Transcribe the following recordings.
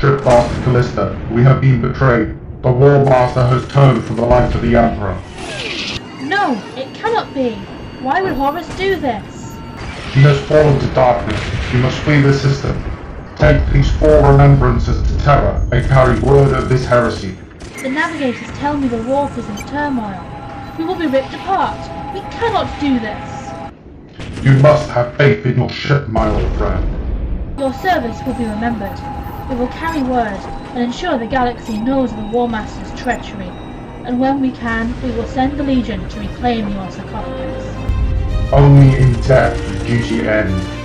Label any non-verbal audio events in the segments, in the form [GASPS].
Shipmaster Callista. We have been betrayed. The War Master has turned from the light of the Emperor. No, it cannot be. Why would Horus do this? He has fallen to darkness. We must flee the system. Take these four remembrances to Terra and carry word of this heresy. The navigators tell me the warp is in turmoil. We will be ripped apart. We cannot do this. You must have faith in your ship, my old friend. Your service will be remembered. We will carry word and ensure the galaxy knows of the War Master's treachery. And when we can, we will send the Legion to reclaim your sarcophagus. Only in death does duty end.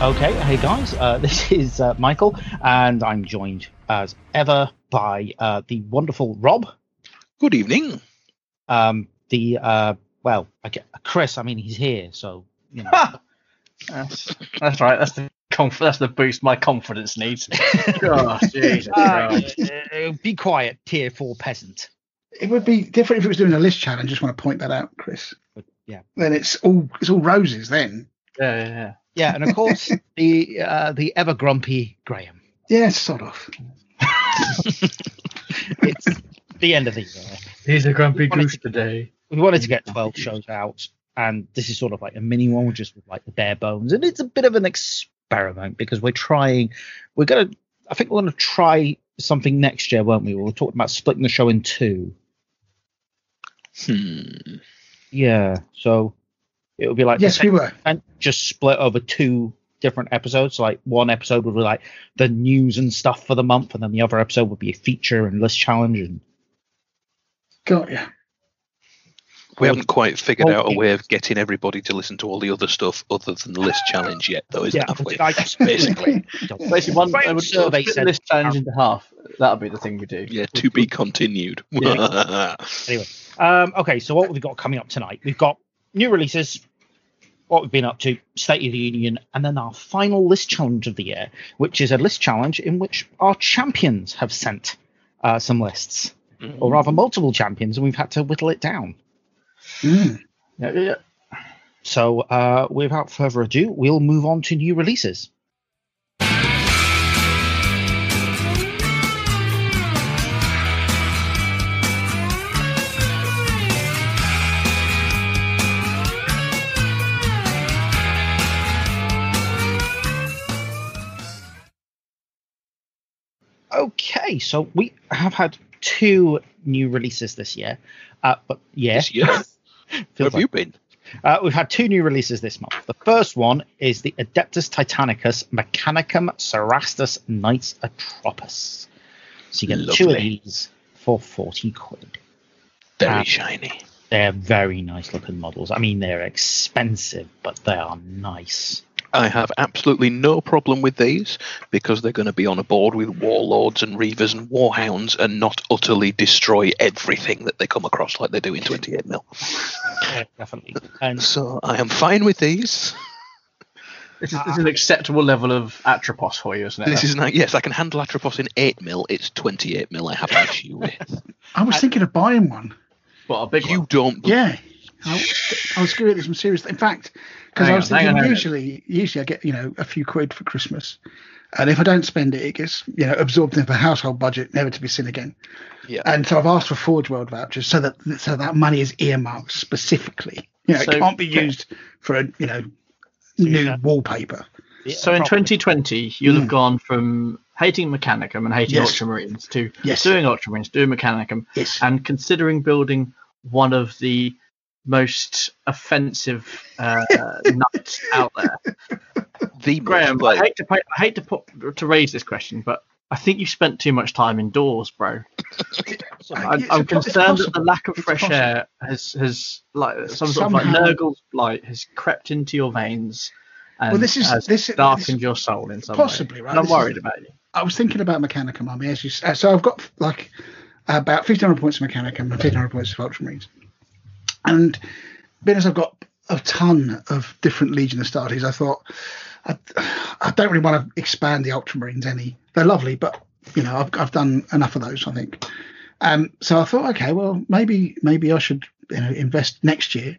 Okay, hey guys, uh, [LAUGHS] this is uh, Michael, and I'm joined as ever by uh, the wonderful Rob, Good evening. um, the uh, well, I get Chris. I mean, he's here, so you know. [LAUGHS] That's, that's right. That's the conf- that's the boost my confidence needs. Gosh, [LAUGHS] Jesus Uh, uh, be quiet, tier four peasant. It would be different if it was doing a list challenge. I just want to point that out, Chris. But, yeah, Then it's all it's all roses. Then Yeah, yeah, yeah. yeah, and of course [LAUGHS] the uh, the ever grumpy Graham. yeah, sort of. [LAUGHS] It's the end of the year. He's a grumpy goose to- today. we wanted to get 12 shows out and this is sort of like a mini one just with like the bare bones and it's a bit of an experiment because we're trying we're gonna i think we're gonna try something next year won't we we were talking about splitting the show in two Hmm. yeah so it would be like Yes, we were. and just split over two different episodes like one episode would be like the news and stuff for the month and then the other episode would be a feature and list challenge and Got ya. We haven't quite figured out a way of getting everybody to listen to all the other stuff other than the list challenge yet, though, isn't yeah have we? I just [LAUGHS] Basically. Basically, [LAUGHS] one Graham I would survey split said- this challenge into half. That'll be the thing we do. Yeah, to be continued. [LAUGHS] Anyway, um, okay, so what we've got coming up tonight? We've got new releases, what we've been up to, State of the Union, and then our final list challenge of the year, which is a list challenge in which our champions have sent uh, some lists, or rather multiple champions, and we've had to whittle it down. Mm. Yeah, yeah, yeah. So, uh, without further ado, we'll move on to new releases. Okay, so we have had two new releases this year, uh, but yeah, This year? [LAUGHS] Where have like- you been? Uh, we've had two new releases this month. The first one is the Adeptus Titanicus Mechanicum Cerastus Knights Atrapos. So you get two of these for 40 quid. Very Ah. shiny. They're very nice looking models. I mean, they're expensive, but they are nice. I have absolutely no problem with these because they're going to be on a board with warlords and reavers and warhounds and not utterly destroy everything that they come across like they do in 28 mil. Yeah, definitely. And So I am fine with these. This is, uh, this is an acceptable level of Atrapos for you, isn't it? This is not, yes, I can handle Atrapos in 8 mil. It's 28 mil I have an issue [LAUGHS] with. I was thinking of buying one. what a big You one. don't. Yeah. I, I was giving it some serious. In fact, because I was on, thinking on, on. usually, usually I get you know a few quid for Christmas, and if I don't spend it, it gets you know absorbed into the household budget, never to be seen again. Yeah. And so I've asked for Forge World vouchers so that so that money is earmarked specifically. You know, So- it can't be used for a you know new yeah. wallpaper. So in 2020, you'll have mm. gone from hating Mechanicum and hating Yes. Ultramarines to Yes. doing Ultramarines, doing Mechanicum, Yes. and considering building one of the most offensive uh, [LAUGHS] nuts out there. The Graham, most, I hate to pay, I hate to put to raise this question, but I think you spent too much time indoors, bro. [LAUGHS] I'm, I'm a po- it's concerned that the lack of fresh air has has like some sort of like Somehow- Nurgle's blight has crept into your veins and Well, this is- has this- this- darkened your soul in some Possibly, way. right? And I'm This is- worried about you. I was thinking about Mechanica Mummy as you s- uh, so I've got like about 1500 points of Mechanicum and 1500 points of Ultramarines. And being as I've got a ton of different Legion of Astartes, I thought I, I don't really want to expand the Ultramarines any. They're lovely, but you know I've, I've done enough of those, I think. Um, so I thought, okay, well maybe maybe I should you know invest next year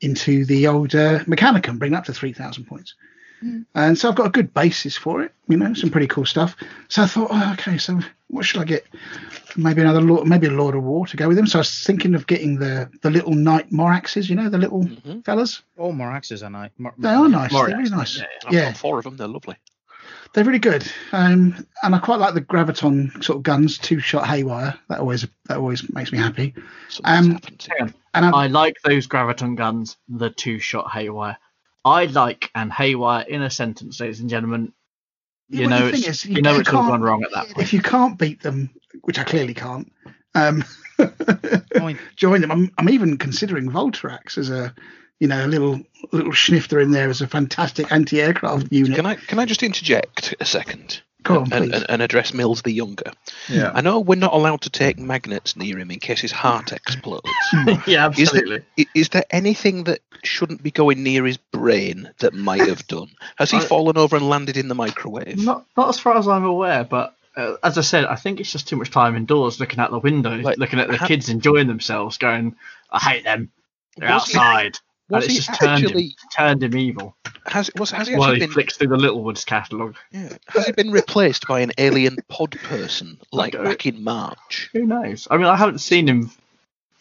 into the old uh, Mechanicum, bring it up to 3,000 points. And so I've got a good basis for it, you know, some pretty cool stuff. So I thought, oh, okay, so what should I get? Maybe another Lord, maybe a Lord of War to go with them. So I was thinking of getting the the little Knight Moiraxes, you know, the little Mhm. fellas. All Moiraxes are nice. Mor- They are nice. Moirax, They're really nice. yeah, I've Yeah, got four of them. They're lovely. they're really good. Um, and I quite like the graviton sort of guns, two shot haywire. That always that always makes me happy. Um, happened. Hang on. And I'm, I like those graviton guns, the two shot haywire. I like and haywire in a sentence, ladies and gentlemen. You Well, know, it's, is, you, know you it's all can't- gone wrong at that point. if you can't beat them, which I clearly can't, um, [LAUGHS] Join. join them. I'm, I'm even considering Vultarax as a, you know, a little little snifter in there as a fantastic anti-aircraft unit. Can I can I just interject a second? Go on, and, please. and, and address Mills the younger. Yeah. I know we're not allowed to take magnets near him in case his heart explodes. [LAUGHS] yeah, absolutely. there, i- is there anything that shouldn't be going near his brain that might have done? Has he I- fallen over and landed in the microwave? Not not as far as I'm aware, but uh, as I said, I think it's just too much time indoors, looking out the window, Like, looking at the ha- kids enjoying themselves, going, "I hate them. They're Was he- outside." and it's just turned him, turned him evil. Has was has he While actually he been flicks through the Littlewoods catalogue. yeah, has he been replaced by an alien pod person like back in March? Who knows? I mean, I haven't seen him.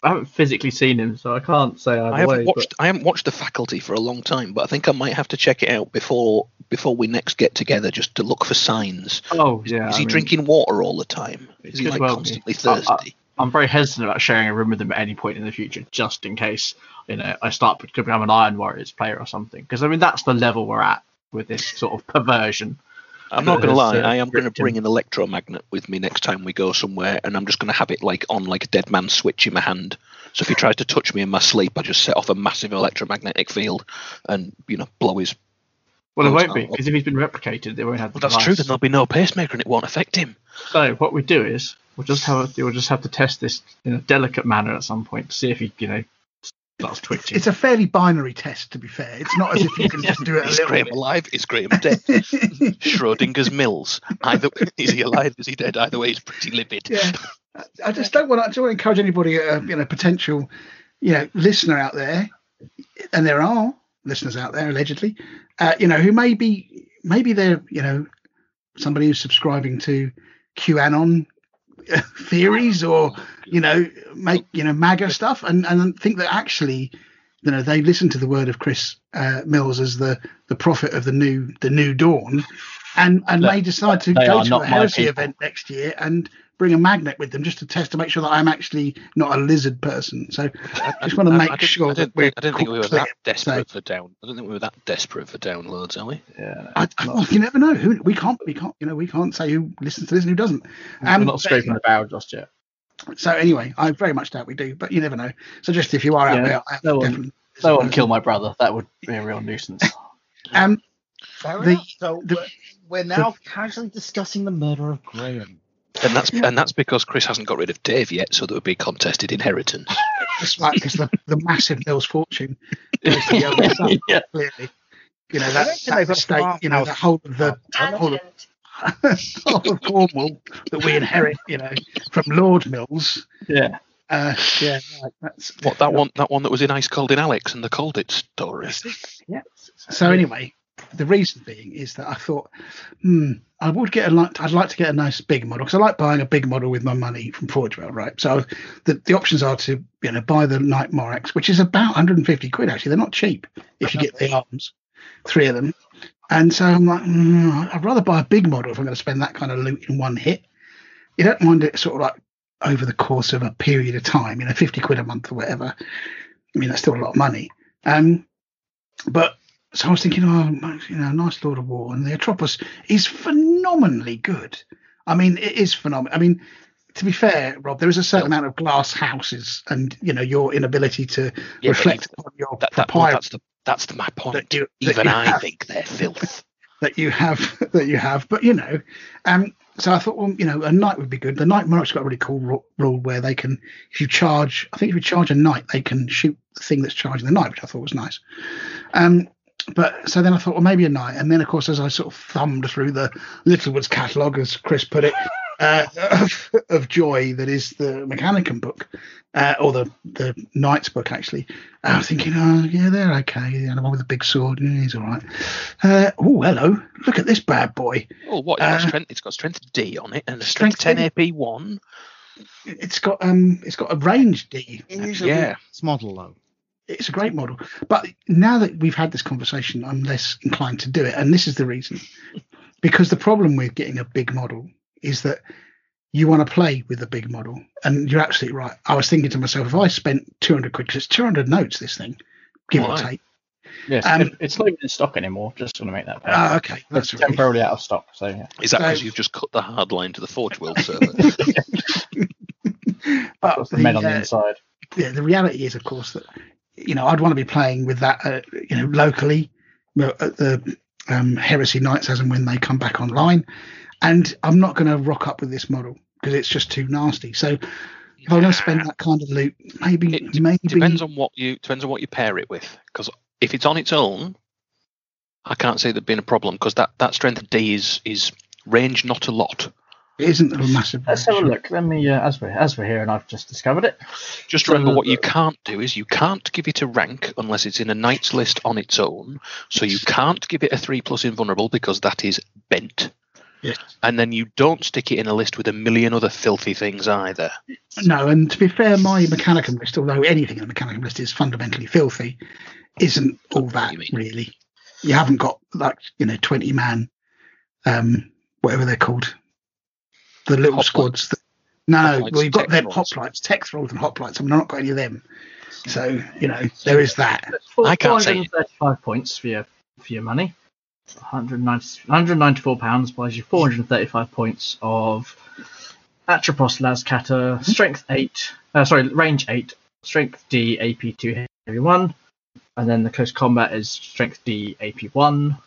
I haven't physically seen him, so I can't say either I haven't way. watched I haven't watched the faculty for a long time, but I think I might have to check it out before before we next get together just to look for signs. oh yeah. Is I he mean, drinking water all the time? Is he like well be. constantly I- I- thirsty? I'm very hesitant about sharing a room with him at any point in the future, just in case you know I start to become an Iron Warriors player or something. Because I mean, that's the level we're at with this sort of perversion. I'm not going to lie. uh, I am going to bring an electromagnet with me next time we go somewhere, and I'm just going to have it like on like a dead man switch in my hand. So if he tries to touch me in my sleep, I just set off a massive electromagnetic field, and you know blow his. Well, it won't be because if he's been replicated, they won't have the Well, that's true. Then there'll be no pacemaker, and it won't affect him. So what we do is we'll just have a, we'll just have to test this in a delicate manner at some point to see if he you know twitching. It's a fairly binary test, to be fair. It's not as if you can [LAUGHS] just do it Is Graham bit. alive? Is Graham dead? [LAUGHS] Schrodinger's Mills. Either is he alive? Is he dead? Either way, he's pretty livid. yeah. I- I just don't want to, I just want to encourage anybody, uh, you know, potential, you know, listener out there, and there are listeners out there allegedly, uh, you know, who may be, maybe they're, you know, somebody who's subscribing to QAnon theories or, you know, make, you know, MAGA stuff and, and think that actually, you know, they listen to the word of Chris uh, Mills as the, the prophet of the new, the new dawn and, and Look, may decide to go to a heresy event next year and bring a magnet with them just to test to make sure that I'm actually not a lizard person. So I just want to make I didn't- sure I didn't, that we're think, I didn't think we were clear. that desperate So- for down. I don't think we were that desperate for downloads, are we? yeah, I, well, you never know. Who we can't we can't you know we can't say who listens to this and who doesn't. we're Um, not scraping the barrel just yet. So anyway, I very much doubt we do, but you never know. So just if you are out Yeah, there, I no one- No one kill my brother. That would be a real nuisance. [LAUGHS] Um, Fair The- enough. So the- we're, we're now casually discussing the murder of Graham. And that's and that's because Chris hasn't got rid of Dave yet, so there would be contested inheritance. that's right, because the, the massive Mills fortune goes to the other son, yeah. clearly. You know I that, don't that they've farm you know, the whole of the whole of, [LAUGHS] whole of Cornwall that we inherit, you know, from Lord Mills. yeah. Uh, yeah, right, that's What that one that one that was in Ice Cold in Alex and the Cold It story. Yeah. So anyway, the reason being is that I thought, hmm, I would get a like. I'd like to get a nice big model because I like buying a big model with my money from Forge World, right? So the the options are to you know buy the Knight Moirax, which is about 150 quid actually. They're not cheap if you get the arms, three of them. And so I'm like, mm, I'd rather buy a big model if I'm going to spend that kind of loot in one hit. You don't mind it sort of like over the course of a period of time, you know, 50 quid a month or whatever. I mean, that's still a lot of money. Um, but so I was thinking, oh, you know, nice Lord of War, and the Atrapos is phenomenally good. I mean, it is phenomenal. I mean, to be fair, Rob, there is a certain amount of glass houses, and you know, your inability to Yeah, reflect even- on your That, that, well, that's the that's the, my point. that you, Even I have. think they're filth. [LAUGHS] that you have [LAUGHS] that you have. But you know, um, so I thought, well, you know, a knight would be good. The knight monarch's got a really cool ru- rule where they can, if you charge, I think if you charge a knight, they can shoot the thing that's charging the knight, which I thought was nice. Um, but so then I thought, well, maybe a knight. And then, of course, as I sort of thumbed through the Littlewoods catalogue, as Chris put it, uh, of, of joy that is the Mechanicum book, uh, or the the Knight's book actually. I was thinking, oh yeah, they're okay. Yeah, the one with the big sword, yeah, he's all right. Uh, oh, hello, look at this bad boy. Oh, what? It's got Uh, strength. It's got strength D on it and a strength strength, ten AP one. It's got um, it's got a range D. Actually. Yeah. It's model though. It's a great model. But now that we've had this conversation, I'm less inclined to do it, and this is the reason. Because the problem with getting a big model is that you want to play with a big model, and you're absolutely right. I was thinking to myself, if I spent 200 quid, because it's 200 notes, this thing, give or Right. take. Yes, Um, it's not even in stock anymore. Just want to make that clear. Ah, okay, that's right. temporarily out of stock. So yeah. Is that So- because you've just cut the hard line to the Forge World [LAUGHS] server? [LAUGHS] But Got the men on the uh, inside. yeah, the reality is, of course, that you know I'd want to be playing with that, uh, you know, locally at the um, Heresy Nights as and when they come back online, and I'm not going to rock up with this model because it's just too nasty. So if I'm going to spend that kind of loot, maybe It maybe depends on what you depends on what you pair it with. Because if it's on its own, I can't see there being a problem. Because that, that strength D is is range not a lot. It isn't a massive. Let's have a look. Let me, uh, as we're as we're here, and I've just discovered it. Just So remember what you can't do is you can't give it a rank unless it's in a knight's list on its own. So you can't give it a three plus invulnerable because that is bent. Yes. And then you don't stick it in a list with a million other filthy things either. No, and to be fair, my Mechanicum list, although anything in the Mechanicum list is fundamentally filthy, isn't all that you really. You haven't got like you know twenty man, um, whatever they're called, the little Hoplites. squads. That, no, Hoplites, well you've got their them thralls. hoplites, tech thralls, and hoplites. I mean, I've not got any of them. So you know there is that. I can't say- 435 points for your for your money. 190, 194 pounds buys you 435 points of Atrapos Lascata, strength 8, uh, sorry, range 8, strength D, AP 2, heavy 1, and then the close combat is strength D, AP 1,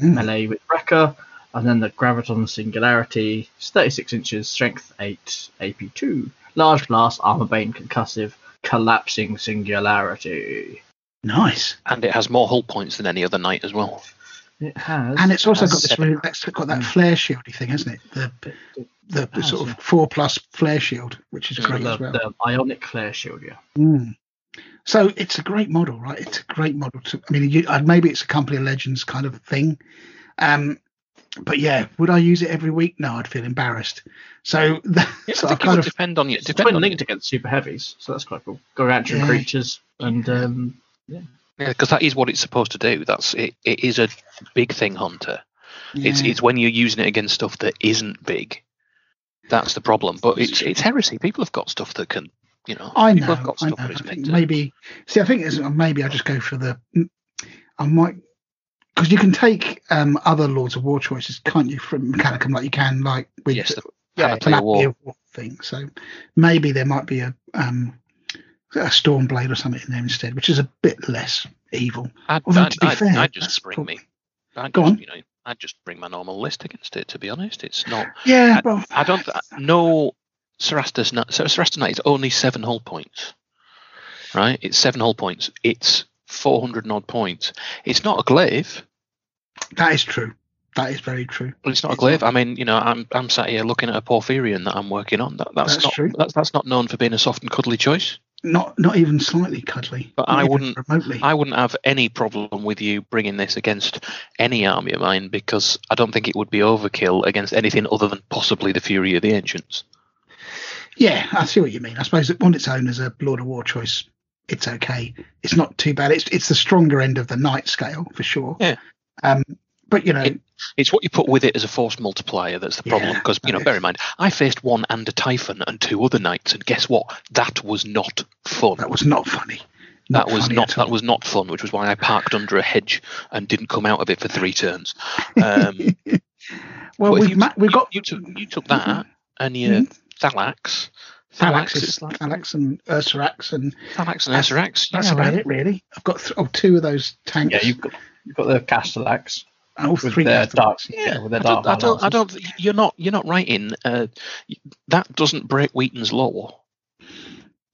Hmm. melee with Wrecker, and then the Graviton Singularity is 36 inches, strength 8, AP 2, large blast, armor bane, concussive, collapsing singularity. Nice, And it has more hull points than any other knight as well. It has. and it's also has got this seven- really, that's got that flare shieldy thing, hasn't it? The the, the has, sort yeah. of four plus flare shield, which is Yeah, great the, as well. the ionic flare shield, yeah. Mm. So it's a great model, right? It's a great model. To, I mean, you, uh, maybe it's a Company of Legends kind of thing. Um, but yeah, would I use it every week? No, I'd feel embarrassed. So, that, Yeah, [LAUGHS] so I I think it kind would of depend on you. It's Depend twin on linked against super heavies, so that's quite cool. Gargantuan Yeah. creatures and um, Yeah, because that is what it's supposed to do. That's it. It is a big thing hunter. It's yeah. it's when you're using it against stuff that isn't big. That's the problem. But it's it's heresy. People have got stuff that can, you know. I know. Have got I, stuff know. that I think maybe. See, I think it's, maybe I just go for the. I might because you can take um, other Lords of War choices, can't you, from Mechanicum, like you can like with Yes, the yeah, Panoply War. War thing. So maybe there might be a um, a Stormblade or something in there instead, which is a bit less evil. I'd, Although, I'd, to be I'd, fair, I'd just bring probably- me. I'd Go just, on. You know, I'd just bring my normal list against it. To be honest, it's not. Yeah, I- well, I don't. No, Cerastus. Cerastus Knight is only seven hull points. Right, it's seven hull points. It's four hundred and odd points. It's not a glaive. that is true. That is very true. Well, it's not a It's glaive. I mean, you know, I'm I'm sat here looking at a Porphyrion that I'm working on. That, that's, That's not true. that's that's not known for being a soft and cuddly choice. Not not even slightly cuddly. But Not I wouldn't- remotely. I wouldn't have any problem with you bringing this against any army of mine because I don't think it would be overkill against anything other than possibly the Fury of the Ancients. Yeah, I see what you mean. I suppose that on its own as a Lord of War choice, it's okay. It's not too bad. It's it's the stronger end of the knight scale for sure. Yeah. Um, but you know, It- It's what you put with it as a force multiplier that's the problem. Yeah, Because you know, that bear in mind, I faced one and a Typhon and two other knights, and guess what? That was not fun. that was not funny. that was not that was not fun, which was why I parked under a hedge and didn't come out of it for three turns. [LAUGHS] Um, well, we've you, ma- we've got you took you took that and your Mhm. Thallax, Thallax, is is, like Thallax and Ursarax, and Thallax and That's- that's yeah, about right. it really. I've got th- oh, two of those tanks. yeah, you've got you've got the Castellax. All with three their custom dark, packs. yeah, with their I dark. don't, I don't, I don't. You're not. You're not right in. Uh, that doesn't break Wheaton's law.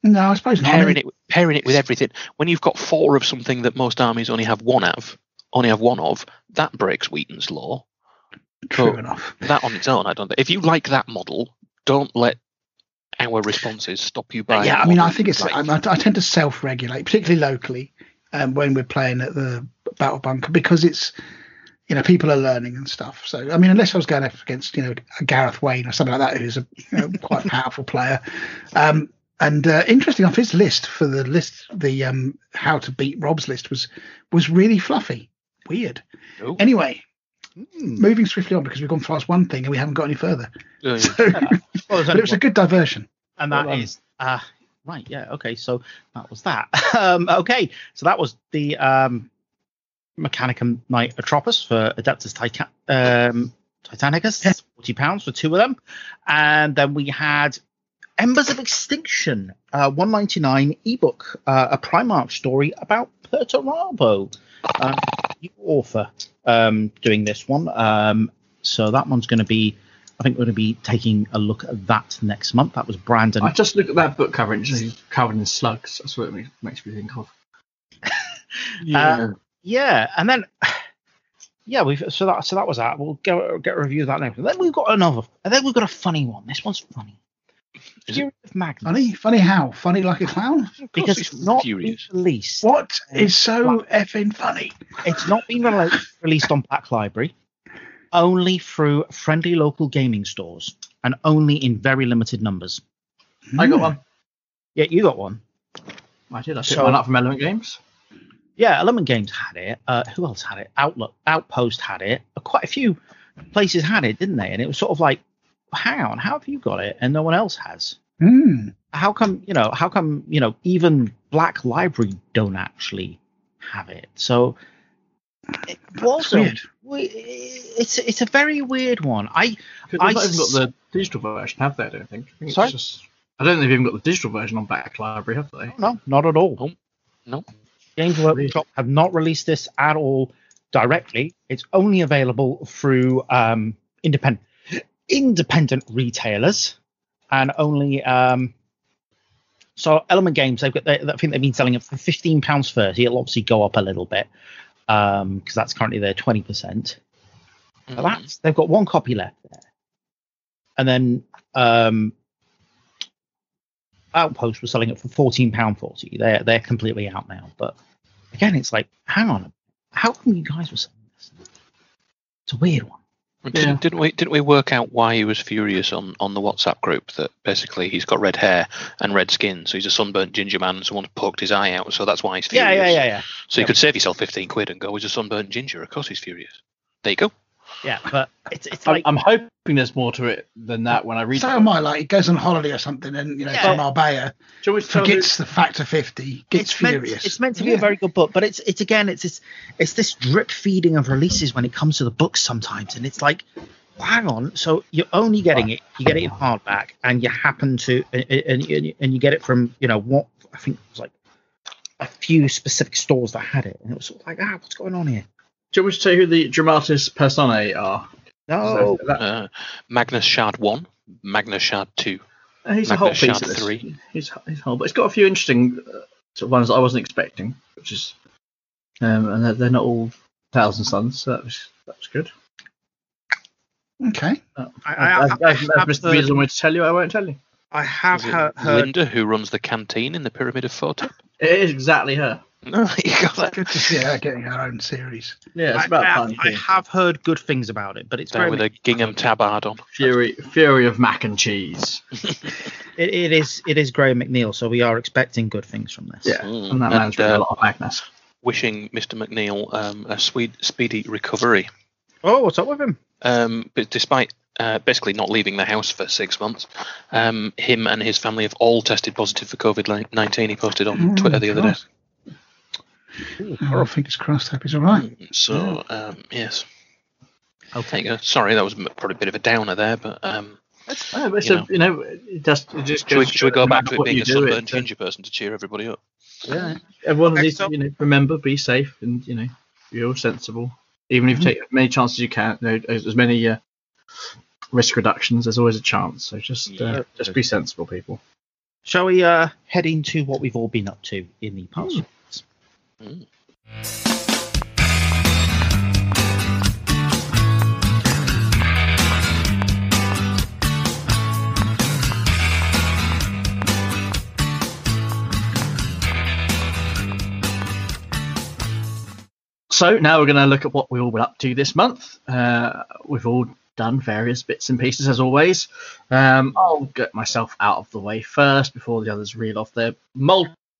No, I suppose not. Pairing mean, it, pairing it with everything. When you've got four of something that most armies only have one of, only have one of, that breaks Wheaton's law. true but- enough. That on its own, I don't. If you like that model, don't let our responses stop you buying. yeah, I mean, I think it's. like. I, I tend to self-regulate, particularly locally, um, when we're playing at the battle bunker because it's, you know, people are learning and stuff. So, I mean, unless I was going up against, you know, Gareth Wayne or something like that, who's a you know, quite [LAUGHS] powerful player. Um, and uh, interesting enough, his list for the list, the um, how to beat Rob's list was was really fluffy. Weird. Oh. Anyway. Moving swiftly on because we've gone past one thing and we haven't got any further. Uh, So, [LAUGHS] Well, but only it was a good diversion. and that well done. is uh, right. Yeah. Okay. So that was that. [LAUGHS] um, okay. So that was the um, Mechanicum Knight Atrapos for Adeptus Titan- um, Titanicus. Yeah. Forty pounds for two of them, and then we had Embers of Extinction, uh, one ninety nine ebook, uh, a Primarch story about Perturabo. Uh, new author um, doing this one. Um, so that one's going to be, I think we're going to be taking a look at that next month. That was Brandon. I just look at that book cover and just covered in slugs. That's what it makes- me think of. [LAUGHS] Uh, yeah, and then [SIGHS] yeah, we've so that so that was that. We'll go get a review of that next. And then we've got another, and then we've got a funny one. This one's funny. Is Fury of Magnus. Funny, funny how? Funny like a clown? because it's it's not furious. released. What is so effing funny? It's not been rela- released on Black Library. Only through friendly local gaming stores, and only in very limited numbers. I got one. Yeah, you got one. I did. I picked So- one up from Element Games. Yeah, Element Games had it. Uh, who else had it? Outlook, Outpost had it. Uh, Quite a few places had it, didn't they? And it was sort of like, hang on, how have you got it and no one else has? Hmm. How come, you know, how come, you know, even Black Library don't actually have it? So it was That's weird. We- it's it's a very weird one. I I They've not even got the digital version, have they? I don't think. I think it's Sorry? just- I don't think they've even got the digital version on Black Library, have they? no, not at all. No. Nope. Games Workshop have not released this at all directly. It's only available through um, independent independent retailers, and only um, so Element Games. They've got. They, I think they've been selling it for fifteen pounds thirty. It'll obviously go up a little bit because that's currently their twenty percent. So Mhm. that's they've got one copy left there, and then um, Outpost was selling it for fourteen pound forty. They're they're completely out now. But again, it's like, hang on, how come you guys were selling this? It's a weird one. Didn't, didn't we didn't we work out why he was furious on, on the WhatsApp group that basically he's got red hair and red skin, so he's a sunburnt ginger man and someone's poked his eye out, so that's why he's furious. Yeah, yeah, yeah, yeah, So you could save yourself fifteen quid and go, he's a sunburnt ginger, of course he's furious. There you go. Yeah. But it's it's I'm, like I'm hoping there's more to it than that when I read So it. am I. Like, he goes on holiday or something and, you know, Yeah. to Marbella, Do you want me to tell forgets the factor 50, gets it's meant, furious. it's meant to be a very good book, but it's it's again it's this it's this drip feeding of releases when it comes to the books sometimes, and it's like, hang on, so you're only getting it, you get it in hardback, and you happen to and and, and and you get it from you know what I think it was like a few specific stores that had it, and it was sort of like ah, what's going on here? Do you want me to tell you who the Dramatis Personae are? No, So that- Uh, Magnus Shard one, Magnus Shard two. Uh, he's a whole piece Shard of this. three. He's he's whole, but it's got a few interesting uh, sort of ones that I wasn't expecting, which is, um, and they're, they're not all Thousand Suns, so that was that was good. Okay. I, I, As, I, as, I have Mr. heard, Weasel to tell you, I won't tell you. I have Is it heard, heard Linda, who runs the canteen in the Pyramid of Photep. It is exactly her. [LAUGHS] No, you got that. Good to see her getting her own series. Yeah, it's I, about I, time. I have heard good things about it, but it's There very with a gingham tabard on. Fury Fury of Mac and Cheese. [LAUGHS] it, it is it is Graham McNeill, so we are expecting good things from this. Yeah, Mm, and that and, man's written uh, a lot of Magnus. Wishing Mr. McNeill um, a sweet, speedy recovery. Oh, what's up with him? Um, but despite uh, basically not leaving the house for six months, um, him and his family have all tested positive for COVID 19. He posted on Oh, Twitter the other day. God. Oh, fingers crossed. Hope he's all right. So, um, yes. There you go. Sorry, that was probably a bit of a downer there, but um, but it's you a- know. you know, it just it just should, we, should we to go back to it being a do, sunburned it, uh, ginger person to cheer everybody up? Yeah. Everyone Okay, needs so- to you know, remember, be safe, and you know, be all sensible. Even if you take as many chances as you can, you know, as as many uh, risk reductions, there's always a chance. So just uh, Yeah. just be sensible, people. Shall we uh, head into what we've all been up to in the past? few months? Mm. So now we're going to look at what we've all been up to this month. Uh, we've all done various bits and pieces as always. Um, I'll get myself out of the way first before the others reel off their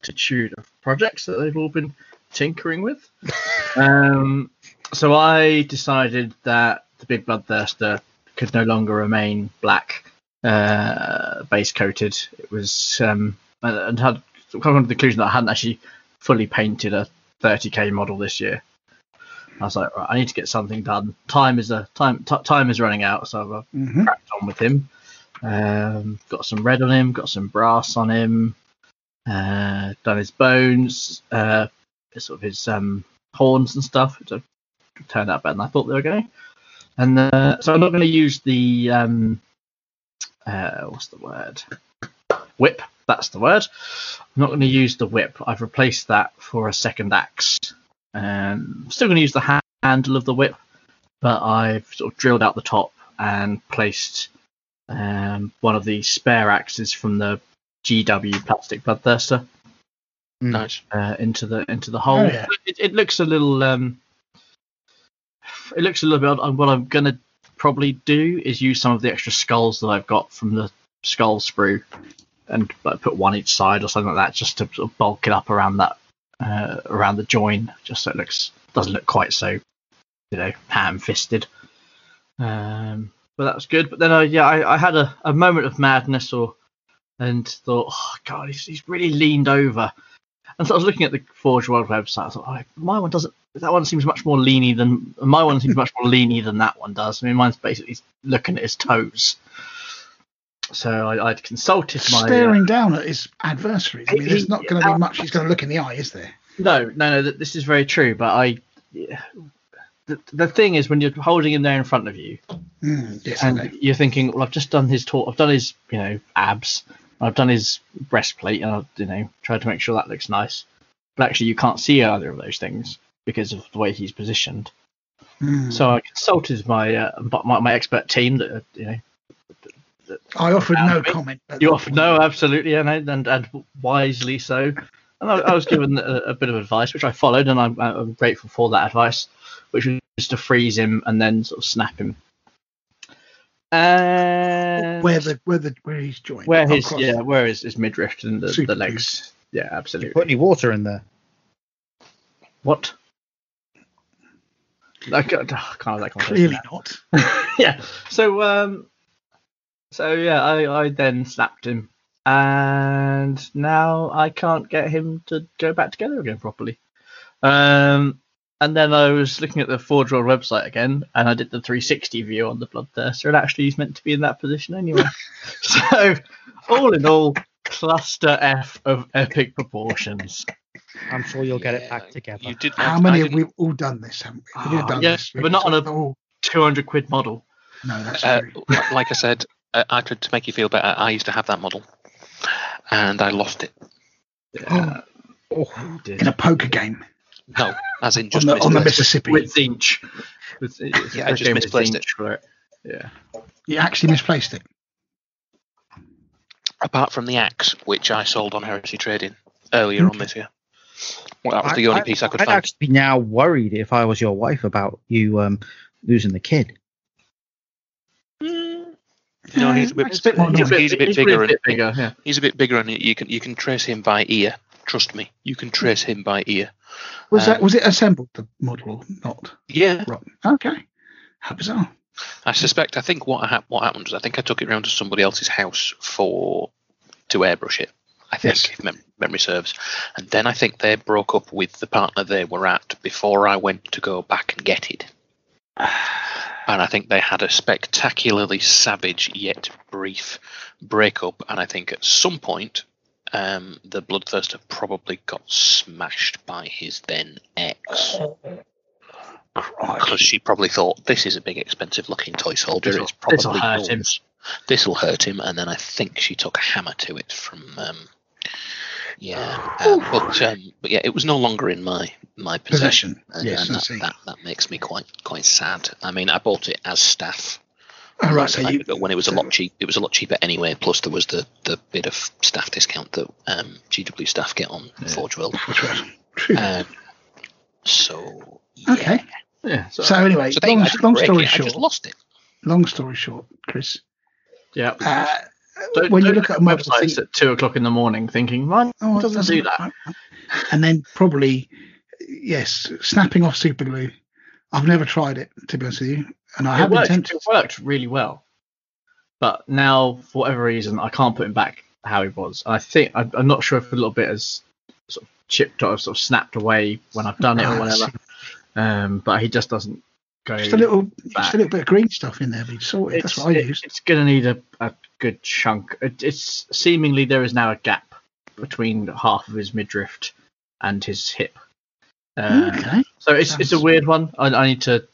multitude of projects that they've all been tinkering with. [LAUGHS] um, so I decided that the Big Bloodthirster could no longer remain black, uh, base coated. It was um, and- had come to the conclusion that I hadn't actually fully painted a 30k model this year. I was like, right, I need to get something done. Time is a time. T- time is running out, so I've hmm cracked on with him. Um, got some red on him, got some brass on him. Uh, done his bones, uh, sort of his um, horns and stuff. Which turned out better than I thought they were going. And uh, so I'm not going to use the um, uh, what's the word? Whip. That's the word. I'm not going to use the whip. I've replaced that for a second axe. Um, I'm still going to use the ha- handle of the whip, but I've sort of drilled out the top and placed um, one of the spare axes from the GW plastic bloodthirster Nice. uh, into the into the hole. Oh, yeah. it, it looks a little um, it looks a little bit. Odd. What I'm gonna probably do is use some of the extra skulls that I've got from the skull sprue and like, put one each side or something like that, just to sort of bulk it up around that uh, around the join, just so it looks doesn't look quite so you know ham-fisted. Um, but that was good. But then, uh, yeah, I, I had a, a moment of madness, or and thought, oh god, he's, he's really leaned over. And so I was looking at the Forge World website. I thought, oh, my one doesn't. That one seems much more leany than my one seems much more leany than that one does. I mean, mine's basically looking at his toes. So I, I'd consulted my. uh, Staring down at his adversaries. I mean, there's not going to be much he's going to look in the eye, is there? No, no, no. This is very true. But I, yeah, the the thing is, when you're holding him there in front of you, Mm, yes, and you're thinking, well, I've just done his talk. I've done his, you know, abs, I've done his breastplate, and I've, you know, tried to make sure that looks nice. But actually, you can't see either of those things because of the way he's positioned. Mm. So I consulted my uh, my, my expert team that uh, you know I offered no Alfie, comment. you offered point. no absolutely and and, and wisely so. And I, I was given a, a bit of advice, which I followed, and I'm, I'm grateful for that advice, which was to freeze him and then sort of snap him. And Where the where the where he's joined. where Oh, his cross. yeah where his, his midriff and the, Super the legs yeah absolutely Put any water in there? what I can't, I can't have that conversation Clearly now. not. [LAUGHS] yeah so um so yeah I, I then slapped him and now I can't get him to go back together again properly um and then I was looking at the Forge World website again, and I did the 360 view on the Bloodthirster, and actually he's meant to be in that position anyway. [LAUGHS] so, all in all, cluster F of epic proportions. I'm sure you'll get it back together. You did. How many have didn't- we all done this? Haven't we? We've all Ah, done yeah, this. but not on a- Oh, 200 quid model. no, that's Uh, like I said, uh, I could to make you feel better. I used to have that model, and I lost it. Yeah, [GASPS] Oh, did. in a poker game No, as in on just the, on the misplaced. Mississippi. with Tzeentch. With, Yeah, a I just misplaced it. For it. Yeah. You actually misplaced it. Apart from the axe, which I sold on Heresy Trading earlier on this year. Well, that was the I- only I- piece I could find. I'd find. actually be now worried if I was your wife about you um, losing the kid. No, he's a bit, It's a bit more he's, a bit bigger, and bit bigger. Yeah. he's a bit bigger, and you can you can trace him by ear. Trust me, you can trace him by ear. Was that Um, was it assembled the model or not? Yeah. Okay. How bizarre. I suspect. I think what hap- what happened was I think I took it round to somebody else's house for to airbrush it. I think, Yes. if mem- memory serves, and then I think they broke up with the partner they were at before I went to go back and get it. [SIGHS] And I think they had a spectacularly savage yet brief breakup. And I think at some point, um, the Bloodthirster probably got smashed by his then ex. Because she probably thought this is a big, expensive looking toy soldier. This'll- It's probably this'll hurt him." This'll hurt him, and then I think she took a hammer to it from. Um, yeah, [SIGHS] uh, but um, but yeah, it was no longer in my my possession, Possession. and, Yes, and that, that that makes me quite quite sad. I mean, I bought it as staff. Oh, right, so Like, you, when it was a lot cheap, it was a lot cheaper anyway. Plus, there was the, the bit of staff discount that um, GW staff get on Forge World. True. Um, [LAUGHS] so yeah. okay. Yeah. So, So anyway, So there long, long story it, I short, just lost it. long story short, Chris. yeah. Uh, Don't- when you don't look at a model, websites think, at two o'clock in the morning, thinking, "Mine oh, it doesn't do that." and then probably yes, snapping off super glue. I've never tried it to be honest with you, and I It have been worked, tempted. it worked really well, but now for whatever reason, I can't put him back how he was. I think I, I'm not sure if a little bit has sort of chipped or sort of snapped away when I've done it Ah, or whatever. Um, but he just doesn't go. Just a little, just a little bit of green stuff in there, but it's sorted. That's what I it- used. it's going to need a, a good chunk. It, it's seemingly there is now a gap between half of his midriff and his hip. Um, okay, So it's it's a weird one. I, I need to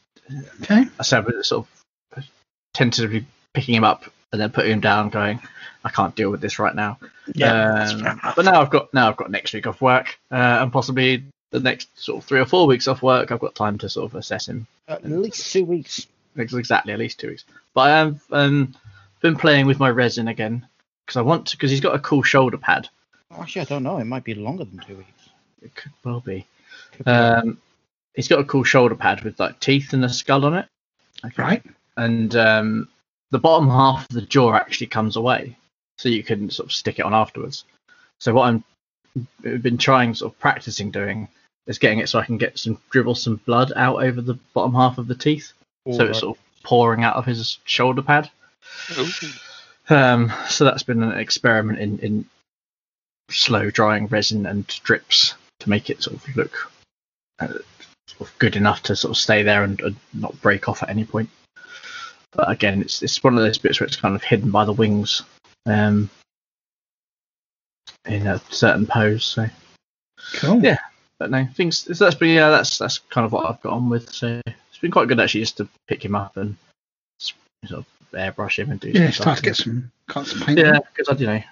okay. I said sort of tentatively picking him up and then putting him down, going, I can't deal with this right now. Yeah. Um, but now I've got now I've got next week off work uh, and possibly the next sort of three or four weeks off work. I've got time to sort of assess him. At least two weeks. Exactly, at least two weeks. But I have um, been playing with my resin again because I want to because he's got a cool shoulder pad. Actually, I don't know. It might be longer than two weeks. It could well be. Um, he's got a cool shoulder pad with like teeth and a skull on it. Okay. Right. and um, the bottom half of the jaw actually comes away, so you can sort of stick it on afterwards. So what I'm I've been trying, sort of practicing doing, is getting it so I can get some dribble some blood out over the bottom half of the teeth, so it's sort of pouring out of his shoulder pad. Um, so that's been an experiment in, in slow drying resin and drips to make it sort of look uh, sort of good enough to sort of stay there and, and not break off at any point. But again, it's it's one of those bits where it's kind of hidden by the wings, um, in a certain pose. So, Cool. Yeah. but no, things so that's been yeah, that's that's kind of what I've got on with. So it's been quite good actually, just to pick him up and sort of airbrush him and do. Yeah, some start stuff. to get some some paint. Yeah, because I you know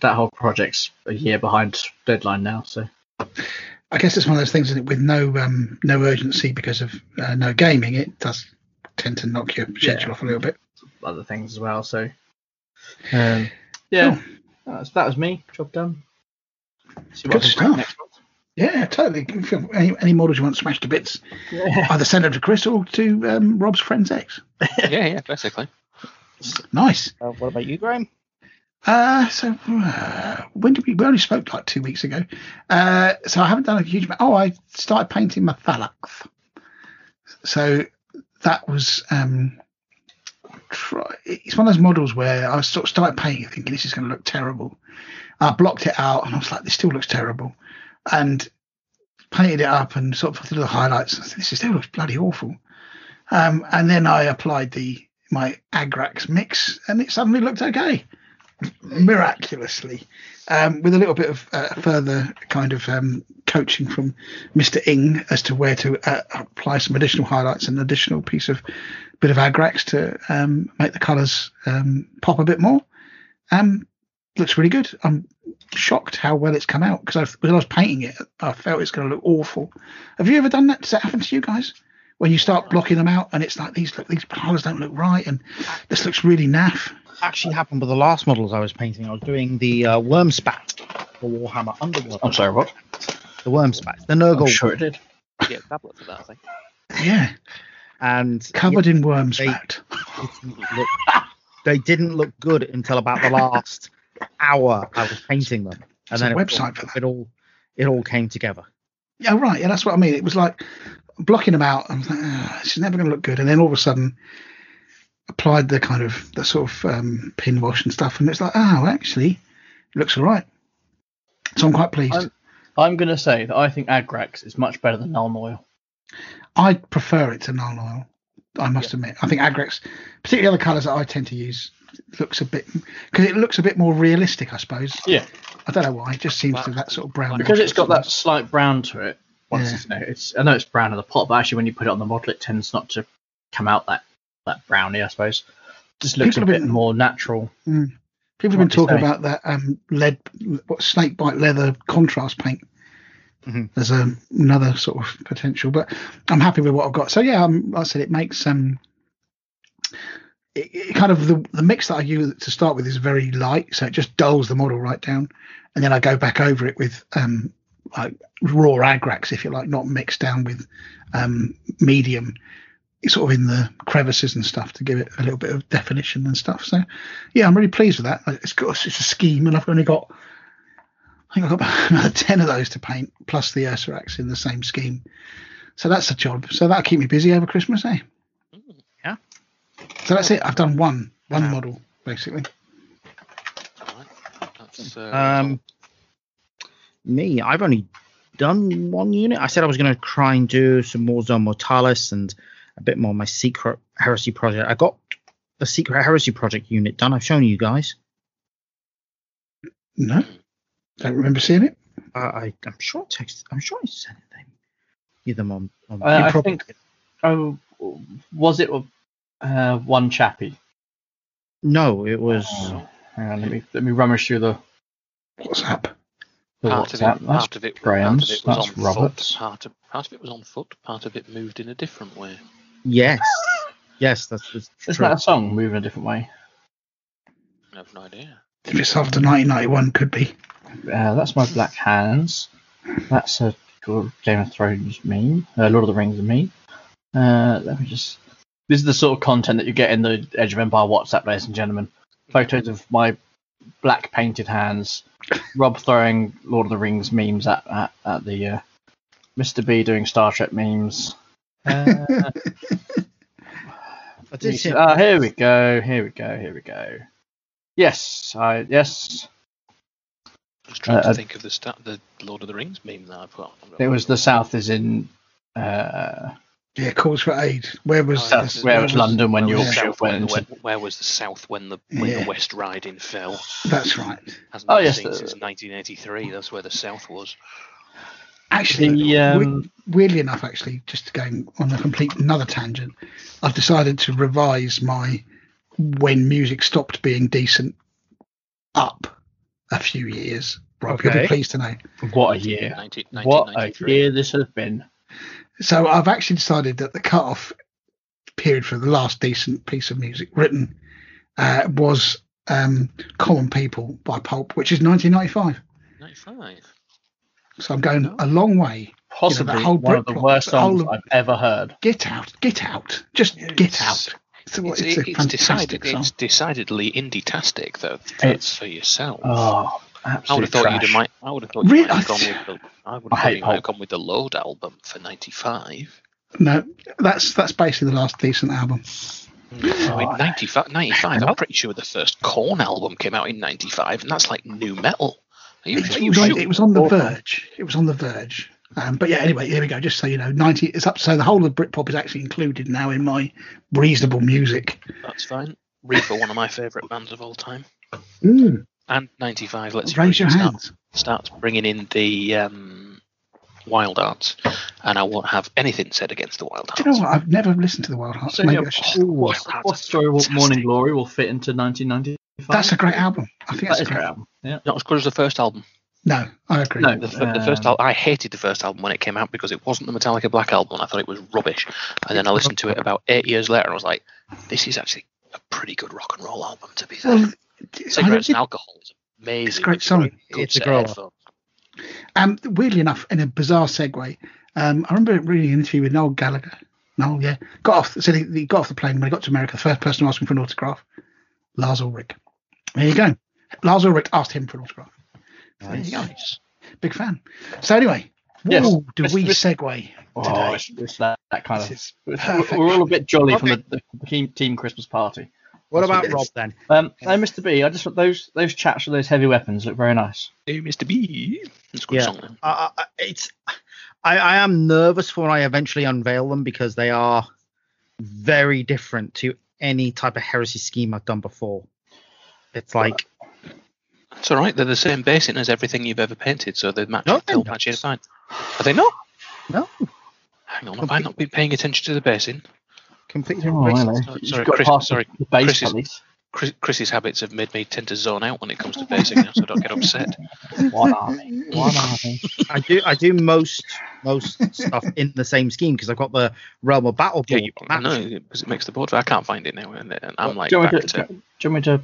that whole project's a year behind deadline now. So I guess it's one of those things isn't with no um, no urgency because of uh, no gaming. It does tend to knock your schedule Yeah. off a little bit. other things as well. So um, yeah, that, was, that was me. Job done. See Good stuff. bring next month. Yeah, totally. If you- Any, any models you want smashed to bits, Yeah. either send them to Chris or to um, Rob's friends X. [LAUGHS] yeah, yeah, basically. Nice. Uh, what about you, Graham? Uh, so uh, when did we? We only spoke like two weeks ago. Uh, so I haven't done a huge amount. Oh, I started painting my Thallax. So that was um, try, it's one of those models where I sort of started painting, thinking this is going to look terrible. I blocked it out, and I was like, this still looks terrible, and painted it up and sort of through the highlights. Said, this still looks bloody awful. Um, and then I applied the my Agrax mix, and it suddenly looked okay miraculously, um, with a little bit of uh, further kind of um, coaching from Mr. Ing as to where to uh, apply some additional highlights and additional piece of bit of agrax to um, make the colours um, pop a bit more. Um, looks really good. I'm shocked how well it's come out because when I was painting it, I felt it's going to look awful. Have you ever done that? Does that happen to you guys? When you start blocking them out and it's like these look, these colours don't look right and this looks really naff. Actually, happened with the last models I was painting. I was doing the uh, worm spat for Warhammer Underworld. I'm sorry, what? The Wurmspat, the I'm Nurgle, sure it did. You get a tablet for that, I think. Yeah, and covered in worm they- fat. yeah, didn't look, they didn't look good until about the last hour I was painting them, and There's a then it, website for that. it all it all came together. Yeah, right. Yeah, that's what I mean. It was like blocking them out. I was like, ah, this is never going to look good. And then all of a sudden, applied the kind of the sort of um, pin wash and stuff, and it's like, oh, actually, it looks all right. So I'm quite pleased. I'm- I'm going to say that I think Agrax is much better than Nuln Oil. I prefer it to Nuln Oil. I must admit. I think Agrax, particularly other colours that I tend to use, looks a bit because it looks a bit more realistic. I suppose. Yeah. I don't know why. It just seems to have that sort of brown. Because it's got to that slight brown to it. once Yeah. it's, you know, it's I know it's brown in the pot, but actually when you put it on the model, it tends not to come out that that brownie, I suppose. Just looks People a have bit been- more natural. People have been What do you talking about that um, lead, what snake bite leather contrast paint. Mhm. There's um, another sort of potential, but I'm happy with what I've got. So yeah, um, like I said, it makes um, it, it kind of the the mix that I use to start with is very light, so it just dulls the model right down, and then I go back over it with um, like raw agrax, if you like, not mixed down with um, medium, sort of in the crevices and stuff to give it a little bit of definition and stuff. So yeah, I'm really pleased with that. It's got it's a scheme, and I've only got I think I've got [LAUGHS] another ten of those to paint, plus the Ursarax in the same scheme. So that's a job. So that'll keep me busy over Christmas, eh? Yeah. So that's it. I've done one one Wow. model basically. Right. Uh, Um, me, I've only done one unit. I said I was going to try and do some more Zone Mortalis and a bit more my secret heresy project. I got the secret heresy project unit done. I've shown you guys. No, don't remember seeing it. Uh, I, I'm sure I texted. I'm sure I sent them. You them on. on Uh, I probably think. Oh, was it uh, one chappie? no, it was. Oh, hang on, let me let me rummage through the, What's up? the part of WhatsApp. it, That's part of it, Graham's, part of it was that's on Robert's. foot. Part of, part of it was on foot. Part of it moved in a different way. Yes. yes, that's, that's Isn't true. that a song moving a different way? I have no idea. If it's after 1991, could be. Uh, that's my Black Hands. That's a Game of Thrones meme. Uh, Lord of the Rings meme. Uh, let me just. This is the sort of content that you get in the Edge of Empire WhatsApp, ladies and gentlemen. Photos of my black painted hands. Rob throwing Lord of the Rings memes at at, at the uh, Mr. B doing Star Trek memes. Uh, I did see. Ah, here we go. Here we go. Here we go. Yes, I yes. Just trying Uh, to uh, think of the sta- the Lord of the Rings meme that I've got. It was the South is in. Uh, Yeah, calls for aid. Where was Oh, South, this- where was London when Where was the Yorkshire South when went the into. we- where was the South when the when Yeah. the West Riding fell? That's right. Hasn't Oh, been yes, seen the- since 1983. That's where the South was. Actually, The, um, we- weirdly enough, actually, just going on a complete another tangent, I've decided to revise my when music stopped being decent up a few years. Rob, you'll be pleased to know. What a year! 19, What a year this has been. So I've actually decided that the cut-off period for the last decent piece of music written uh, was um, "Common People" by Pulp, which is 1995. 95. So I'm going a long way. Possibly whole one of the Britpop, worst the songs of- I've ever heard. Get out, get out, just get out. It's, a- It's, it's a it's, fantastic decided, song. it's decidedly indie-tastic, though. It's- That's for yourself. Oh, I would have thought trash. you'd have might. I would have thought you might have gone with the. I would I have thought you might have gone with the Load album for '95. No, that's that's basically the last decent album. Hmm, I mean, 95, 95 I'm pretty sure the first Korn album came out in 95, and that's like new metal. Are you, It, you was on, sure? it was on the Awful. verge. It was on the verge. Um, but yeah, anyway, here we go. Just so you know, 90 it's up. So the whole of Britpop is actually included now in my reasonable music. That's fine. Reefer, one of my favourite bands of all time. And 95, let's Raise your start, hands. starts bringing in the um, Wild Hearts, and I won't have anything said against the Wild Hearts. Do you know what? I've never listened to the Wild Hearts. So, Maybe yeah, I should. Wild What Hearts story of Morning. Glory will fit into 1995? That's a great album. I think That that's a a great great. album. Yeah. Not as good as the first album. No, I agree. No, The, fir- the first Um, album, I hated the first album when it came out because it wasn't the Metallica Black album. I thought it was rubbish. And then I listened to it about eight years later, and I was like, "This is actually a pretty good rock and roll album." To be fair, Well, I cigarettes and alcohol is amazing. It's a great song. good It's a great grower. headphones. Um, weirdly enough, in a bizarre segue, um, I remember reading an interview with Noel Gallagher. Noel, yeah, got off. So he, he got off the plane when he got to America. The first person to ask him for an autograph, Lars Ulrich. There you go. Lars Ulrich asked him for an autograph. So there you go. Big fan. So anyway, Yes, whoa, do let's- we let's- segue Oh, today? it's, it's that, that kind This of. is We're, we're all a bit jolly from the, the team, team Christmas party. What That's about what Rob then? Um, hey, Mr. B, I just those those chaps with those heavy weapons look very nice. Hey, Mr. B. It's a good Yeah. song. man. I, I, it's I, I am nervous when I eventually unveil them because they are very different to any type of heresy scheme I've done before. It's like It's all right. They're the same basing as everything you've ever painted, so they match. No, they'll they're match it not. fine. Are they not? No, Hang on, have I not been paying attention to the basin? completely Oh, racist. Sorry, sorry, Chris- sorry, the base Chris is- at least. Chris, Chris's habits have made me tend to zone out when it comes to basing now, so I don't get upset. One army. One army. I do I do most most stuff in the same scheme because I've got the Realm of Battle Yeah, board. you, I know because it makes the board. I can't find it now, and, and I'm like do, you want back me to, to do you want me to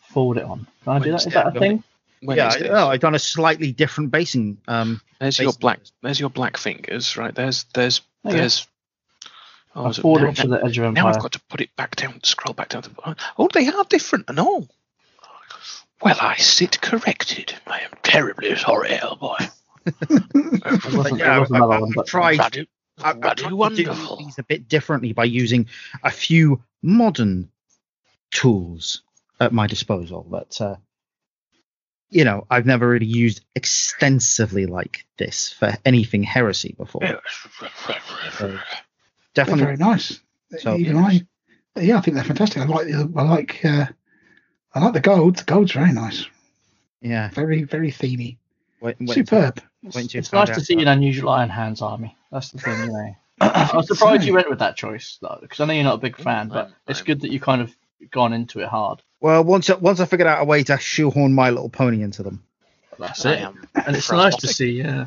forward it on? Can I do that? Is that a thing? when yeah, is I, this? no, I've done a slightly different basing. Um, There's your black. There's your black fingers, right? There's there's Oh, yeah. there's. Oh, I is it- forward now, it to the Edge of now I've got to put it back down. Scroll back down to. Oh, they are different and all. Well, I sit corrected. I am terribly sorry, Hellboy. [LAUGHS] There wasn't, yeah, there was I- another I- one, I've but tried. Bloody, bloody to do wonderful. these a bit differently by using a few modern tools at my disposal that uh, you know I've never really used extensively like this for anything heresy before. They're Definitely, very nice. So- Even I, yeah, I think they're fantastic. I like the, I like, uh, I like the gold. The gold's very nice. yeah. Very, very themey. Wait, wait, Superb. wait until it's nice to see an unusual Iron Hands army. That's the thing, you know. I [COUGHS] I was surprised you went with that choice, though, because I know you're not a big fan, but I'm- it's I'm- good that you kind of gone into it hard. Well, once I- once I figured out a way to shoehorn My Little Pony into them. That's it. And it's nice to see, yeah.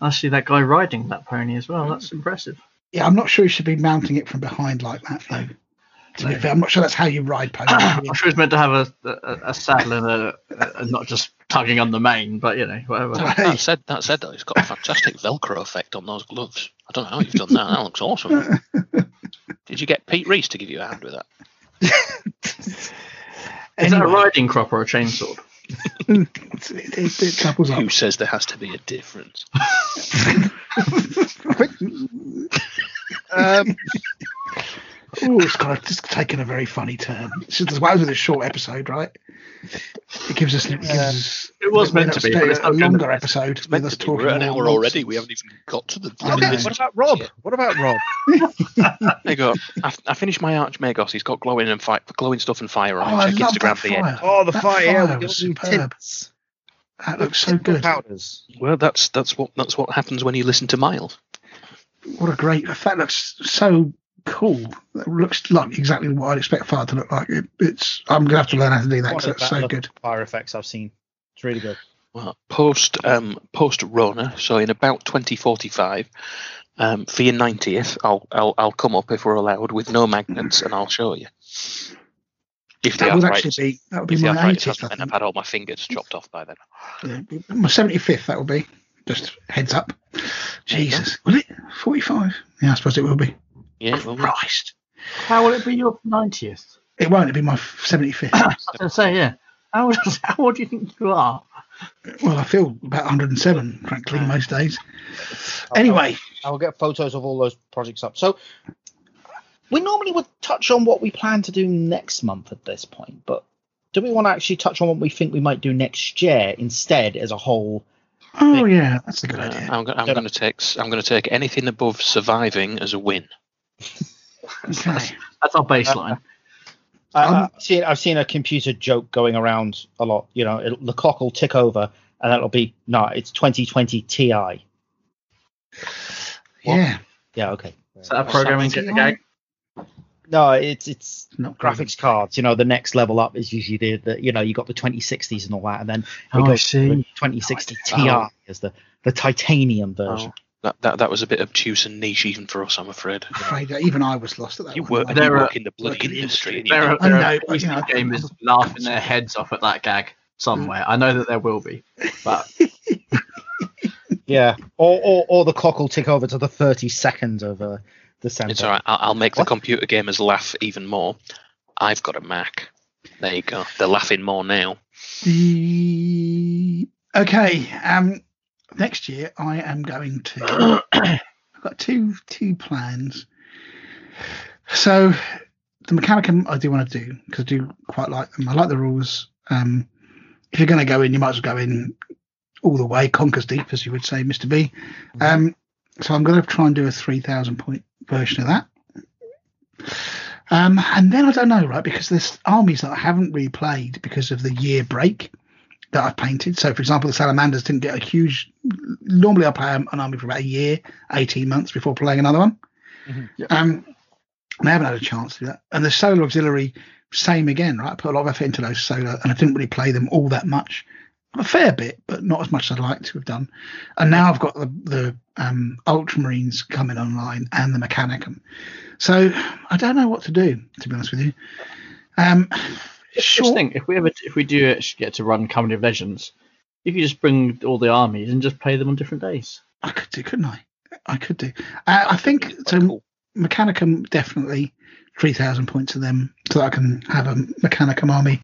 I see that guy riding that pony as well. That's impressive. Yeah, I'm not sure you should be mounting it from behind like that, though. To be fair, I'm not sure that's how you ride [CLEARS THROAT] ponies. I'm sure it's meant to have a, a, a saddle and a, a not just tugging on the mane, but you know, whatever. [LAUGHS] That, that said, that said, though, it's got a fantastic Velcro effect on those gloves. I don't know how you've done that. That looks awesome. [LAUGHS] Did you get Pete Reese to give you a hand with that? [LAUGHS] Is that a riding crop or a chainsaw? It, it, it couples up. Who says there has to be a difference? [LAUGHS] Um, Oh, it's kind of just taken a very funny turn. Just as well with a short episode, right? It gives us, it gives us It was meant to be, but it's a longer episode with Meant us to be. We're talking. an hour already. We haven't even got to the. I okay, what about Rob? What about Rob? [LAUGHS] There you go. I, I finished my Archmagos. He's got glowing and fi- glowing stuff and fire on Oh, I. Check love Instagram for the end. fire. Oh, the That fire, yeah, fire was superb. tints. That looks so good. Powders. Well, that's that's what that's what happens when you listen to Miles. What a great! That looks so cool. It looks like exactly what I'd expect fire to look like. It, it's. I'm gonna have to learn how to do that. One 'cause of that's so good. Fire effects I've seen. It's really good. Well, post um post Rona, so in about twenty forty five, um, for your ninetieth, I'll I'll I'll come up if we're allowed with no magnets, and I'll show you. If That would actually be that would be my arthritis 80th. I and I've had all my fingers chopped off by then. Yeah, My 75th. That will be. Just heads up. There you go. Jesus, will it? 45? Yeah, I suppose it will be. Yeah, well, Christ, How will it be your 90th? it won't. It'll be my 75th. [COUGHS] I was going to say, yeah. How, old- [LAUGHS] how old do you think you are? well, I feel about 107, frankly, most days. Anyway, I will get photos of all those projects up. So we normally would touch on what we plan to do next month at this point, but do we want to actually touch on what we think we might do next year instead as a whole? oh yeah, that's a good uh, idea. I'm, go- I'm Don't- going to take s- I'm going to take anything above surviving as a win. Okay. That's our baseline. I, Um, I've seen I've seen a computer joke going around a lot. You know, it'll, the clock will tick over, and that'll be no, it's 2020 Ti. Yeah, Yeah, okay. Is that a programming Something gag? No, it's it's not graphics cards. You know, the next level up is usually the, the you know you got the 2060s and all that, and then it Oh, I goes to see. 2060 Oh. Ti is the the titanium version. Oh, that, that that was a bit obtuse and niche even for us, I'm afraid. afraid that even I was lost at that You one. work, Like, you work in the bloody work industry. and you There are, don't- I there know, are you know, gamers laughing their heads off at that gag somewhere. I know that there will be, but [LAUGHS] Yeah, or, or or the clock will tick over to the 30 seconds of uh, December. It's all right. I'll, I'll make What? the computer gamers laugh even more. I've got a Mac. There you go. They're laughing more now. The okay. Um, next year I am going to. [COUGHS] I've got two two plans. So the Mechanicum I do want to do because I do quite like them. I like the rules. Um, if you're going to go in, you might as well go in all the way, conquers deep, as you would say, Mister B. Um, so I'm going to try and do a three thousand point version of that. Um, and then I don't know, right? Because there's armies that I haven't replayed because of the year break that I've painted. So, for example, the Salamanders didn't get a huge normally I play an army for about a year, eighteen months before playing another one. Mhm. Yeah. Um, and I haven't had a chance to do that. And the solar auxiliary, same again, right? I put a lot of effort into those solar, and I didn't really play them all that much. A fair bit, but not as much as I'd like to have done. And now I've got the the um, Ultramarines coming online and the Mechanicum. So I don't know what to do, to be honest with you. Um, Just sure. think, if we ever, if we do actually get to run Company of Legends, if you could just bring all the armies and just play them on different days. I could do, couldn't I? I could do. Uh, I think so. Cool. Mechanicum definitely three thousand points of them, so that I can have a Mechanicum army,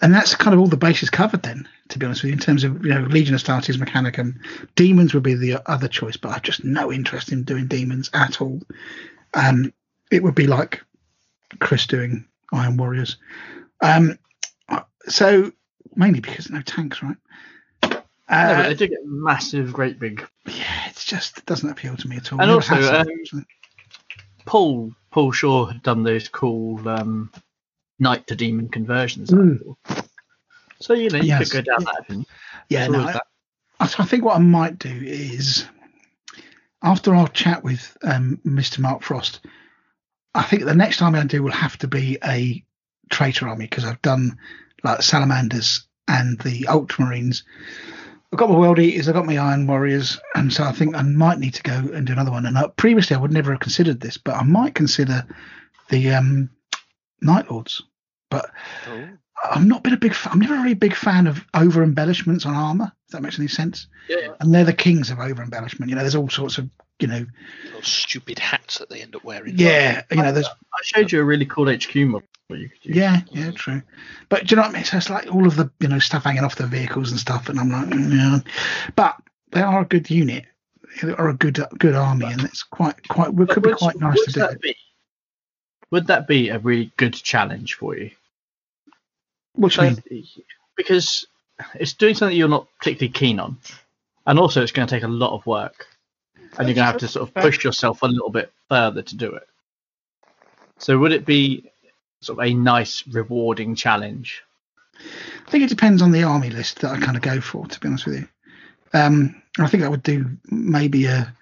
and that's kind of all the bases covered. Then, to be honest with you, in terms of you know Legion Astartes, Mechanicum, Demons would be the other choice, but I've just no interest in doing Demons at all. Um, it would be like Chris doing Iron Warriors. Um, so mainly because no tanks, right? No, Uh, they do get massive, great big. yeah, it's just it doesn't appeal to me at all. And also, has, um. Paul Paul Shaw had done those cool um, knight to demon conversions. I Mm. thought. So you know you Yes. could go down that avenue. yeah, no, I, that. I I think what I might do is after our chat with um, Mr. Mark Frost, I think the next army I do will have to be a traitor army because I've done like salamanders and the ultramarines. I've got my world eaters, I've got my iron warriors, and so I think I might need to go and do another one. And uh, previously I would never have considered this, but I might consider the um, night lords. But Oh. I've not been a big. Fan, I'm never a really big fan of over embellishments on armor. If that makes any sense. Yeah, yeah. And they're the kings of over embellishment. You know, there's all sorts of, you know, Those stupid hats that they end up wearing. yeah, you know, there's I showed you a really cool HQ model. You could use. yeah, yeah, true. But do you know what I mean? So it's like all of the, you know, stuff hanging off the vehicles and stuff, and I'm like, mm, yeah. But they are a good unit. They are a good, good army, and it's quite, quite, it could be quite nice would to do. that Be, would that be a really good challenge for you? What do you mean? because it's doing something you're not particularly keen on, and also it's going to take a lot of work, and you're going to have to sort of push yourself a little bit further to do it. So would it be sort of a nice, rewarding challenge? I think it depends on the army list that I kind of go for. To be honest with you, um, I think I would do maybe a,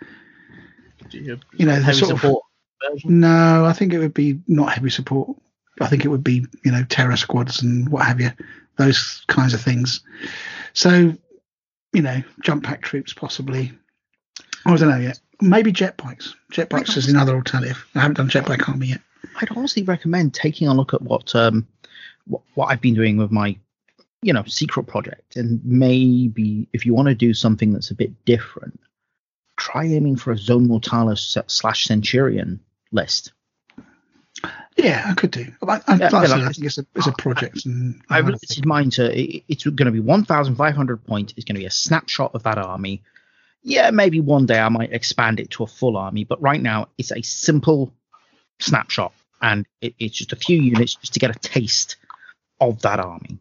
you, you know, the heavy sort of support version? No, I think it would be not heavy support. I think it would be, you know, terror squads and what have you, those kinds of things. So, you know, jump pack troops possibly. I don't know yet. Maybe jet bikes. Jet bikes is another alternative. I haven't done jet bike army yet. I'd honestly recommend taking a look at what um what, what I've been doing with my you know secret project, and maybe if you want to do something that's a bit different, try aiming for a Zone Mortalis slash Centurion list. Yeah, I could do. I, I, Yeah, like I, yeah, said, like- I think it's a, it's a project. And I've and limited mine to it- it's going to be 1,500 points. It's going to be a snapshot of that army. Yeah, maybe one day I might expand it to a full army, but right now it's a simple snapshot, and it, it's just a few units just to get a taste of that army.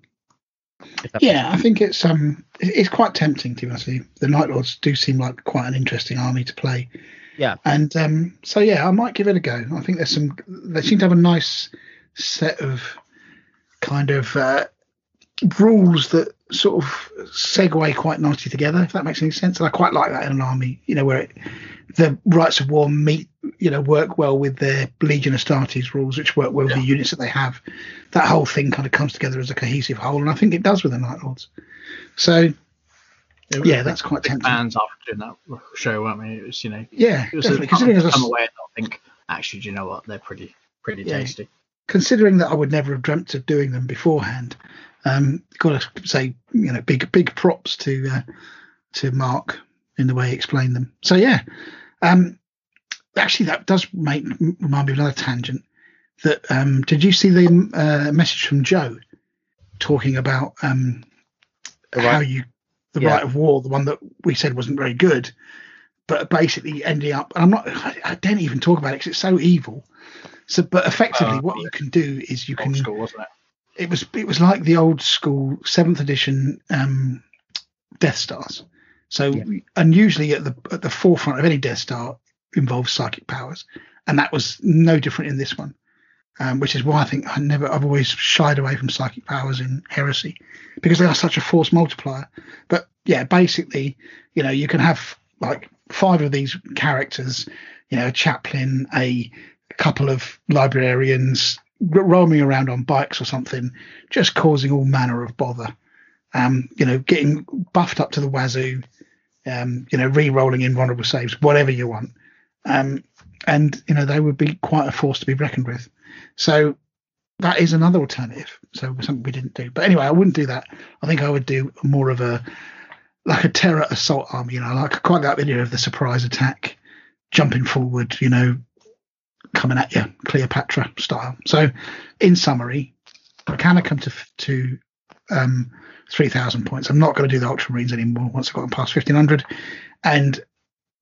Yeah, I think it's um it's quite tempting to be honest. The Night Lords do seem like quite an interesting army to play. Yeah. And um so yeah, I might give it a go. I think there's some they seem to have a nice set of kind of uh rules that sort of segue quite nicely together, if that makes any sense. And I quite like that in an army, you know, where it, the rites of war meet, you know, work well with their Legion Astartes rules, which work well with the units that they have. That whole thing kind of comes together as a cohesive whole, and I think it does with the Night Lords. So yeah, that's quite tempting. Fans after doing that show, weren't we? It was, you know, Yeah, it was definitely. Considering as I come away and not think, actually, do you know what? They're pretty, pretty Yeah. tasty. considering that I would never have dreamt of doing them beforehand, um, got to say, you know, big big props to uh, to Mark in the way he explained them. So yeah, um, actually that does make remind me of another tangent. That um, did you see the uh, message from Joe talking about um, The how right- you the Yeah. rite of war, the one that we said wasn't very good, but basically ending up. And I'm not. I, I don't even talk about it because it's so evil. So, but effectively, Uh, what you can do is you can school, wasn't it? It was it was like the old school seventh edition um, Death Stars. So Yeah. and usually at the at the forefront of any Death Star involves psychic powers, and that was no different in this one. Um, which is why I think I never I've always shied away from psychic powers in Heresy because they are such a force multiplier. But yeah, basically, you know, you can have like five of these characters, you know, a chaplain, a couple of librarians roaming around on bikes or something, just causing all manner of bother. Um, you know, getting buffed up to the wazoo, um, you know, re-rolling invulnerable saves, whatever you want. Um, and you know, they would be quite a force to be reckoned with. So that is another alternative. So something we didn't do. But anyway, I wouldn't do that. I think I would do more of a like a terror assault army. You know, like quite that idea of the surprise attack, jumping forward. You know, coming at you, Cleopatra style. So, in summary, i Mechanicum to to um, three thousand points. I'm not going to do the Ultramarines anymore once I've gotten past fifteen hundred. And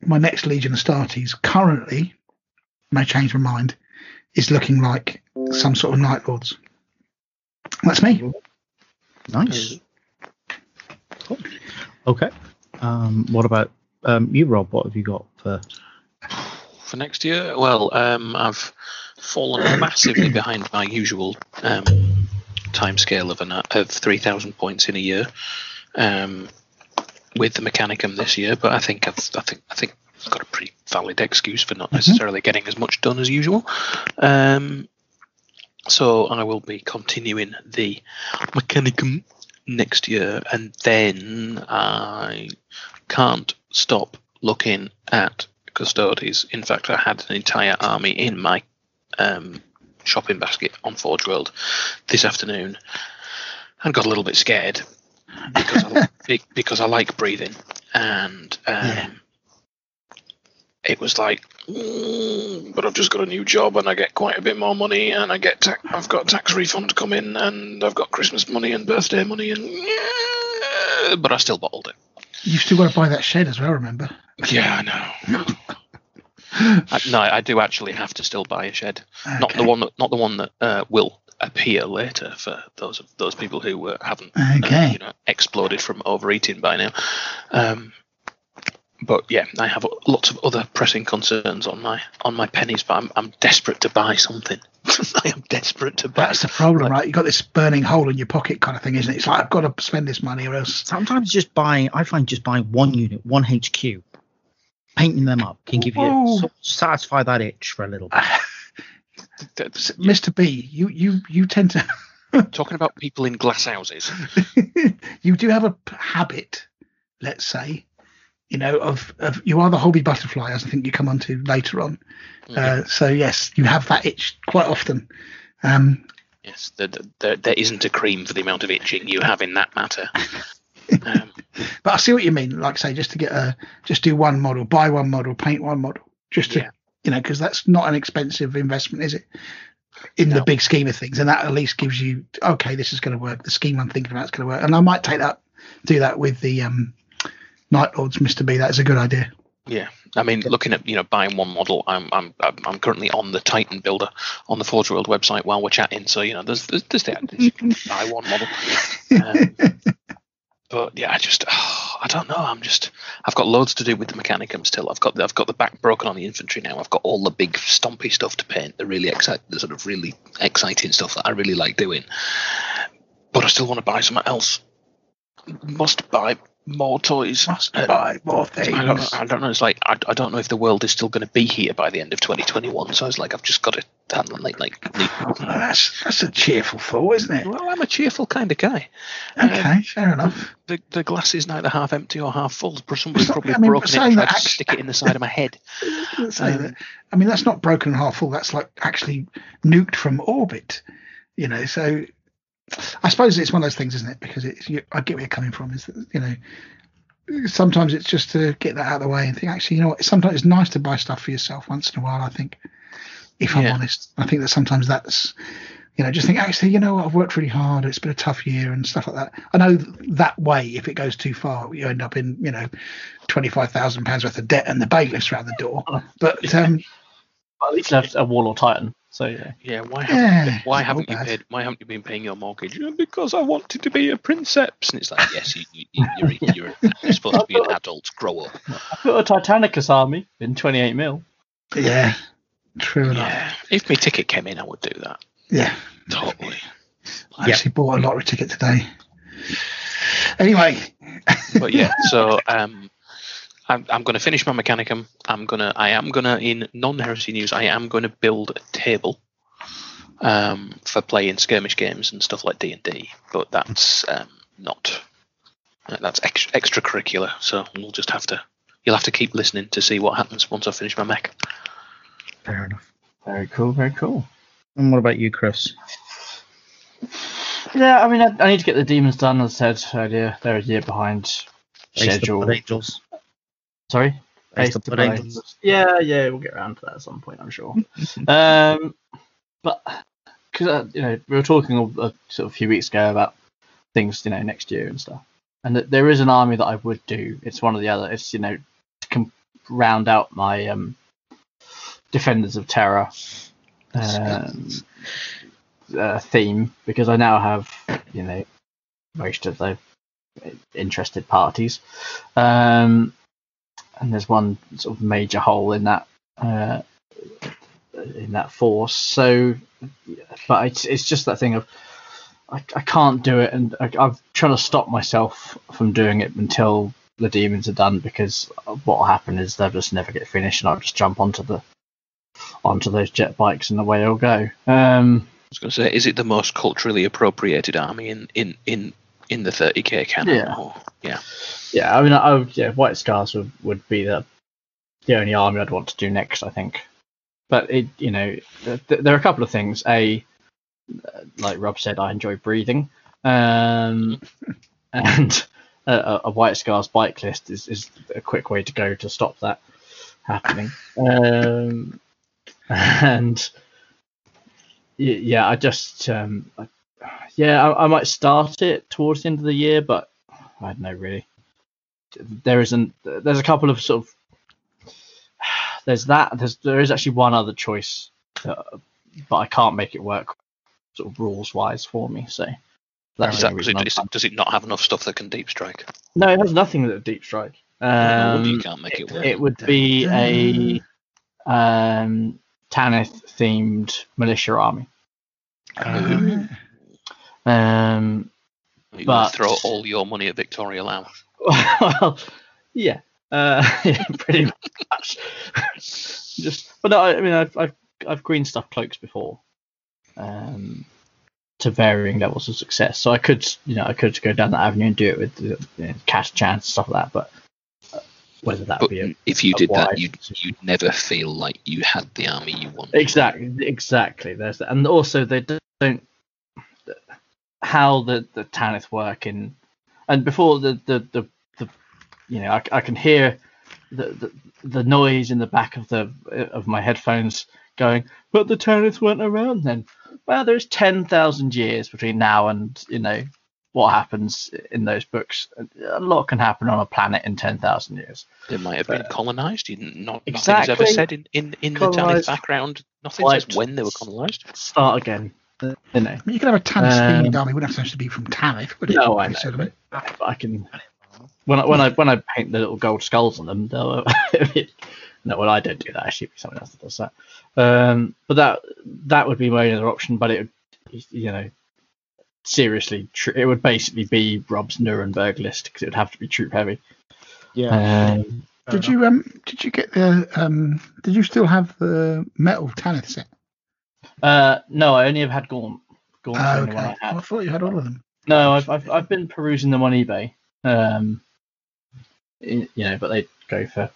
my next Legion of Astartes currently may change my mind is looking like some sort of Night Lords. That's me. Nice. Cool. Okay. Um, what about um, you, Rob? What have you got for? For next year, well, um, I've fallen massively behind my usual um, timescale of an, of three thousand points in a year um, with the Mechanicum this year. But I think I've I think I think I've got a pretty valid excuse for not necessarily getting as much done as usual. Um, so I will be continuing the Mechanicum next year, and then I can't stop looking at Custodes. In fact, I had an entire army in my um, shopping basket on Forge World this afternoon, and got a little bit scared because I, [LAUGHS] because I like breathing, and um, Yeah. it was like, "Mm, but I've just got a new job and I get quite a bit more money, and I get ta- I've got tax refund coming, and I've got Christmas money and birthday money, and but I still bottled it. You've still got to buy that shed as well. Remember? Yeah, I know. [LAUGHS] I, no, I do actually have to still buy a shed. Not the one that not the one that uh, will appear later for those of those people who uh, haven't uh, you know exploded from overeating by now. Um, but yeah, I have lots of other pressing concerns on my on my pennies, but I'm I'm desperate to buy something. [LAUGHS] I am desperate to buy. That's the problem, right? You've got this burning hole in your pocket kind of thing, isn't it? It's like I've got to spend this money or else. Sometimes just buying, I find just buying one unit, one HQ, painting them up can give you Whoa. satisfy that itch for a little bit. [LAUGHS] Mr. B, you you you tend to [LAUGHS] Talking about people in glass houses. [LAUGHS] you do have a habit, let's say, you know, of, of you are the hobby butterfly, as I think you come on to later on. Uh, so yes, you have that itch quite often. Um, Yes, there, there, there isn't a cream for the amount of itching you have in that matter. Um, but I see what you mean. Like say, just to get a just do one model, buy one model, paint one model, just to Yeah. you know, because that's not an expensive investment, is it? In the big scheme of things, and that at least gives you okay, this is going to work. The scheme I'm thinking about is going to work, and I might take that, do that with the um, Night Lords, Mister B. That is a good idea. yeah, I mean, looking at you know buying one model, I'm I'm I'm currently on the Titan builder on the Forge World website while we're chatting. So you know, there's there's, there's the you can buy one model. [LAUGHS] Um, but yeah, I just oh, [SIGHS] I don't know. I'm just I've got loads to do with the Mechanicum still. I've got the, I've got the back broken on the infantry now. I've got all the big stompy stuff to paint. The really excite the sort of really exciting stuff that I really like doing. But I still want to buy something else. Must buy more toys. Uh, buy more things. I don't, know, I don't know. It's like I, I don't know if the world is still going to be here by the end of 2021. So I was like I've just got to handle like like. Oh, that's that's a cheerful thought, isn't it? Well, I'm a cheerful kind of guy. Okay, fair enough. The the glass is neither half empty or half full. Somebody's probably I mean, broken it saying and tried that to stick it in the side of my head. [LAUGHS] Say that. I mean, that's not broken and half full. That's like actually nuked from orbit. You know, so I suppose it's one of those things, isn't it? Because it's you, I get where you're coming from. Is that you know, sometimes it's just to get that out of the way and think. Actually, you know what? Sometimes it's nice to buy stuff for yourself once in a while. I think, if I'm Yeah. honest, I think that sometimes that's. You know, just think actually, you know what, I've worked really hard. It's been a tough year and stuff like that. I know that way, if it goes too far, you end up in, you know, twenty-five thousand pounds worth of debt and the bailiffs around the door. [LAUGHS] But um, At least left a Warlord Titan. So yeah. Yeah, why haven't Yeah, why haven't you bad. paid why haven't you been paying your mortgage? "Uh, Because I wanted to be a princeps, And it's like, yes, you, you, you're, [LAUGHS] you're, you're supposed to be an adult. Grow up. I put a Titanicus army in 28 mil. Yeah, true enough. Yeah, if my ticket came in, I would do that. Yeah, Totally. I actually bought a lottery ticket today. Anyway, but yeah, so [LAUGHS] um, I'm, I'm going to finish my Mechanicum. I'm gonna, I am gonna, in non-heresy news, I am going to build a table um, for playing skirmish games and stuff like D and D. But that's um, not, uh, that's ex- extracurricular. So we'll just have to, you'll have to keep listening to see what happens once I finish my mech. Fair enough. Very cool, very cool. And what about you, Chris? Yeah, I mean, I, I need to get the demons done. As I said earlier, they're a year behind schedule. Angels. Sorry, Face Face the the Blood Blood Angels. Angels. Yeah, yeah, we'll get around to that at some point, I'm sure. [LAUGHS] um, but because uh, you know, we were talking a, a sort of few weeks ago about things, you know, next year and stuff, and that there is an army that I would do. It's one or the other. It's you know, to com- round out my um, Defenders of Terra um, uh, theme because I now have you know most of the interested parties, um, and there's one sort of major hole in that uh, in that force. So, but it's it's just that thing of I, I can't do it, and I, I'm trying to stop myself from doing it until the demons are done because what will happen is they'll just never get finished, and I'll just jump onto the onto those jet bikes and away I'll go. Um, I was going to say, is it the most culturally appropriated army in in in in the 30k canon? Yeah. Or, yeah. Yeah, I mean, I would, yeah, White Scars would, would be the the only army I'd want to do next, I think. But it, you know, th- th- there are a couple of things. A, like Rob said, I enjoy breathing, um, [LAUGHS] and a, a- a White Scars bike list is, is a quick way to go to stop that happening. Um, [LAUGHS] and yeah, I just, um, I, yeah, I, I might start it towards the end of the year, but I don't know really. There isn't there's a couple of sort of [SIGHS] there's that there's there is actually one other choice uh, but i can't make it work sort of rules wise for me so that's Is the that, does, it, I'm- is it- does it not have enough stuff that can deep strike? no it has nothing that a deep strike. No wonder you um, can't make it it, work. it would be a um tanith themed militia army. Uh, um you but- throw all your money at Victoria Lamb. [LAUGHS] well, yeah, uh, [LAUGHS] yeah, pretty much. [LAUGHS] Just, but no, I, I mean, I've, I've I've green stuff cloaks before, um, to varying levels of success. So I could, you know, I could go down that avenue and do it with the, you know, cash chance stuff like that. But uh, whether that But be a, if you did that, you'd you'd never feel like you had the army you wanted. exactly, exactly. There's that, and also they don't how the the Tanith work in, and before the the the, the you know I, I can hear the, the the noise in the back of the of my headphones going, but the Tanith weren't around then. Well, there's ten thousand years between now and you know what happens in those books. A lot can happen on a planet in ten thousand years. They might have been Uh, colonized. You, not nothing is ever exactly. said in in, in the Tanith Colonised. background. Nothing says when they were colonized. Start again. You know. you could have a Tanith Um, themed army. Wouldn't have to be from Tanith, would it? No, I know, but I can when I when I when I paint the little gold skulls on them. They'll, [LAUGHS] no, well, I don't do that. Actually, it'd be someone else that does that. Um, but that that would be my other option. But it would, you know, seriously, tr- it would basically be Rob's Nuremberg list because it would have to be troop heavy. Yeah. Um, Did you um? Did you get the um? Did you still have the metal Tanith set? Uh, no, I only have had Gaunt. Gaunt's the only one okay. I had. I thought you had all of them. No, I've, I've I've been perusing them on eBay. Um, y- you know, but they go for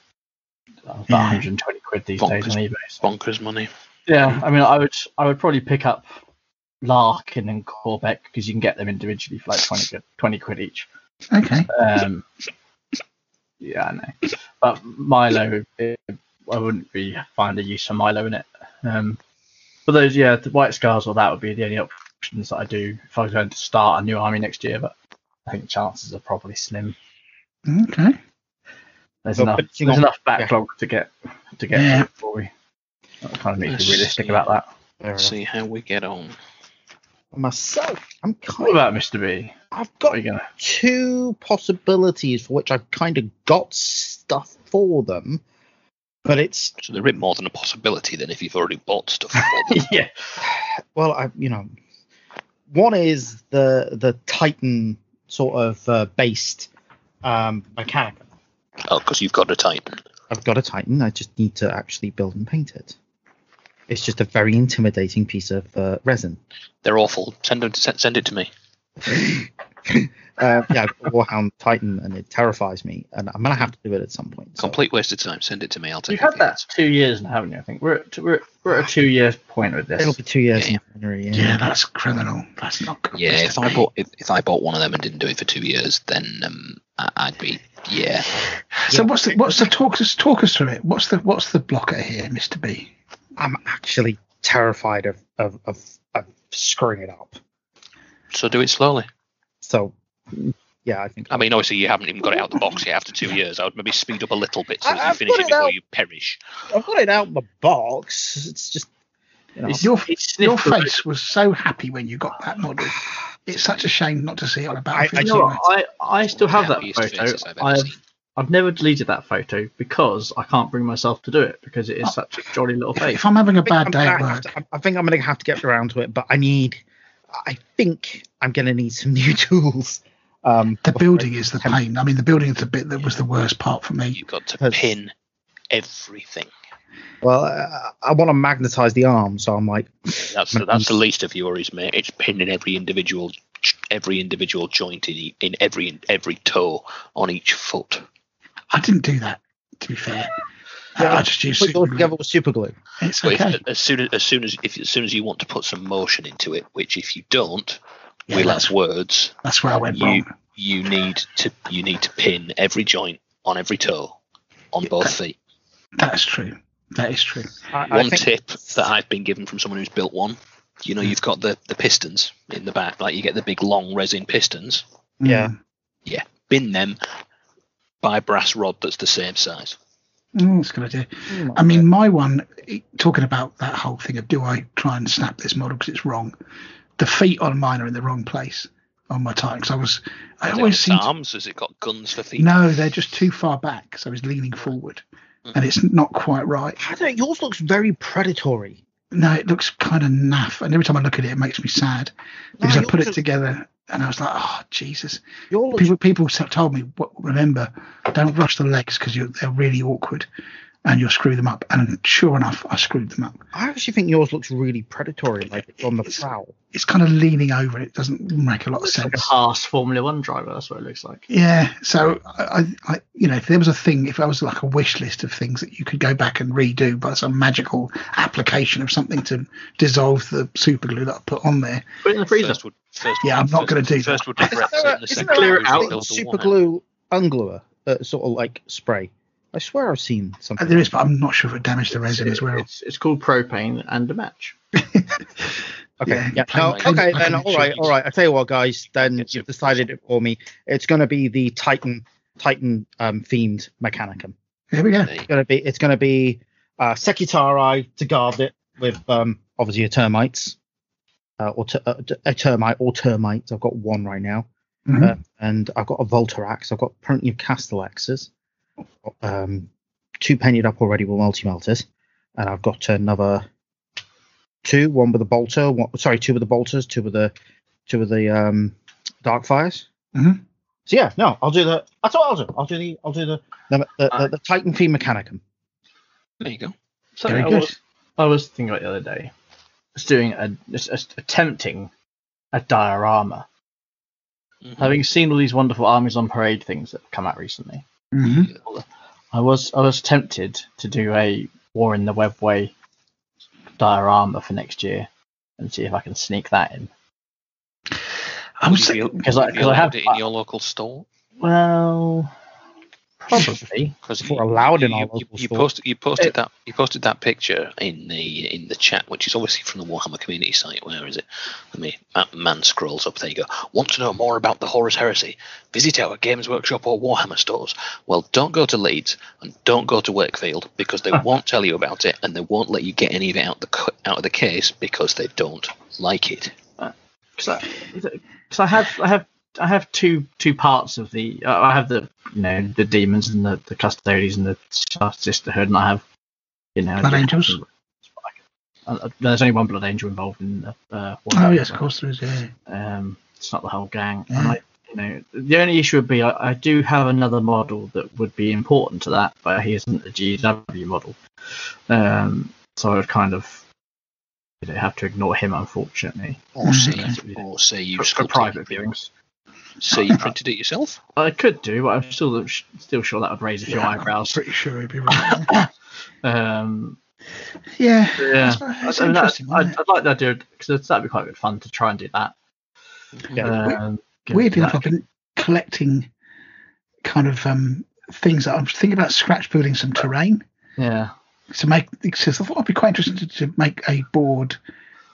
about Yeah. 120 quid these days on eBay. so- Bonkers money. Yeah, I mean, I would I would probably pick up Larkin and Corbec because you can get them individually for like 20 quid, 20 quid each. Okay. Um, yeah, I know. But Milo, it, I wouldn't be find a use for Milo in it. Um, but those, yeah, the White Scars or that would be the only options that I do if I was going to start a new army next year. But I think the chances are probably slim. Okay. There's Well, enough there's on- enough backlog to get to get Yeah. through before we that kind of makes Let's me realistic see. about that. Let's see how we get on. Myself, I'm What kind of. about Mr. B? I've got gonna? two possibilities for which I've kind of got stuff for them, but it's So they're a bit more than a possibility than if you've already bought stuff. [LAUGHS] Yeah. well, I you know, one is the the Titan sort of uh, based um, mechanic. Oh, because you've got a Titan. I've got a Titan. I just need to actually build and paint it. It's just a very intimidating piece of uh, resin. They're awful. Send them. To, send, send it to me. [LAUGHS] Uh, yeah, I've got a Warhound Titan, and it terrifies me, and I'm gonna have to do it at some point. so- Complete waste of time. Send it to me. I'll take You've had that two years now, haven't you? I think we're at, we're, we're at a two year point with this. It'll be two years Yeah. in January. Yeah. Yeah, that's criminal. That's not good. Yeah, if I bought if, if I bought one of them and didn't do it for two years, then um, I, I'd be yeah. So what's the what's the talk us talk us through it? What's the what's the blocker here, Mister B? I'm actually terrified of, of, of, of screwing it up. So do it slowly. So, yeah, I think. I mean, obviously you haven't even got it out of the box yet after two years. I would maybe speed up a little bit so I- that you I've finish it it before out. you perish. I've got it out in the box. It's just, you know, It's- Your your face was so happy when you got that model. It's such a shame not to see it on a battlefield. I You know? I, I still have that photo. I've I've never deleted that photo because I can't bring myself to do it because it is oh, such a jolly little face. if I'm having a think I'm bad day at work, to- I think I'm going to have to get around to it, but I need. I think I'm going to need some new [LAUGHS] tools. Um, the building is the can- pain. I mean, the building is the bit that was the worst part for me. You've got to Because- pin everything. Well, uh, I want to magnetize the arm, so I'm like, That's the, [LAUGHS] that's the least of your worries, mate. It's pinning every individual every individual joint in e- in every in every toe on each foot. I didn't do that, to be fair. [LAUGHS] Yeah, I just used put it all super glue. together with super glue. It's But if, okay. as soon as as soon as if as soon as you want to put some motion into it, which if you don't, Yeah, we'll that's, words. that's where I went you- wrong. You need to you need to pin every joint on every toe on both feet. That's true. That is true. I, I One think- tip that I've been given from someone who's built one. You know, mm. you've got the, the pistons in the back, like you get the big long resin pistons. Mm. Yeah. Yeah. Bin them by brass rod that's the same size. Mm, that's a good idea. Mm, I mean, my one, talking about that whole thing of do I try and snap this model because it's wrong? The feet on mine are in the wrong place on my time because I was, I Has it always got seem to, arms? Has it got guns for feet? no, they're just too far back. So I was leaning forward and mm. it's not quite right. I don't yours looks very predatory. No, it looks kind of naff. And every time I look at it, it makes me sad because No, I put it together and I was like, oh, Jesus. Yours looks People, people told me, remember, don't rush the legs because they're really awkward and you'll screw them up. And sure enough, I screwed them up. I actually think yours looks really predatory, like it's on the It's- prowl. It's kind of leaning over. It doesn't make a lot of looks like sense. a Haas Formula One driver. That's what it looks like. Yeah, so I, I, I, you know, if there was a thing, if I was like a wish list of things that you could go back and redo by some magical application of something to dissolve the super glue that I put on there, Put it in the freezer. First would, first Yeah, I'm not gonna do that. First would regret it, and the Isn't second there clear it out? super glue ungluer, uh, sort of like spray? I swear I've seen something. There is, but I'm not sure if it damaged the resin It's- as well. It's, it's called propane and a match. [LAUGHS] Okay, Yeah, yeah. No, plain- okay, then all right. All right. I tell you what, guys. Then It's you've decided it for me. It's going to be the Titan, Titan um, themed Mechanicum. Here we go. It's going to be, it's going to be uh, Skitarii to guard it with um, obviously a termites, uh, or ter- uh, a termite or termites. I've got one right now. Mhm. Uh, and I've got a Vultarax. I've got plenty of Castellaxes. Um, two pennied up already with multi melters, and I've got another two. One with a bolter. One, sorry, two with the bolters. Two with the two with the um, dark fires. Mhm. So yeah, no, I'll do the. That's what I'll do. I'll do the. I'll do the the, the, the, the Titan theme Mechanicum. There you go. Something Very I good. was, I was thinking about the other day. I was doing a, just- just attempting a diorama. Mhm. Having seen all these wonderful armies on parade things that have come out recently, Mhm. I was I was tempted to do a War in the Webway diorama for next year and see if I can sneak that in. I was Have Because I, have I have it in your local store? well, probably. [LAUGHS] Because We're allowed in you, our you, local you store. posted you posted It- that you posted that picture in the in the chat, which is obviously from the Warhammer community site. Where is it? Let me. that Man scrolls up. There you go. Want to know more about the Horus Heresy? Visit our Games Workshop or Warhammer stores. Well, don't go to Leeds and don't go to Wakefield because they [LAUGHS] won't tell you about it and they won't let you get any of it out the out of the case because they don't like it. Uh, because I, 'cause I have I have I have two two parts of the uh, I have the you know the demons and the, the custodians and the Star sisterhood and I have you know Blood the- angels? Uh, uh, there's only one blood angel involved in the uh, oh yes, of course there is. Yeah. um it's not the whole gang Yeah. and I you know, the only issue would be I, I do have another model that would be important to that, but he isn't a GW model. Um, so I would kind of you know, have to ignore him, unfortunately, Or Mm, say, or say you for, for private it. viewings. Say you printed it yourself. [LAUGHS] I could do, but I'm still still sure that would raise a few Yeah, I'm eyebrows. pretty sure he'd be right. [COUGHS] Um, yeah. yeah, That's, that's I mean, that's, interesting. I'd. I'd like the idea because that'd be quite good fun to try and do that. Yeah, um, weirdly enough, I've been collecting kind of um, things that I'm thinking about scratch building some terrain Yeah, to make. Because I thought it'd be quite interesting to, to make a board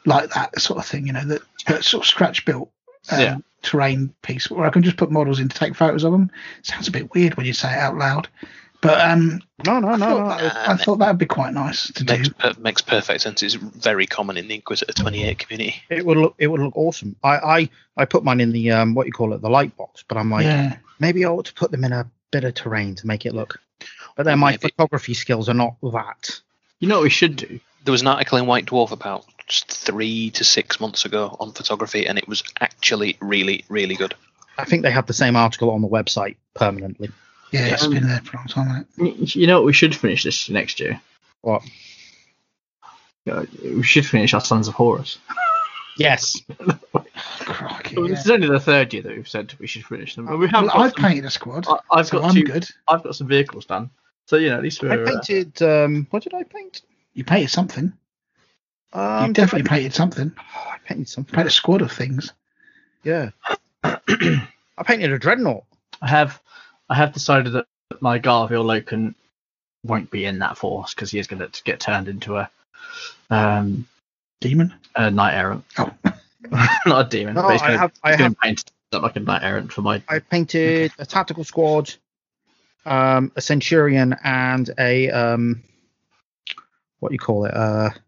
like that sort of thing, you know, that, that sort of scratch built um, Yeah. terrain piece where I can just put models in to take photos of them. Sounds a bit weird when you say it out loud, but um, No, no, I, no, thought no. that, I thought that would be quite nice to do. Makes, per- makes perfect sense. It's very common in the Inquisitor 28 community. It would look it would look awesome. I I, I put mine in the um what you call it the light box, but I'm like yeah, maybe I ought to put them in a bit of terrain to make it look. But then my Maybe. photography skills are not that. you know what we should do? There was an article in White Dwarf about just three to six months ago on photography, and it was actually really, really good. I think they have the same article on the website permanently. yeah, it's Um, been there for a long time. hasn't it? Y- You know what we should finish this next year? What? Uh, We should finish our Sons of Horus. Yes. Crikey, Well, yeah. This is only the third year that we've said we should finish them. But we have Well, I've some- painted a squad, I- I've so got I'm two. good. I've got some vehicles done. So you know, at least I we're. uh, painted um what did I paint? You painted something. Um you definitely painted something. I painted something. Painted a squad of things. Yeah. [CLEARS THROAT] I painted a dreadnought. I have, I have decided that my Garviel Loken won't be in that force because he is going to get turned into a, um, Demon. a knight errant. Oh. [LAUGHS] Not a demon. No, but he's I gonna, have I have paint up like a knight errant for my. I painted a tactical squad, um, a centurion, and a um, what do you call it? Uh, s-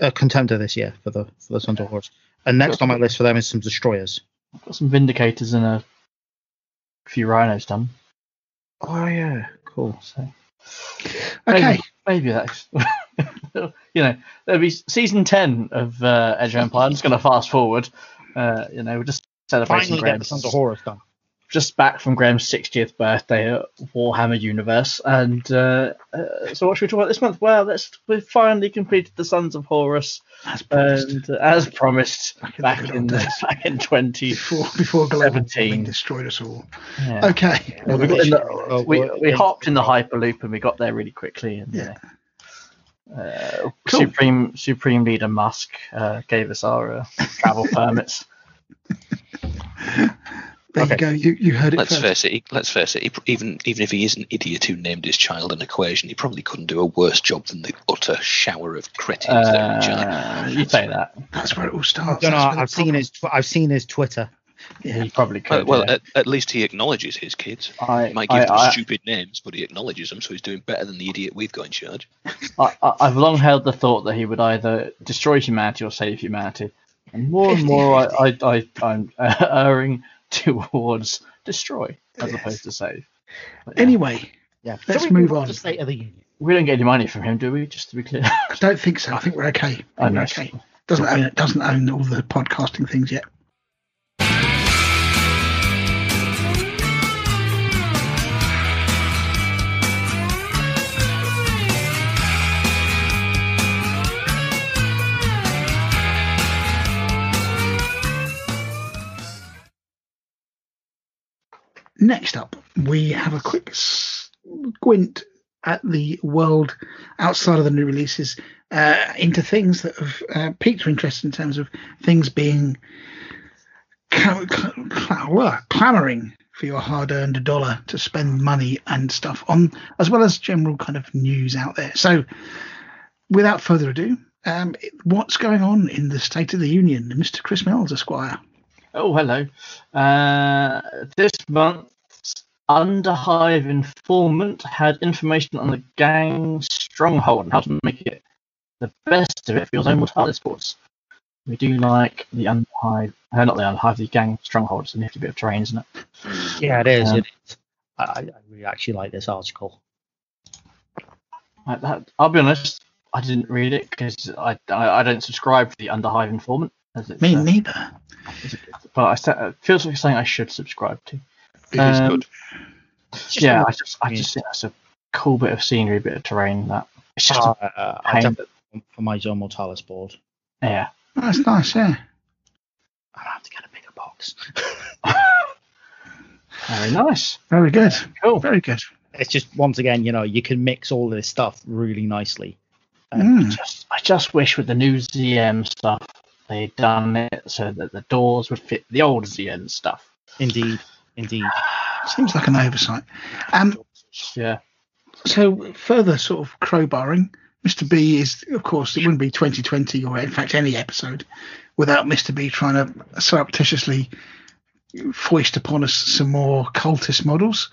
a contender this year for the for the of Horus. And next on my list for them is some destroyers. I've got some vindicators and a few rhinos done. Oh yeah, cool. So Okay. maybe, maybe that's. [LAUGHS] you know, there'll be season ten of uh, Edge of Empire. I'm just going to fast forward. Uh, you know, we're just celebrating Finally get the of Horus done. Just back from Graham's 60th birthday at Warhammer Universe. And uh, uh, so, what should we talk about this month? Well, let's we've finally completed the Sons of Horus, As promised. and uh, as promised, Back in the back in the, back in 20. before before global 17. destroyed us all. Yeah. Okay. Well, we, the, Oh, [LAUGHS] we, we hopped in the hyperloop and we got there really quickly. And Yeah. uh, uh, Cool. Supreme Supreme Leader Musk uh, gave us our uh, travel [LAUGHS] permits. There Okay. you go. You you heard it Let's first. face it. he- Let's face it. He, even even if he is an idiot who named his child an equation, he probably couldn't do a worse job than the utter shower of cretins that are in charge. Uh, you say that. That's where it all starts. don't know. That's where the I've seen problem- his. Tw- I've seen his Twitter. Yeah. You probably Well, could. well yeah. at, at least he acknowledges his kids. I, He might give I, them I, stupid names, but he acknowledges them, so he's doing better than the idiot we've got in charge. I, I- I've long held the thought that he would either destroy humanity or save humanity, and more and [LAUGHS] more I, I, I, I'm uh, [LAUGHS] erring towards destroy as Yes. opposed to save. But, yeah. Anyway, Yeah. Let's Shall we move on. to State of the Union. we don't get any money from him, do we? Just to be clear. I don't think so. I think we're okay. [LAUGHS] I think I we're okay. Doesn't own. Doesn't own all the podcasting things yet. Next up, we have a quick squint at the world outside of the new releases uh, into things that have uh, piqued our interest in terms of things being cl- cl- cl- clamoring for your hard-earned dollar to spend money and stuff on, as well as general kind of news out there. So, without further ado, um, what's going on in the State of the Union, Mr. Chris Mills, Esquire? Oh, hello. Uh, this month's Underhive informant had information on the gang stronghold and how to make it the best of it for your own mortality sports. We do like the Underhive, uh, not the Underhive, the gang stronghold. It's a nifty bit of terrain, isn't it? Yeah, it is. Um, it is. I, I really actually like this article. I, that, I'll be honest, I didn't read it because I, I, I don't subscribe to the Underhive informant. As it's, Me uh, neither. it's, but I sa- it feels like something I should subscribe to. It is Um, good. Yeah, I just I just think that's a cool bit of scenery, bit of terrain. That it's just Uh, a, uh, I'll pain. definitely for my Zone Mortalis board. yeah. That's nice, yeah. I'll have to get a bigger box. [LAUGHS] Very nice. Very good. Cool. Very good. it's just once again, you know, you can mix all this stuff really nicely. Mm. Just I just wish with the new ZM stuff they'd done it so that the doors would fit the old ZM stuff. Indeed, indeed. Seems like an oversight. Um, Yeah. so further sort of crowbarring, Mr. B is, of course, it wouldn't be 2020 or in fact any episode without Mr. B trying to surreptitiously foist upon us some more cultist models.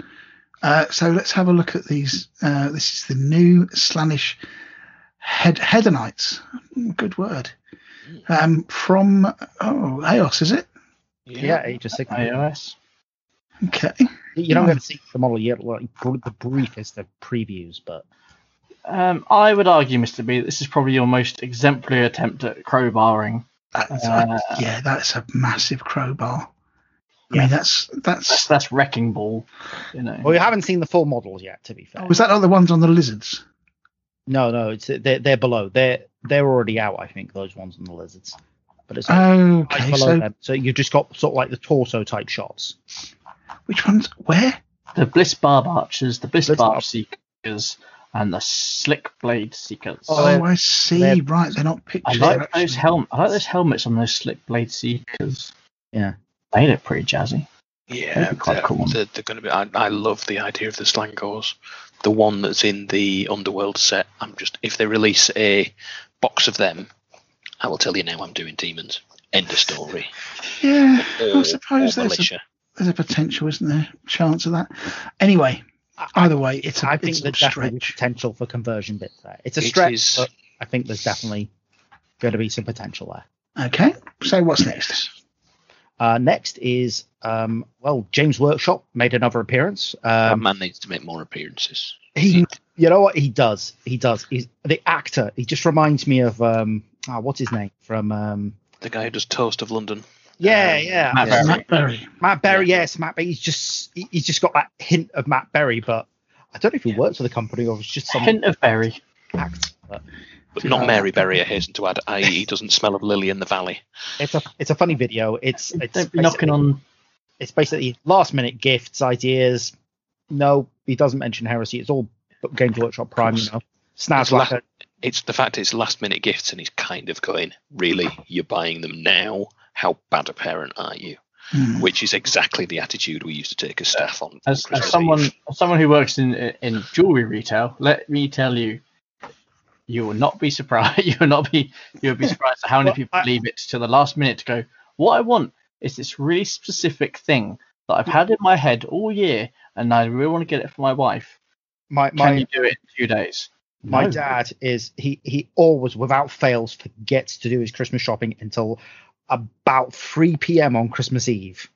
Uh, so let's have a look at these. Uh, this is the new Slaanesh head Hedonites. Good word. Um, from oh, Aos, is it? Yeah, Age of Sigmar. iOS. Okay. You don't get to see the model yet, like the briefest of previews, but Um, I would argue, Mr. B, this is probably your most exemplary attempt at crowbarring. That's, Uh, yeah, that's a massive crowbar. I Yeah. mean, that's That's, that's. that's wrecking ball. You know. well, we haven't seen the full models yet. To be fair, Was that like the ones on the lizards? no, no, it's they're they're below. They're they're already out. I think those ones on the lizards, but it's right Okay, below so them. So you've just got sort of like the torso type shots. Which ones? Where? the Bliss Barb Archers, the Bliss, Bliss Barb Barb. Seekers, and the Slick Blade Seekers. Oh, Oh, I see. they're- Right, they're not I pictures. they're like those actually- helm. I like those helmets on those Slick Blade Seekers. Yeah. They look pretty jazzy. Yeah, quite they're, cool. they're, they're going to be. I, I love the idea of the Slaangors. The one that's in the Underworld set. I'm just if they release a box of them, I will tell you now. I'm doing demons. End of story. Yeah, I suppose or there's a, militia. There's a potential, isn't there? Chance of that. Anyway, either way, it's a, I think it's a there's definitely stretch. potential for conversion bits there. It's a It stretch, is- but I think there's definitely going to be some potential there. Okay, so what's next? Uh, next is um, well, James Workshop made another appearance. that Um, man needs to make more appearances. he, you know what he does? He does. He's the actor. He just reminds me of um, oh, what's his name from um, The guy who does Toast of London. Yeah, Um, yeah, Matt yeah. Berry. Matt Berry. Matt Berry. Yes, Matt Berry. He's just he- he's just got that hint of Matt Berry, but I don't know if he works for the company or it's just some Hint of berry. act. But But not Mary Berry, I hasten to add, i.e., he doesn't smell of lily in the valley. it's a it's a funny video. It's it's Don't be knocking basically- on. it's basically last minute gifts, ideas. No, he doesn't mention heresy. It's all Games Workshop Prime, you know. Snaz It's la- It's the fact it's last minute gifts, and he's kind of going, "Really, you're buying them now? How bad a parent are you?" Hmm. Which is exactly the attitude we used to take as staff on. As, Christmas as someone, as someone who works in in jewelry retail, let me tell you, you will not be surprised. [LAUGHS] You will not be. You will be surprised at how many Well, people I- leave it to the last minute to go. What I want is this really specific thing that I've had in my head all year, and I really want to get it for my wife. My Can you do it in two days? my No. dad is he he always without fails forgets to do his Christmas shopping until about 3 p.m. on Christmas Eve.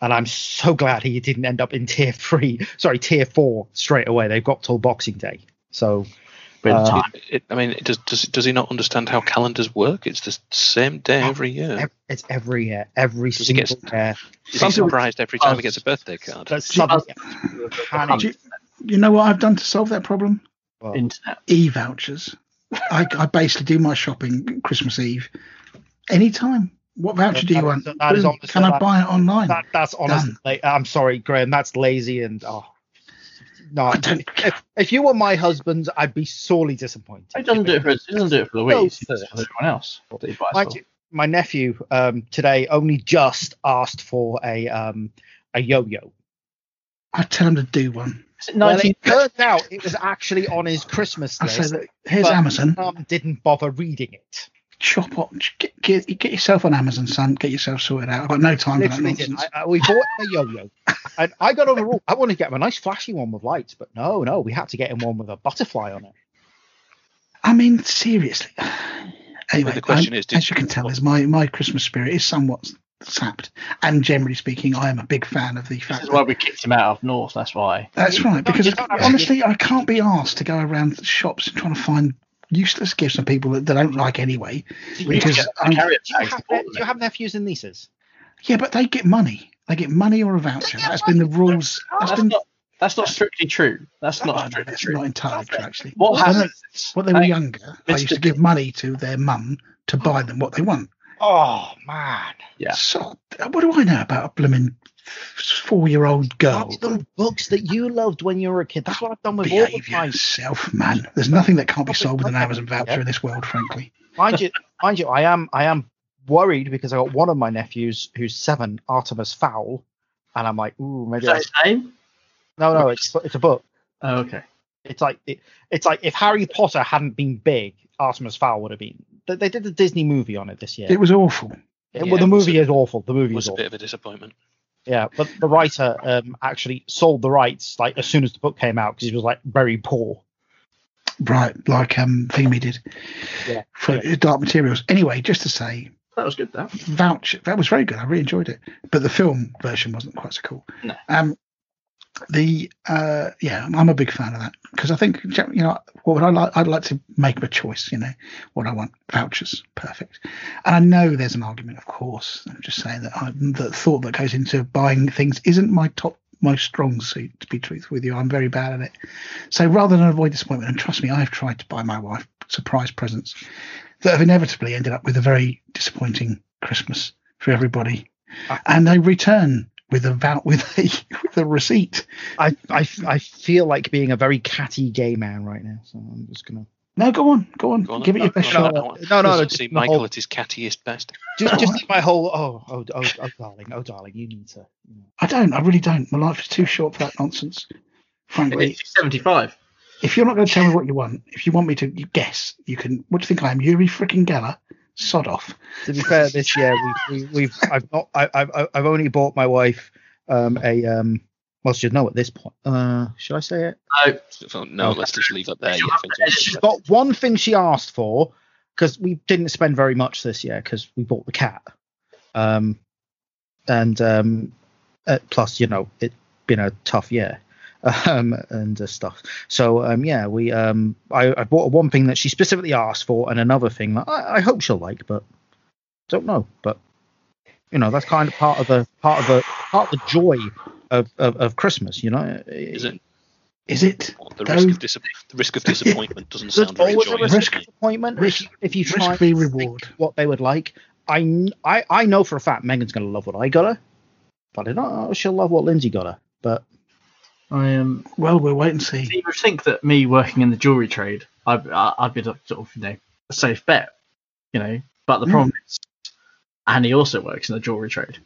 And I'm so glad he didn't end up in tier three, sorry, tier four straight away. They've got till Boxing Day. So Bit Uh, time. It, I mean, does, does does he not understand how calendars work? It's the same day every year. ev- it's every year, every Does he single get- year. Is some he surprised every time he gets a birthday card? That's Some- some, panic. Do you, you know what I've done to solve that problem? Well, E vouchers. I, I basically do my shopping Christmas Eve anytime. What voucher do you That- want? that- that is Boom. honestly- Can I that- buy it online? that, that's honestly, like, I'm sorry, Graham. That's lazy and oh, no. I don't- If, if you were my husband, I'd be sorely disappointed. He doesn't do it for. He doesn't do it for No, He does it for everyone else. That he buys my, my nephew um, today only just asked for a um, a yo-yo. I tell him to do one. It Well, it turned out it was actually on his Christmas I say list. that here's but Amazon. Mum didn't bother reading it. Chop up. Get, get, get yourself on Amazon, son. Get yourself sorted out. I've got no time for that Literally nonsense. I, I, we bought him a yo-yo, and I got on the rule. I wanted to get him a nice flashy one with lights, but no, no, we had to get him one with a butterfly on it. I mean, seriously. [SIGHS] Anyway, the question I- is, did- as you can tell, is my my Christmas spirit is somewhat sapped, and generally speaking, I am a big fan of the This fact. is that- why we kicked him out of North. That's why. That's right, because you don't have to- honestly, I can't be asked to go around shops trying to find useless gifts for people that they don't like anyway. We need to Because get the I'm- carrier Do you, have, to put do you have nephews and nieces? Yeah, but they get money. They get money or a voucher. That's been the rules. That's That's been not that's not strictly true. That's not Oh, no, strictly that's true. not entirely true, actually. What When they- happens? When they were Hey, younger, they used to give money to their mum to buy them what they want. Oh man. Oh, yeah. So, what do I know about a blooming four-year-old girl? That's the books that you loved when you were a kid. That's what I've done with all Behave of my. yourself, man. There's nothing that can't be sold with an Amazon voucher in this world, frankly. Mind you, mind you, I am I am worried because I got one of my nephews who's seven, Artemis Fowl, and I'm like, ooh, maybe. Is that I, his name? no, no, it's it's a book. Oh, okay. It's like it, it's like if Harry Potter hadn't been big, Artemis Fowl would have been. They, they did a Disney movie on it this year. It was awful. It- Yeah, well, the it movie a- is awful. The movie was is a awful. bit of a disappointment. Yeah, but the writer um, actually sold the rights like as soon as the book came out because he was like very poor. Right, like um, Vimy did Yeah. for Dark Materials. Anyway, just to say, That was good. That. voucher that was very good. I really enjoyed it, but the film version wasn't quite so cool. No. Um, the uh, yeah, I'm a big fan of that because I think you know what would I like? I'd like to make a choice. You know what I want vouchers, perfect. And I know there's an argument, of course. I'm just saying that I, the thought that goes into buying things isn't my top most strong suit. To be truthful with you, I'm very bad at it. So rather than avoid disappointment, and trust me, I've tried to buy my wife surprise presents that have inevitably ended up with a very disappointing Christmas for everybody, Ah. and they return with a vout with a [LAUGHS] with a receipt. I, I, I feel like being a very catty gay man right now, so I'm just gonna No, go on, go on, Go on, give it no, your best no, shot. no, no, no, no, Let's just see Michael whole- at his cattiest best. just just oh. my whole oh oh oh oh darling oh darling you need to. I don't, I really don't. My life is too short for that nonsense. Frankly, 75. if you're not going to tell me what you want, if you want me to guess, you can. What do you think I am, Uri freaking Geller? Sod off. to be fair this year we, we, we've I've not I, I've I've only bought my wife um a um well she'd know at this point uh should I say it No, no, let's just leave it there. Yeah, I think so. she's got one thing she asked for because we didn't spend very much this year because we bought the cat um and um uh, plus you know it's been a tough year um and uh, stuff so um yeah we um I, I bought one thing that she specifically asked for and another thing that I, I hope she'll like but don't know but you know that's kind of part of the part of the part of the joy of of, of christmas you know Is it? Is it? The risk of dis- the risk of [LAUGHS] disappointment doesn't sound very always a joyous. risk Risk- of disappointment risk- if you, if you try risk-free and think reward. what they would like. I, I I know for a fact Megan's gonna love what I got her, but I don't know she'll love what Lindsay got her. But I um, Well, we'll wait and see. you would think that me working in the jewelry trade, I'd, I'd be sort of you know a safe bet, you know. But the Mm. problem is, Annie also works in the jewelry trade,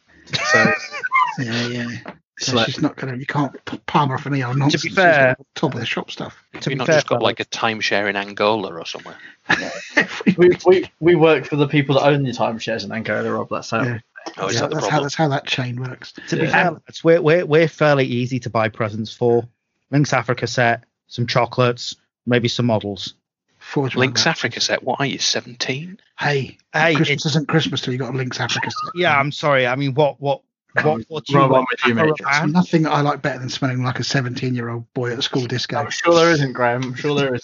so [LAUGHS] Yeah, yeah. it's So like, she's not going to. You can't p- palm her off any old nonsense. She's fair- got top of the shop stuff. to you be not fair, just got like a timeshare in Angola or somewhere? [LAUGHS] we, we we work for the people that own the timeshares in Angola, Rob. That's how. Yeah. Oh, Yeah, that that's how that's how that chain works. to be fair, lads, we're, we're we're fairly easy to buy presents for. Lynx Africa set, some chocolates, maybe some models. Forge Lynx. Africa set. What are you, 17? Hey, Hey, Christmas it's- isn't Christmas till you got a Lynx Africa set. [LAUGHS] Yeah, I'm sorry. I mean, what what what what do you want? with you, Pepper mate. There's nothing I like better than smelling like a 17 year old boy at a school disco. I'm sure there isn't, Graham. I'm sure there is.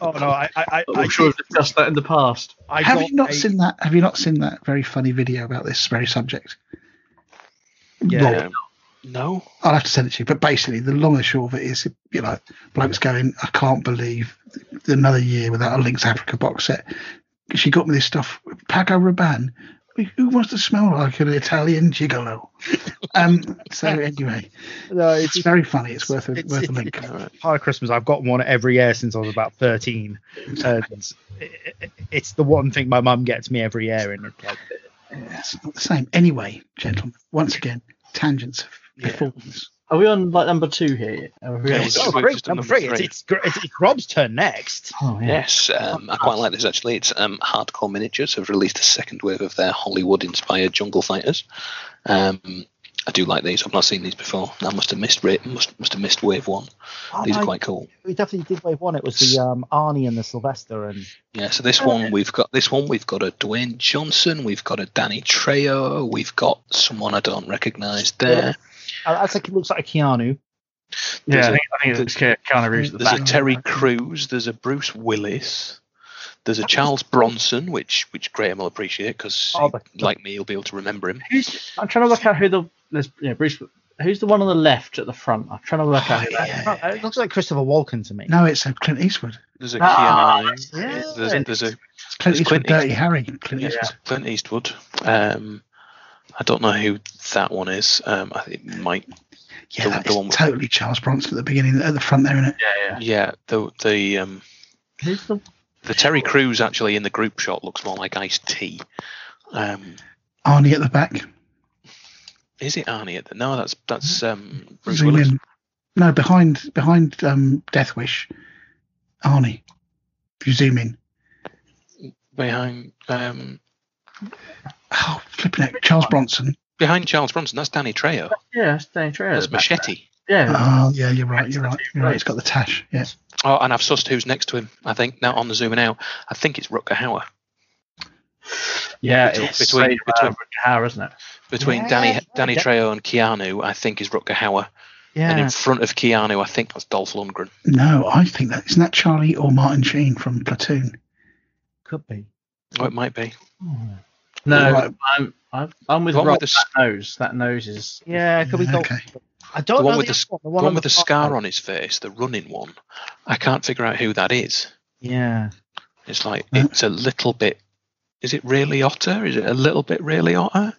Oh no, I I I, I'm sure we've discussed that in the past. I have you not a- seen that? Have you not seen that very funny video about this very subject? Yeah. Rob, no. I'll have to send it to you. But basically, the long and short of it is, you know, blokes going, I can't believe another year without a Lynx Africa box set. She got me this stuff, Paco Rabanne. Who wants to smell like an Italian gigolo? um. So [LAUGHS] anyway, No, it's, it's very funny. It's worth a It's- worth a link. [LAUGHS] All right. part of Christmas. I've gotten one every year since I was about 13. And it- it- it's the one thing my mum gets me every year. And it's like, It's not the same. Anyway, gentlemen, once again, tangents of Yeah. performance. Are we on like number two here? Are we Yeah, on- we're just- oh, great, number number three. It's, three. it's, it's, it's Rob's turn next. Oh, yeah. Yes, um, I quite like this actually. It's um, Hardcore Miniatures have released a second wave of their Hollywood-inspired Jungle Fighters. Um, I do like these. I've not seen these before. I must have missed ra- must must have missed wave one. These are quite cool. We definitely did wave one. It was the um, Arnie and the Sylvester. And Yeah, so this one we've got this one we've got a Dwayne Johnson, we've got a Danny Trejo, we've got someone I don't recognise there. Uh, that's like, it looks like a Keanu. There's Yeah, I a- think, I think it's Keanu Reeves at the There's a. Terry Crews, there's a Bruce Willis, There's a Charles Bronson, which which Graham will appreciate because, Oh, like me, he'll be able to remember him. Who's, I'm trying to work out who the there's, yeah, Bruce. Who's the one on the left at the front? I'm trying to work out who that is. It looks like Christopher Walken to me. No, it's uh, Clint Eastwood. There's a Ah, Keanu. yeah. There's, there's a It's Clint Eastwood, Clint Dirty Harry. Clint yeah, Eastwood. Clint Eastwood. Um, I don't know who that one is. Um, I think it might. Yeah, The- that the is one with- totally Charles Bronson at the beginning, at the front there, isn't it? Yeah, yeah. Yeah, the the um, Who's the the Terry Crews actually in the group shot looks more like Ice T. Um, Arnie at the back. is it Arnie? At the, no, that's that's um, Bruce Zoom Willis. in. No, behind behind um, Death Wish. Arnie. If you zoom in. Behind um, Oh, flipping it. Charles Bronson. behind Charles Bronson, that's Danny Trejo. yeah? That's Danny Trejo. That's Machete. Yeah. Oh, yeah, you're right. You're right. You're right. It's got the tash. Yeah. Oh, and I've sussed who's next to him. I think now on the zooming out, I think it's Rutger Hauer. yeah, between- it's between- between, between- Hauer, isn't it? Between Yeah, Danny Danny yeah. Trejo and Keanu, I think is Rutger Hauer. Yeah. And in front of Keanu, I think that's Dolph Lundgren. No, I think that isn't that Charlie or Martin Sheen from Platoon. Could be. Oh, it might be. Hmm. No, Right. I'm I'm, I'm with The one Rob. with the that nose. That nose is. Yeah, could be. Yeah, Dolph- okay. I don't The one know with the, the s- other The one, one with the far scar right. on his face, the running one. I can't figure out who that is. Yeah. It's like Huh? it's a little bit. Is it really Otter? Is it a little bit really Otter?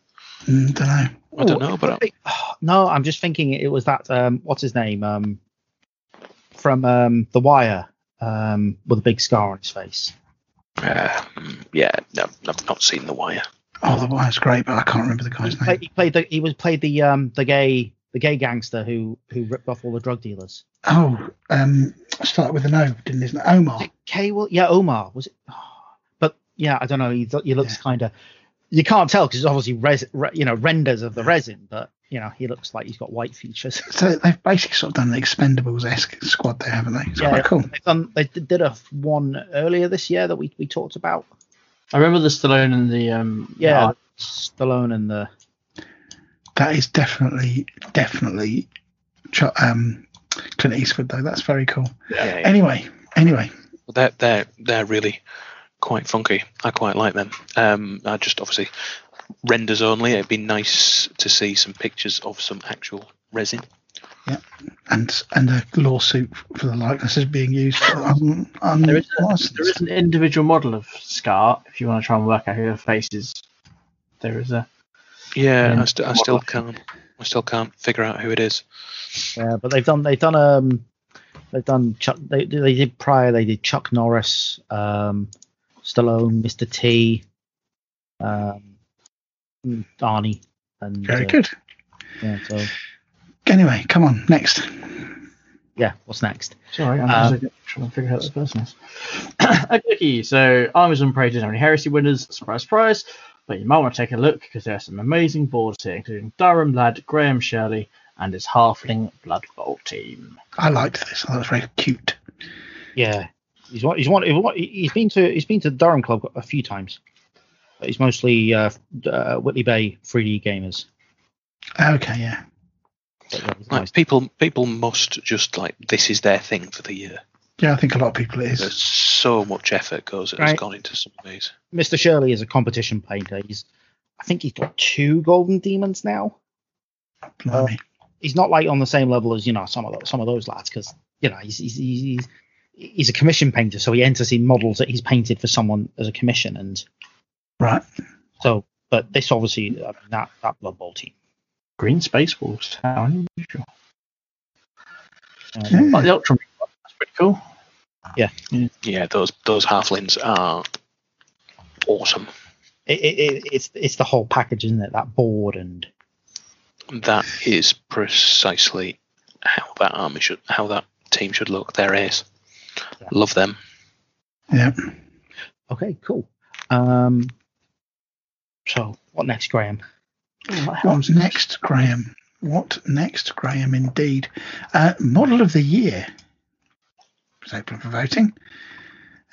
Mm, don't know. I don't know, but [SIGHS] no, I'm just thinking it was that. Um, what's his name? Um, from um, The Wire. Um, with a big scar on his face. uh, yeah, no, I've not seen The Wire. Oh, the wire's great, but I can't remember the He guy's played, name. he played the he was played the um the gay the gay gangster who who ripped off all the drug dealers. Oh, um, started with an O, didn't it? Omar. Was it K? Will yeah, Omar was it? But yeah, I don't know. He he looks Yeah. kind of. You can't tell because it's obviously res, re, you know renders of the resin, but you know he looks like he's got white features. [LAUGHS] So they've basically sort of done the Expendables esque squad there, haven't they? It's Yeah. quite cool. They've done, they did did a one earlier this year that we, we talked about. I remember the Stallone and the um. Yeah, the- Stallone and the That is definitely, definitely Ch- um, Clint Eastwood, though. That's very cool. Yeah, yeah. Anyway, anyway, they're they're they're really quite funky. I quite like them. Um, I just obviously renders only. It'd be nice to see some pictures of some actual resin. And and a lawsuit for the likeness is being used. Um, um, there, is a, there is an individual model of Scar. If you want to try and work out who her face is, there is a. Yeah, Yeah. I, st- I still can't. I still can't figure out who it is. yeah, but they've done they've done um they've done Chuck they they did prior they did Chuck Norris, um, Stallone, Mr. T, um, Arnie, and Very uh, good. Yeah, so Anyway, come on, next. yeah, what's next? Sorry, I'm Um, trying to figure out that person is. okay, so Armies on Parade is only heresy winners. Surprise, surprise. But you might want to take a look because there are some amazing boards here, including Durham lad Graham Shirley and his Halfling Blood Bowl team. I liked this. I thought it was very cute. Yeah, he's one. He's one. He's been to he's been to Durham Club a few times. But he's mostly uh, uh, Whitley Bay 3D gamers. Okay, yeah. But, yeah, he's Like nice. people, people must just like this is their thing for the year. Yeah, I think a lot of people it There's is. so much effort goes has gone into some of these. Mr. Shirley is a competition painter. He's, I think he's got two golden demons now. Blimey. Uh, he's not like on the same level as you know some of those, some of those lads because you know he's, he's he's he's a commission painter, so he enters in models that he's painted for someone as a commission, and Right. so. But this obviously I mean, that that Blood Bowl team. Green Space Wolves. How unusual. Yeah. Like the Ultramarine. That's pretty cool. Yeah, Yeah, those those halflings are awesome. it, it, it, it's it's the whole package, isn't it? That board and That is precisely how that army should, how that team should look. Their ace. Yeah. Love them. Yeah. okay, cool. Um, so what next, Graham? What's next, Graham? What next, Graham? Indeed. Uh, model of the year is open for voting.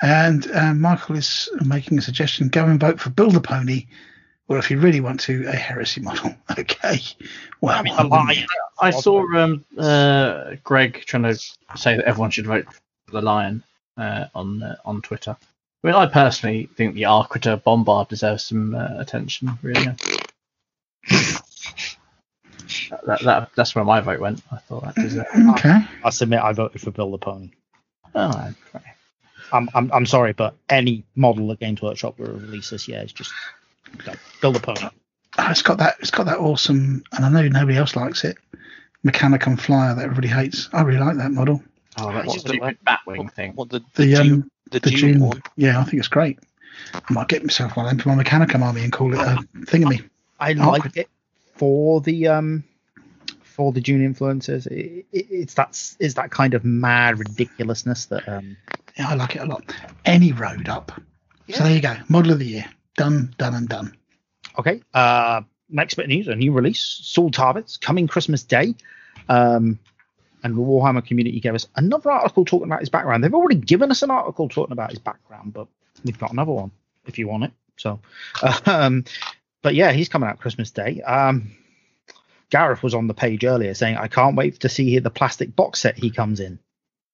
And uh, Michael is making a suggestion go and vote for Bill the Pony, or if you really want to, a heresy model. [LAUGHS] Okay. Well, I mean, why the wouldn't line- you? I saw um, uh, Greg trying to say that everyone should vote for the Lion uh, on uh, on Twitter. I mean, I personally think the Arquitor Bombard deserves some uh, attention. Really, that, that that's where my vote went. I thought that deserved. Okay. I submit I voted for Bill the Pony. Oh, okay. I'm, I'm, I'm sorry, but any model that Games Workshop will release this year is just go, Bill the Pony. Oh, it's got that. It's got that awesome, and I know nobody else likes it. Mechanicum Flyer that everybody hates. I really like that model. Oh, that's What's a stupid Batwing thing. What the the, The um, the, the Dune, June one? Yeah, I think it's great. I might get myself one of them for my Mechanicum army and call it a thingamy. I Oh, like it for the um for the June influences. It, it, it's that it's that kind of mad ridiculousness that um Yeah, I like it a lot. Any road up. So there you go. Model of the year. Done, done, and done. Okay. Uh, next bit of news: a new release, Saul Tarvitz, coming Christmas Day. Um, and the Warhammer community gave us another article talking about his background. They've already given us an article talking about his background, but we've got another one if you want it. So, [LAUGHS] um, but yeah, he's coming out Christmas Day. Um, Gareth was on the page earlier saying, "I can't wait to see the plastic box set he comes in."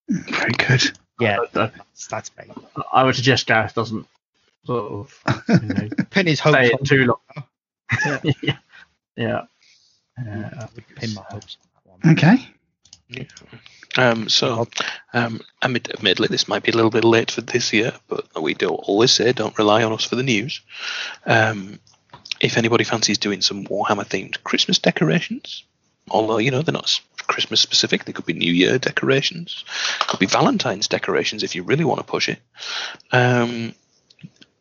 Very good. Yeah, I, that's, that's bait. I would suggest Gareth doesn't sort of you know, [LAUGHS] Pin his hopes on too long. [LAUGHS] yeah. Yeah. I Uh, would pin my hopes on that one. Okay. Um, so, um, admit- admittedly, this might be a little bit late for this year, but we do always say don't rely on us for the news. Um, if anybody fancies doing some Warhammer themed Christmas decorations, although you know they're not Christmas specific, they could be New Year decorations, could be Valentine's decorations if you really want to push it. Um,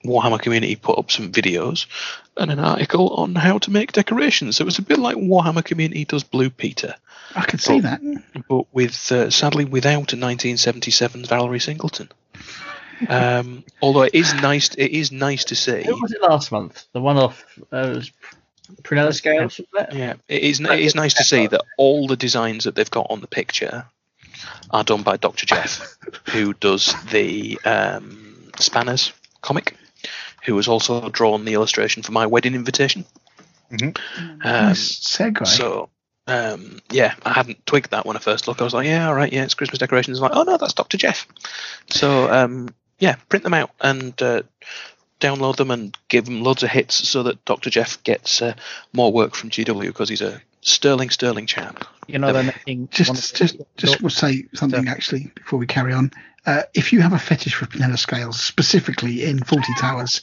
Warhammer community put up some videos and an article on how to make decorations. So it was a bit like Warhammer community does Blue Peter I can see Oh. that. but with uh, sadly without a 1977 Valerie Singleton. Um, although it is nice, it is nice to see. who was it last month? The one off uh, was Prunella Scales. Yeah, it is. It is nice to see that all the designs that they've got on the picture are done by Dr. Jeff, [LAUGHS] who does the um, Spanners comic, who has also drawn the illustration for my wedding invitation. Mhm. Um, nice segue. So, um, yeah, I hadn't twigged that when I first looked. I was like, yeah, all right, yeah, it's Christmas decorations. I'm like, oh no, that's Dr. Jeff. So, um, yeah, print them out and uh, download them and give them loads of hits so that Dr. Jeff gets uh, more work from GW because he's a sterling, sterling chap. You know, they're making just, just, just will say something actually before we carry on. Uh, if you have a fetish for Prunella Scales, specifically in Fawlty Towers,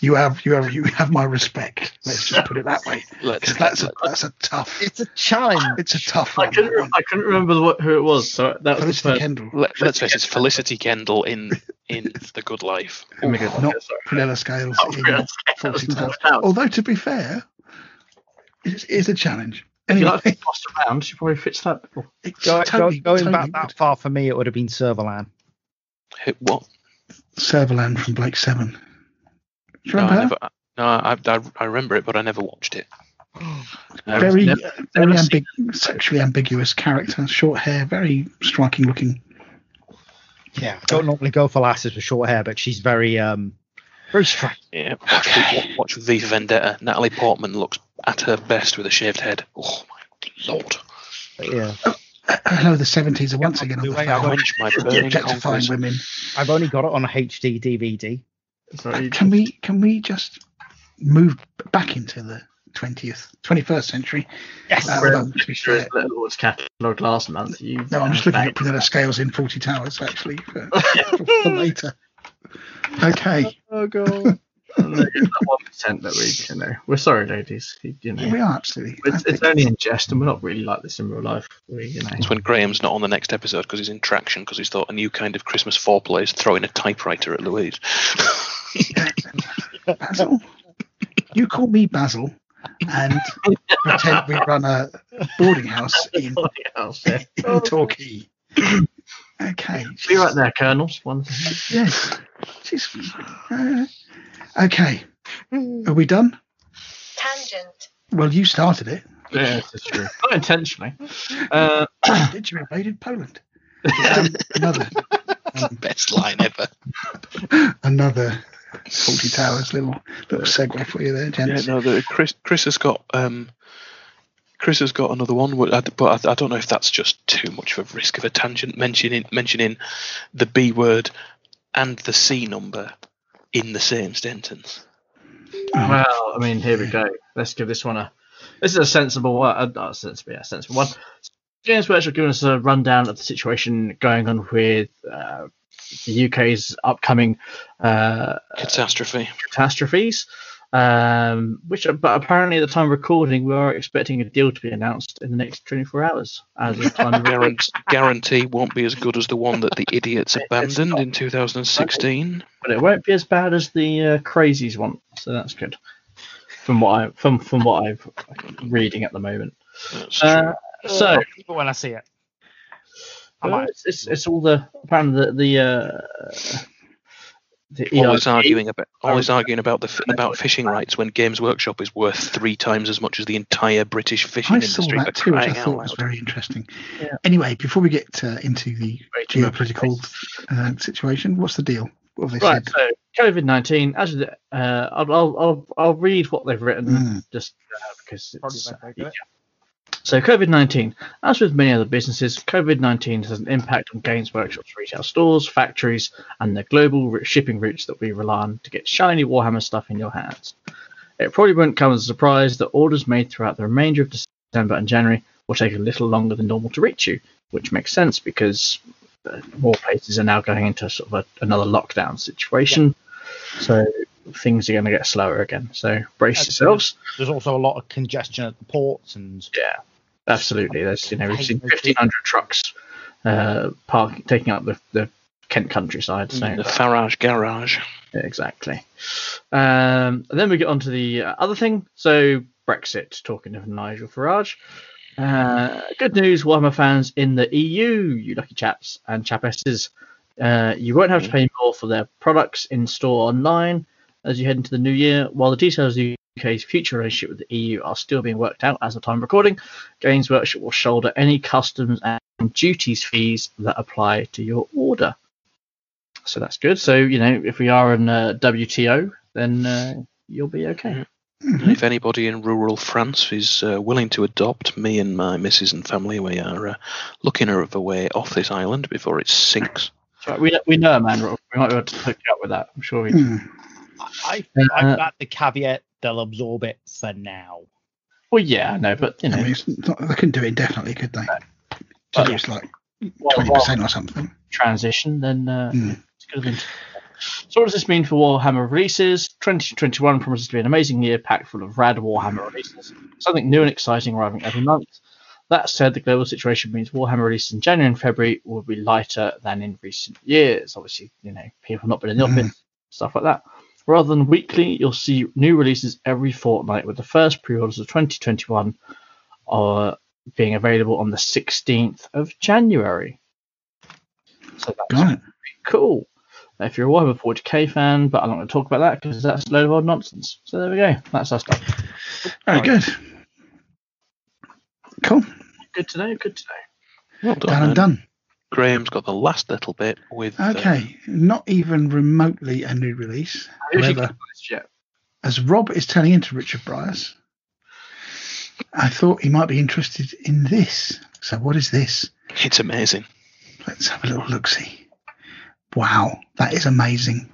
you have, you have, you have my respect. Let's just put it that way. [LAUGHS] Let's, 'Cause that's a, that's a tough. It's a challenge. It's a tough one. I couldn't, re- I couldn't remember the, who it was. So that was Felicity first. Kendal, let, us face it, it's Felicity Kendal in in [LAUGHS] The Good Life. Oh not okay, sorry. Prunella Scales [LAUGHS] Oh, in Prunella Scales Fawlty in Towers. Towers. Although to be fair, it is a challenge. If you Anyway, like to toss around, she probably fits that. bill. Go, totally, go, going totally back that far for me, it would have been Servalan. Who- What? Servalan from Blake Seven. Do you No, remember I her? never. No, I, I, I remember it, but I never watched it. very, never- uh, very never ambig- sexually ambiguous character, short hair, very striking looking. Yeah, I don't normally go for lasses with short hair, but she's very um very striking. Yeah, watch, v, watch V Vendetta. Natalie Portman looks at her best with a shaved head. Oh my lord! But yeah, Uh, hello, the seventies are once again on the Wait, I've phone, Quench my burning objectifying women. I've only got it on a HD DVD. Sorry, Can we can we just move back into the twentieth, twenty first century? Yes. Uh, Well, although, to be Sure, fair, Lord's catalogue last month. You no, I'm just looking at Prunella scales in Fawlty Towers actually for, [LAUGHS] for, for later. Okay, Oh god. One percent that we, you know, we're sorry, ladies. You, you know, we are absolutely. It's, it's only in jest, and we're not really like this in real life. We, you know, It's when Graham's not on the next episode because he's in traction because he's thought a new kind of Christmas foreplay is throwing a typewriter at Louise. [LAUGHS] Basil. You call me Basil and pretend we run a boarding house [LAUGHS] in, something else. Yeah. in Torquay. [CLEARS THROAT] Okay. Be right there, Colonels. One. Yes. She's, uh, okay. Are we done? Tangent. Well, you started it. Yeah, that's true. Not intentionally. [LAUGHS] Uh, [COUGHS] Did you invaded Poland? Um, another, um, [LAUGHS] Best line ever. [LAUGHS] another Fawlty Towers little little segue for you there, gents. Yeah, no, the, Chris Chris has got um, Chris has got another one, but I, but I, I don't know if that's just too much of a risk of a tangent mentioning mentioning the B word and the C number in the same sentence. Well, I mean, here we go. Let's give this one a. This is a sensible one. Uh, not sensible, yeah, sensible one. James Workshop giving us a rundown of the situation going on with uh, the UK's upcoming uh, Catastrophe. catastrophes. Um, which, but apparently, at the time of recording, we are expecting a deal to be announced in the next 24 hours. As of time of [LAUGHS] recording. Guarant- guarantee won't be as good as the one that the idiots abandoned in 2016. but it won't be as bad as the uh, crazies one. So that's good. From what I from from what I'm reading at the moment. That's true. Uh, so I'll keep it when I see it. I might. it's, it's, it's all the apparently the the, uh, the always ERG arguing about always arguing about the about fishing rights when Games Workshop is worth three times as much as the entire British fishing I saw industry. that too, which I thought out was very interesting. Yeah. Anyway, before we get uh, into the Wait, do you remember- geopolitical uh, situation, what's the deal? What have they Right, said? so COVID nineteen. As uh, I'll, I'll I'll I'll read what they've written Mm. just uh, because it's my yeah. So COVID nineteen. As with many other businesses, COVID nineteen has an impact on Games Workshop's retail stores, factories, and the global shipping routes that we rely on to get shiny Warhammer stuff in your hands. It probably won't come as a surprise that orders made throughout the remainder of December and January will take a little longer than normal to reach you, which makes sense because uh, more places are now going into sort of a, another lockdown situation. So things are going to get slower again. So brace yourselves. There's also a lot of congestion at the ports and Yeah, absolutely. There's you know we've seen 1,500 trucks uh, park taking up the, the Kent countryside. So The Farage Garage. Yeah, exactly. Um, and then we get on to the other thing. So Brexit. Talking of Nigel Farage. Uh, good news, Warhammer fans in the EU, you lucky chaps and chapesses. Uh, you won't have to pay more for their products in store online as you head into the new year. While the details of the UK's future relationship with the EU are still being worked out as of time of recording, Games Workshop will shoulder any customs and duties fees that apply to your order. So that's good. So you know, if we are in uh, WTO, then uh, you'll be okay. And if anybody in rural France is uh, willing to adopt me and my missus and family, we are uh, looking of a way off this island before it sinks. So we we know man. We might be able to hook you up with that. I'm sure we. Hmm. I, Uh, I've got the caveat they'll absorb it for now. Well, yeah, I know, but you know, I mean, not, they couldn't do it indefinitely, could they? So Well, it's like twenty while percent or something. transition, then uh, it's good of. So what does this mean for Warhammer releases? 2021 promises to be an amazing year packed full of rad Warhammer releases. Something new and exciting arriving every month. That said, the global situation means Warhammer releases in January and February will be lighter than in recent years. Obviously, you know, people not been in the office, stuff like that. Rather than weekly, you'll see new releases every fortnight, with the first pre-orders of 2021 are uh, being available on the 16th of January. So that's Got it. cool. If you're a Warhammer 40k fan, but I'm not going to talk about that because that's a load of old nonsense. So there we go. That's our stuff. Very good. Cool. Good to know. Good to know. Well done. Done and done. Graham's got the last little bit with. uh, Okay. Not even remotely a new release. Have you actually However, got this yet? as Rob is turning into Richard Briers, I thought he might be interested in this. So what is this? it's amazing. Let's have a little look see. Wow, that is amazing.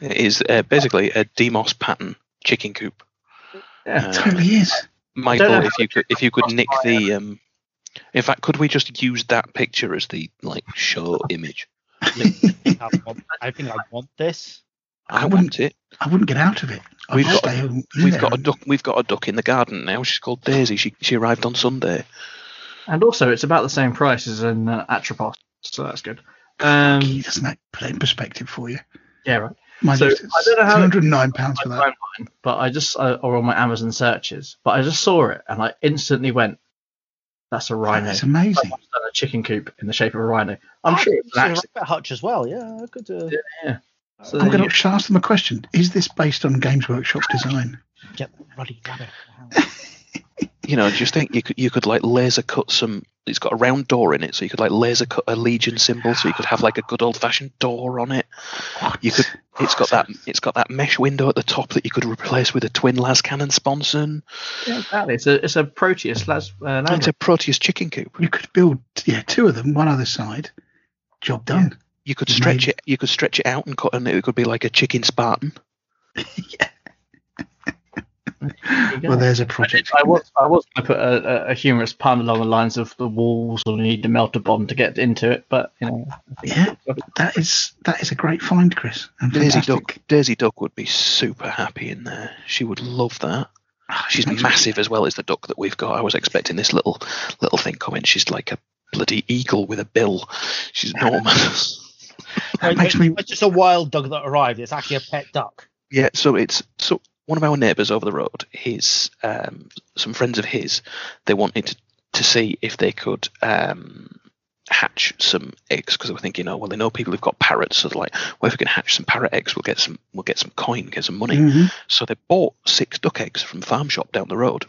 It is uh, basically a Deimos pattern chicken coop. Yeah. Uh, totally is. Michael, if you could, if you could nick the, um, in fact, could we just use that picture as the like show [LAUGHS] image? I think I want, I, think I want this. I, I want wouldn't- it. I wouldn't get out of it. I'd We've got- stay in We've got a duck. We've got a duck in the garden now. She's called Daisy. She she arrived on Sunday. And also, it's about the same price as in uh, Atrapos, so that's good. Um, Doesn't that put it in perspective for you? yeah, right. My So, I don't know how- two hundred and nine pounds for that. timeline, but I just uh, or on my Amazon searches, but I just saw it and I instantly went, "That's a rhino." That's amazing. Someone's done a chicken coop in the shape of a rhino. I'm I sure it's an a rabbit hutch as well. Yeah, I could uh, Yeah. So I'm going to ask them a question. Is this based on Games Workshop design? [LAUGHS] get the bloody rabbit. [LAUGHS] out. You know, just think you could you could like laser cut some. It's got a round door in it, so you could like laser cut a Legion symbol, so you could have like a good old fashioned door on it. You could. It's got that. It's got that mesh window at the top that you could replace with a twin las cannon sponson. Yeah, exactly. It's a it's a Proteus las, uh, Land It's a Proteus chicken coop. You could build yeah two of them, one other side. Job done. You could stretch made- it. You could stretch it out and cut, and it could be like a chicken Spartan. [LAUGHS] Well, there's a project. I was I was going to put a, a, a humorous pun along the lines of the walls will need to melt a bomb to get into it, but you know, Yeah, that is that is a great find, Chris. And Daisy fantastic. Duck. Daisy Duck would be super happy in there. She would love that. Ah, She's makes me- massive as well as the duck that we've got. I was expecting this little little thing coming. She's like a bloody eagle with a bill. She's [LAUGHS] enormous. That makes me. It's just a wild duck that arrived. It's actually a pet duck. Yeah, so it's so one of our neighbours over the road. His um, some friends of his, they wanted to, to see if they could um, hatch some eggs because they were thinking, oh well, they know people who've got parrots, so they're like, well, if we can hatch some parrot eggs, we'll get some we'll get some coin, get some money. Mhm. So they bought six duck eggs from farm shop down the road,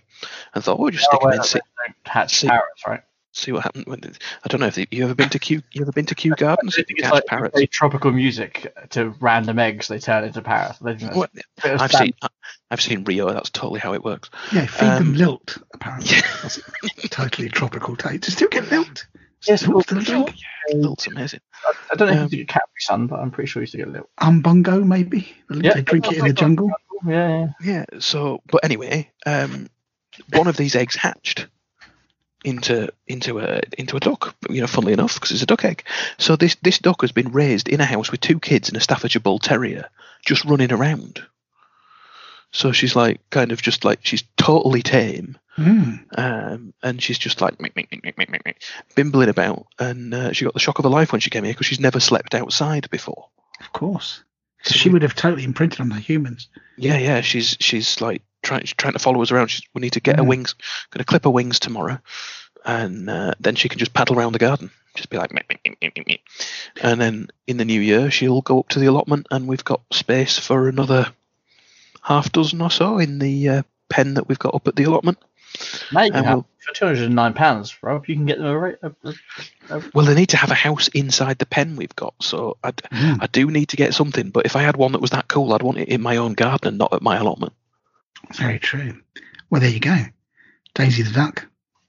and thought, oh, we'll just stick them in, don't hatch see- parrots, right? See what happened When I don't know if they, you ever been to Kew, you ever been to Kew Gardens? I You it's catch like parrots. play tropical music to random eggs they turn into parrots. I think that's Well, a bit of I've stand- seen I've seen Rio. That's totally how it works. Yeah, feed them Um, lilt. Apparently, Yeah. Totally tropical taste. To still get lilt. Yes, Still of still course. drink. Lilt's amazing. I don't know Um, if you do Capri Sun, but I'm pretty sure you used to get a little. Umbungo, maybe. Yeah. They drink it in the jungle. Yeah, yeah. Yeah. So, but anyway, um, one of these eggs hatched into into a into a duck. You know, funnily enough, because it's a duck egg. So this this duck has been raised in a house with two kids and a Staffordshire Bull Terrier, just running around. So she's like, kind of just like she's totally tame, Mm. um, and she's just like bimbling about. And uh, she got the shock of her life when she came here because she's never slept outside before. Of course. So So she would have totally imprinted on the humans. Yeah, yeah, she's she's like trying trying to follow us around. She's, we need to get her wings. Going to clip her wings tomorrow, and uh, then she can just paddle around the garden. Just be like, "Meep, meep, meep, meep, meep, meep." and then in the new year she'll go up to the allotment, and we've got space for another half dozen or so in the uh, pen that we've got up at the allotment. Now you can And we'll- for two hundred and nine pounds, Rob. You can get them a, ra- a, a, Well, they need to have a house inside the pen we've got, so I, Mm. I do need to get something. But if I had one that was that cool, I'd want it in my own garden and not at my allotment. Very true. Well, there you go. Daisy the Duck.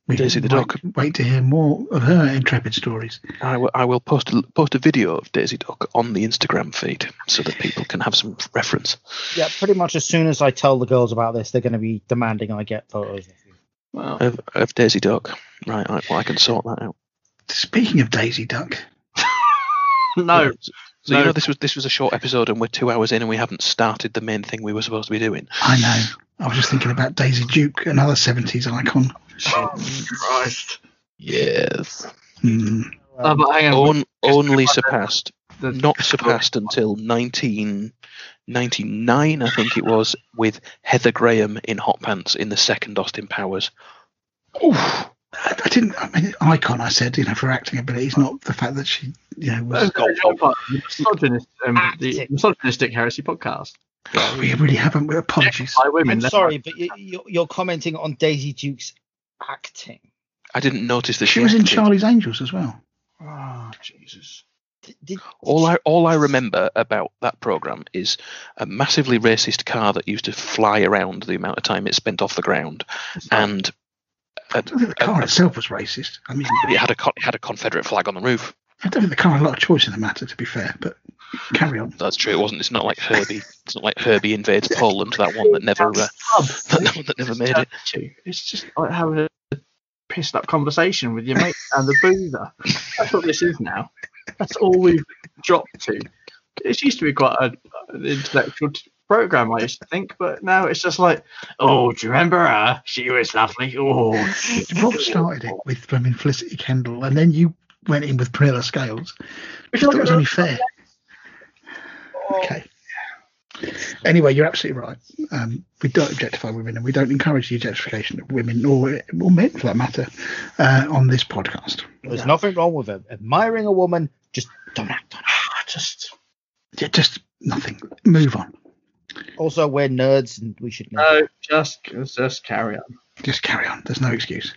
We Daisy the wait- Duck. Wait to hear more of her intrepid stories. I will, I will post a, post a video of Daisy Duck on the Instagram feed so that people can have some reference. Yeah, pretty much as soon as I tell the girls about this, they're going to be demanding I get photos of well, Of, of Daisy Duck. Right, I, well, I can sort that out. Speaking of Daisy Duck, [LAUGHS] no, So you know this was this was a short episode and we're two hours in and we haven't started the main thing we were supposed to be doing. I know. I was just thinking about Daisy Duke, another 70s icon. Christ. Yes. Hmm. Uh, but hang on, On, only surpassed, the- not surpassed until 1999, I think it was, with Heather Graham in hot pants in the second Austin Powers. Oof. I, I didn't. I mean, icon. I said, you know, for acting abilities, not the fact that she, you know, was. That's the whole part of the misogynist, um, the misogynistic heresy podcast. Oh, we really haven't. Apologies. By women. I'm sorry, but you, you're, you're commenting on Daisy Duke's acting. I didn't notice that She was in. Charlie's Angels as well. Oh, Jesus. Did, did, All I all I remember about that program is a massively racist car that used to fly around the amount of time it spent off the ground, and I think the car itself was racist. I mean, it had a it had a Confederate flag on the roof. I don't think the car had a lot of choice in the matter, to be fair. But carry on. That's true. It wasn't. It's not like Herbie. It's not like Herbie invades Poland. That one that never uh, [LAUGHS] that, that never made it. It's just like having a pissed up conversation with your mate and the boozer. That's what this is now. That's all we've dropped to. It used to be quite a, an intellectual t- program, I used to think, but now it's just like, oh, do you remember her? She was lovely. Oh, [LAUGHS] Rob started it with um, Felicity Kendal, and then you went in with Prunella Scales. Which I thought was only fair. Okay. Anyway, you're absolutely right. Um, we don't objectify women, and we don't encourage the objectification of women or, or men, for that matter, uh, on this podcast. there's nothing wrong with it. Admiring a woman, just don't act on it. just Yeah, just nothing. Move on. Also, we're nerds and we should know. no, just just carry on. Just carry on. There's no excuse.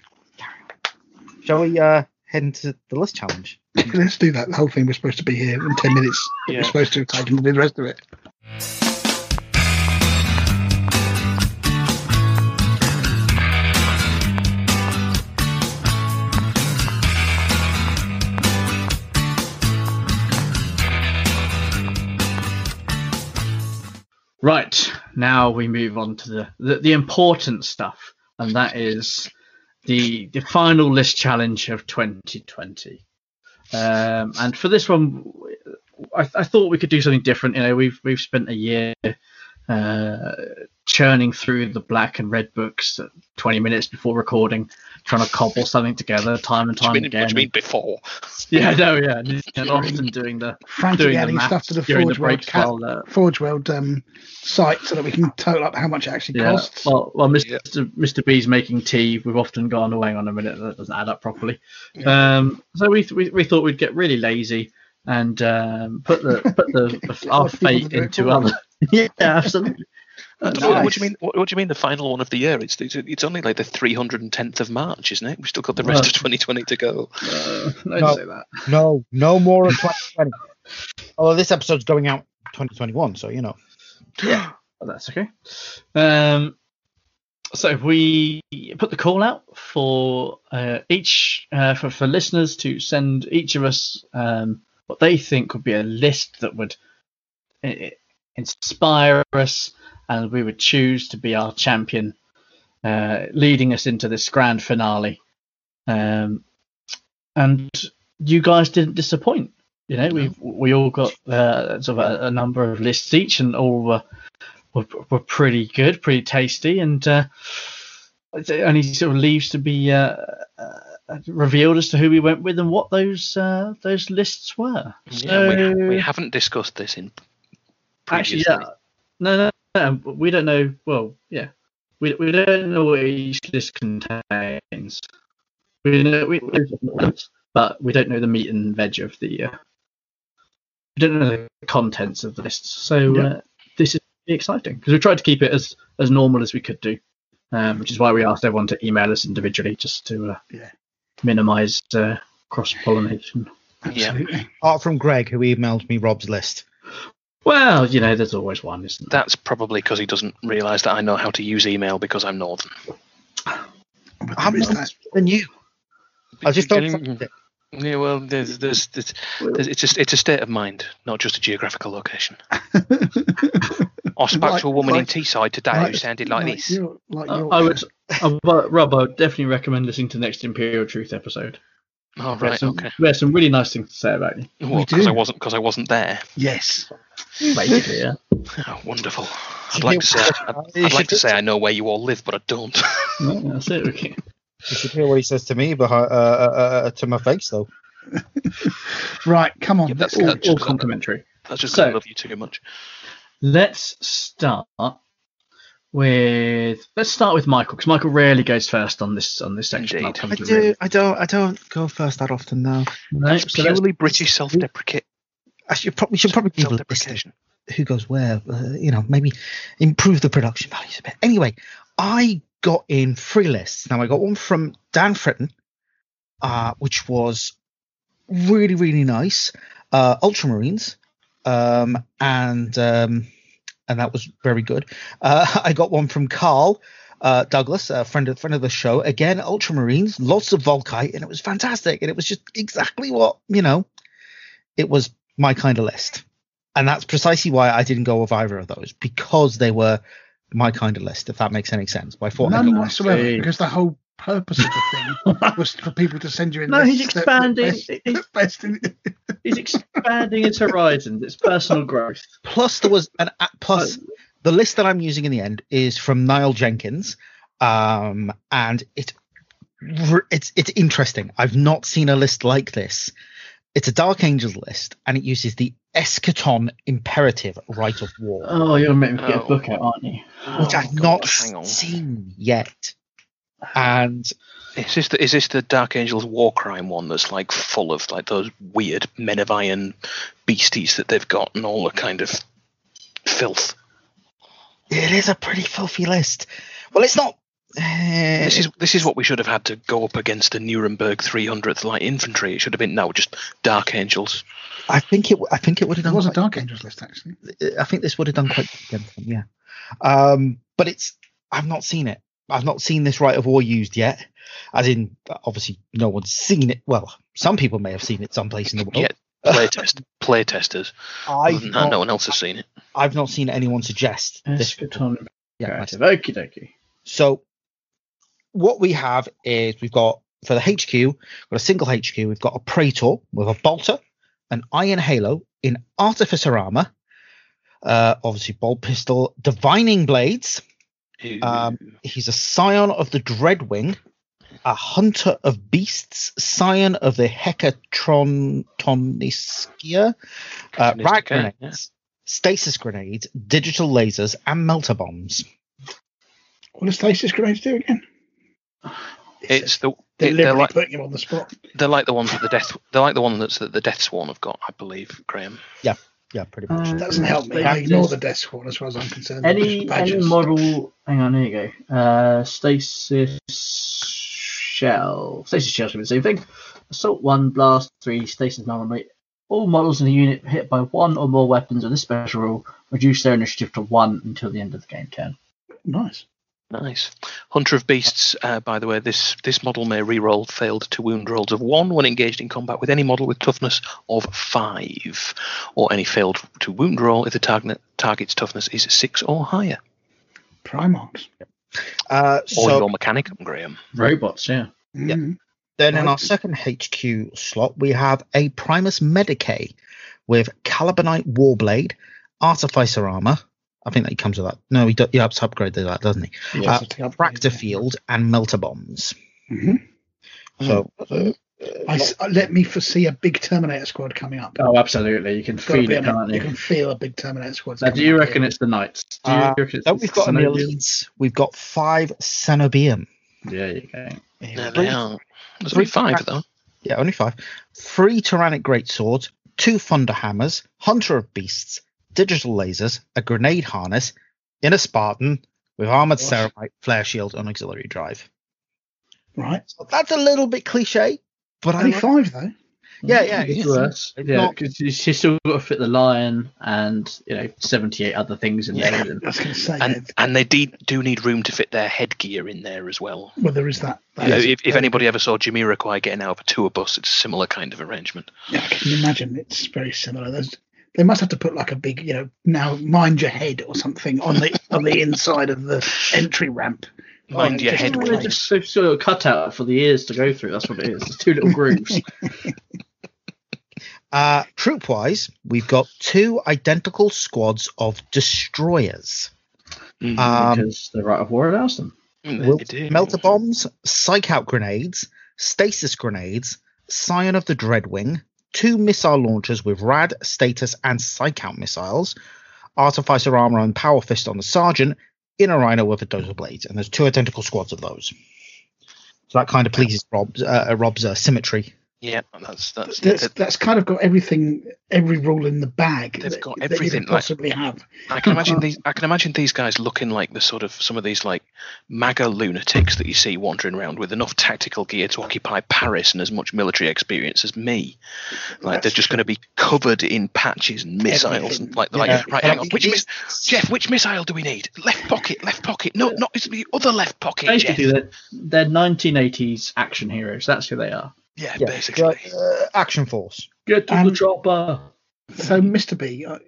Shall we uh, head into the list challenge? [LAUGHS] Let's do that. The whole thing was supposed to be here in 10 minutes. Yeah. We're supposed to have taken the rest of it. Right now we move on to the, the, the important stuff, and that is the the final list challenge of 2020. Um, and for this one, I, I thought we could do something different. You know, we've we've spent a year uh, churning through the black and red books 20 minutes before recording, trying to cobble something together time and time you mean, again. what do you mean before? [LAUGHS] Yeah, no, yeah, and often doing the Frantic doing the stuff to the during the Forge World, breaks cat, while uh, Forge World um, site so that we can total up how much it actually Yeah. costs. Well, well, Mr. Yeah. Mr. B's making tea. We've often gone, oh, hang on a minute, that doesn't add up properly. Um, so we, we we thought we'd get really lazy and um, put the put the, [LAUGHS] the our Ask people to fate into other. [LAUGHS] yeah, absolutely. That's What, what do you mean? What, what do you mean the final one of the year? It's it's, it's only like the 310th of March, isn't it? We've still got the rest Well- of 2020 to go. Uh, don't No. say that. No, no more of 2020. [LAUGHS] Although this episode's going out 2021, so you know. Well, that's okay. Um, so we put the call out for uh, each uh, for for listeners to send each of us um, what they think would be a list that would inspire us, and we would choose to be our champion, uh, leading us into this grand finale. Um, and you guys didn't disappoint. You know, we we all got uh, sort of a, a number of lists each, and all were were, were pretty good, pretty tasty, and uh, it only sort of leaves to be uh, uh, revealed as to who we went with and what those uh, those lists were. Yeah, we, we haven't discussed this in Actually, yeah. No, no, no, we don't know. Well, yeah, we, we don't know what each list contains. We know, we, but we don't know the meat and veg of the. Uh, we don't know the contents of the lists. So Yeah. uh, this is exciting because we tried to keep it as as normal as we could do, um, which is why we asked everyone to email us individually just to uh, Yeah. Minimise uh, cross pollination. Yeah. Absolutely. Apart from Greg, who emailed me Rob's list. Well, you know, there's always one, isn't there? That's probably because he doesn't realise that I know how to use email because I'm northern. But I'm not than you. I just don't. Can- Yeah, well, there's, there's, there's, there's, it's just it's a state of mind, not just a geographical location. [LAUGHS] I spoke Like- to a woman in like- Teesside today who sounded like, this. Your, like I- your, I would, I would, Rob, I would definitely recommend listening to the next Imperial Truth episode. Oh We right, some, okay. we had some really nice things to say about you. Well, because I wasn't because I wasn't there. yes. Basically, yeah. [LAUGHS] Oh, wonderful. I'd like to say I'd, I'd like to say I know where you all live, but I don't. [LAUGHS] No, that's it. Okay. You should hear what he says to me, behind, uh, uh, uh, to my face, though. [LAUGHS] Right, come on. Yeah, that's- All, that's- all complimentary. That's just So- because I love you too much. Let's start with let's start with Michael because Michael rarely goes first on this on this section. Indeed. I do. really- I don't. I don't go first that often now. No, It's so purely British self-deprecate I should probably should probably give a list of self-deprecation. who goes where. Uh, you know, maybe improve the production values a bit. Anyway, I got in three lists. Now I got one from Dan Fritton, uh, which was really really nice. Uh, Ultramarines, um, and um, and that was very good. Uh, [LAUGHS] I got one from Carl. Uh, Douglas, a friend of friend of the show, again Ultramarines, lots of Volkite, and it was fantastic, and it was just exactly what you know. It was my kind of list, and that's precisely why I didn't go with either of those because they were my kind of list. If that makes any sense, I thought I None whatsoever, because the whole purpose of the thing was for people to send you in No, he's lists that- that expanding. best- He's, best in- he's expanding his horizons. It's personal growth. plus there was an a- plus the list that I'm using in the end is from Niall Jenkins, um, and it it's it's interesting. I've not seen a list like this. It's a Dark Angels list, and it uses the Eschaton Imperative Rite of War, Oh, you're making me get a Oh. book out, aren't you? which Oh, I've God, not seen yet. And Is this the is this the Dark Angels war crime one that's like full of like those weird men of iron beasties that they've got and all the kind of filth? it is a pretty filthy list. Well, it's not. eh, This is this is what we should have had to go up against the Nuremberg 300th Light Infantry. It should have been no, just Dark Angels. I think it. I think it would have There done. was a quite- Dark Angels list, actually. I think this would have done quite good against them, yeah. Um, but it's I've not seen it. I've not seen this rite of war used yet. As in, obviously, no one's seen it. Well, some people may have seen it someplace in the world. Yeah, playtest [LAUGHS] playtesters. Other I've not, no one else has seen it. I've not seen anyone suggest this. Yeah, Imperative. Okie dokie. So what we have is we've got for the HQ, we've got a single HQ, we've got a Praetor with a bolter, an iron halo in artificer armor, uh, obviously bolt pistol, divining blades. Ooh. Um, he's a scion of the Dreadwing, a hunter of beasts, scion of the Hecatrontoniskia, uh, Toniskia, rag yeah. stasis grenades, digital lasers, and melter bombs. What does stasis grenades do again? it's the They're they're literally like putting him on the spot. they're like the ones that the death they're like the one that's that the Death Sworn have got, I believe, Graham. Yeah, pretty much. Uh, Doesn't help me. I ignore the death squad as far as I'm concerned. Any Just any badges. model? Hang on, here you go. Uh, stasis shell. Stasis shell should be the same thing. Assault one, blast three, stasis anomaly. All models in the unit hit by one or more weapons of this special rule reduce their initiative to one until the end of the game turn. Nice. Nice. Hunter of Beasts, uh, by the way, this this model may reroll failed to wound rolls of one when engaged in combat with any model with toughness of five, or any failed to wound roll if the target target's toughness is six or higher. Primarchs. Uh, Or so your mechanic, Graham. Robots, yeah. Yeah. Mm. Then in our second HQ slot, we have a Primus Medicae with Calibanite Warblade, Artificer Armor. I think that he comes with that. No, he, do, he has upgraded that, doesn't he? Yes, Uh, it's upgrade, Fractor yeah. Field and Melter Bombs. Mhm. So, uh, I s- uh, let me foresee a big Terminator squad coming up. Oh, absolutely. You can It's feel it, can't You you? can feel a big Terminator squad. Now, do you reckon it's the Knights? Do you Uh, reckon it's then we've got in the Cenobians? elites, we've got five Cenobium. Yeah, you go. Yeah, they are. There's only five though. Yeah, only five. Three Terranic Greatswords, two Thunder Hammers, Hunter of Beasts, digital lasers, a grenade harness, in a Spartan with armored Gosh. ceramite, flare shield, and auxiliary drive. Right. So that's a little bit cliche, but I Only like- five though. Yeah, yeah, It's it's- worse. it's Yeah, not- because you you still got to fit the lion and you know seventy-eight other things in Yeah, there. I was going to say. And yeah, and they de- do need room to fit their headgear in there as well. well, there is that. that You know, is- if, if anybody ever saw Jamiroquai getting out of a tour bus, it's a similar kind of arrangement. Yeah, I can you imagine? It's very similar. There's, they must have to put like a big, you know, now mind your head or something on the on the inside of the entry ramp. Mind your head, in They've just they've sort of cut out for the ears to go through. That's what it is. It's two little grooves. [LAUGHS] Uh, troop wise, we've got two identical squads of destroyers. Mm, Um, because the rite of war allows them. they Wil- do. melter bombs, psych out grenades, stasis grenades, scion of the Dreadwing, two missile launchers with rad, stasis, and psych out missiles, artificer armor and power fist on the sergeant, in a rhino with a dozer blade, and there's two identical squads of those. So that kind of pleases Rob's, uh, Rob's uh, symmetry. Yeah, that's that's. That's, that- that's kind of got everything, every rule in the bag. They've that- got that you everything, could like- possibly have. I can imagine [LAUGHS] these. I can imagine these guys looking like the sort of some of these like MAGA lunatics that you see wandering around with enough tactical gear to occupy Paris and as much military experience as me. Like they're just going to be covered in patches and missiles Everything. and like, Yeah. like right. Hang on, which is- Jeff? Which missile do we need? Left pocket, left pocket. No, not it's the other left pocket. Jeff. Basically, they're, they're 1980s action heroes. That's who they are. Yeah, Yeah, basically. like, uh, action force. Get to Um, the chopper. So, Mr. B, uh,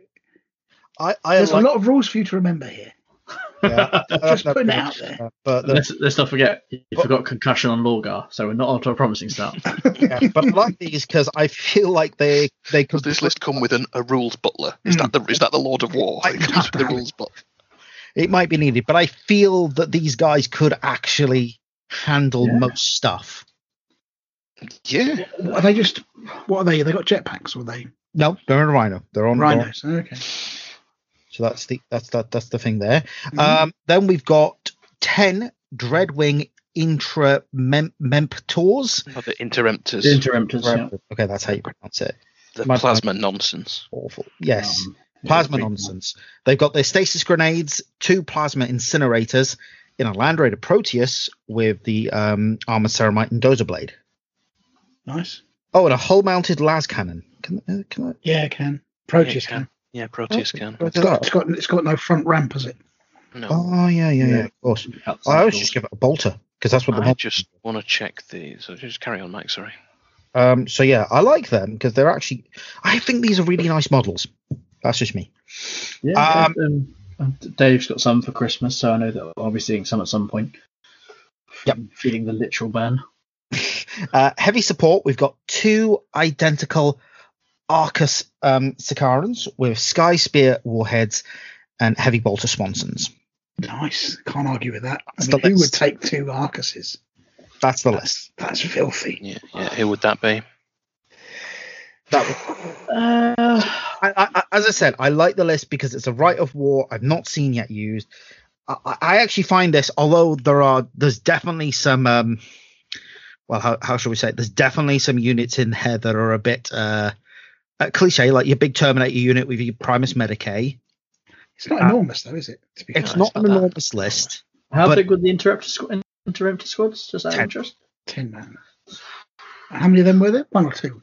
I, I there's like, a lot of rules for you to remember here. yeah, [LAUGHS] Just uh, putting it out there. uh, But the, let's, let's not forget, you forgot concussion on Lorgar, so we're not onto a promising start. [LAUGHS] yeah, but I like these because I feel like they they Does this list come with an, a rules butler? Is Hmm. that the is that the Lord of War? I It comes with the rules butler. it might be needed, but I feel that these guys could actually handle Yeah. most stuff. Yeah. What Are they just, what are they? They got jetpacks or are they No, they're in a rhino. They're on they're on- rhinos? Okay. So that's the that's that that's the thing there. Mhm. Um, then we've got ten Dreadwing intra mem- memptors. Oh, the interrupters, Interrupters, yeah. Okay, that's how you pronounce it. the my- plasma nonsense. Awful. Yes. Um, plasma yeah, nonsense. They've got their stasis grenades, two plasma incinerators in a Land Raider Proteus with the um, armor ceramite and dozer blade. Nice. Oh, and a hull mounted las cannon. Can, uh, can I? Yeah, it can. Proteus Yeah, can. Yeah, Proteus can. It's got, it's got, it's got no front ramp, has it? No, Oh yeah, yeah, yeah. Yeah. Of course. outside I always doors. just give it a bolter because that's what the I just want to check the. So just carry on, Mike. Sorry. Um, so yeah, I like them because they're actually. I think these are really nice models. That's just me. Yeah, Um, um, Dave's got some for Christmas, so I know that I'll be seeing some at some point. Yep. Feeling the literal burn. Uh, heavy support, we've got two identical Arcus um, Sicarans with Sky Spear warheads and heavy bolter sponsons. Nice. Can't argue with that. I mean, the who would take two Arcuses? That's the list. That's filthy. Yeah, yeah. Who would that be? That, Uh, I, I, as I said, I like the list because it's a rite of war I've not seen yet used. I, I- I actually find this, although there are, there's definitely some, um, well, how, how shall we say it? There's definitely some units in there that are a bit uh, uh, cliche, like your big Terminator unit with your Primus Medicae. It's not Uh, enormous, though, is it? To be It's not not an that. enormous list. how But- big were the interrupter, squ- interrupter squads? Just out of Ten. interest. ten man. How many of them were there? One or two.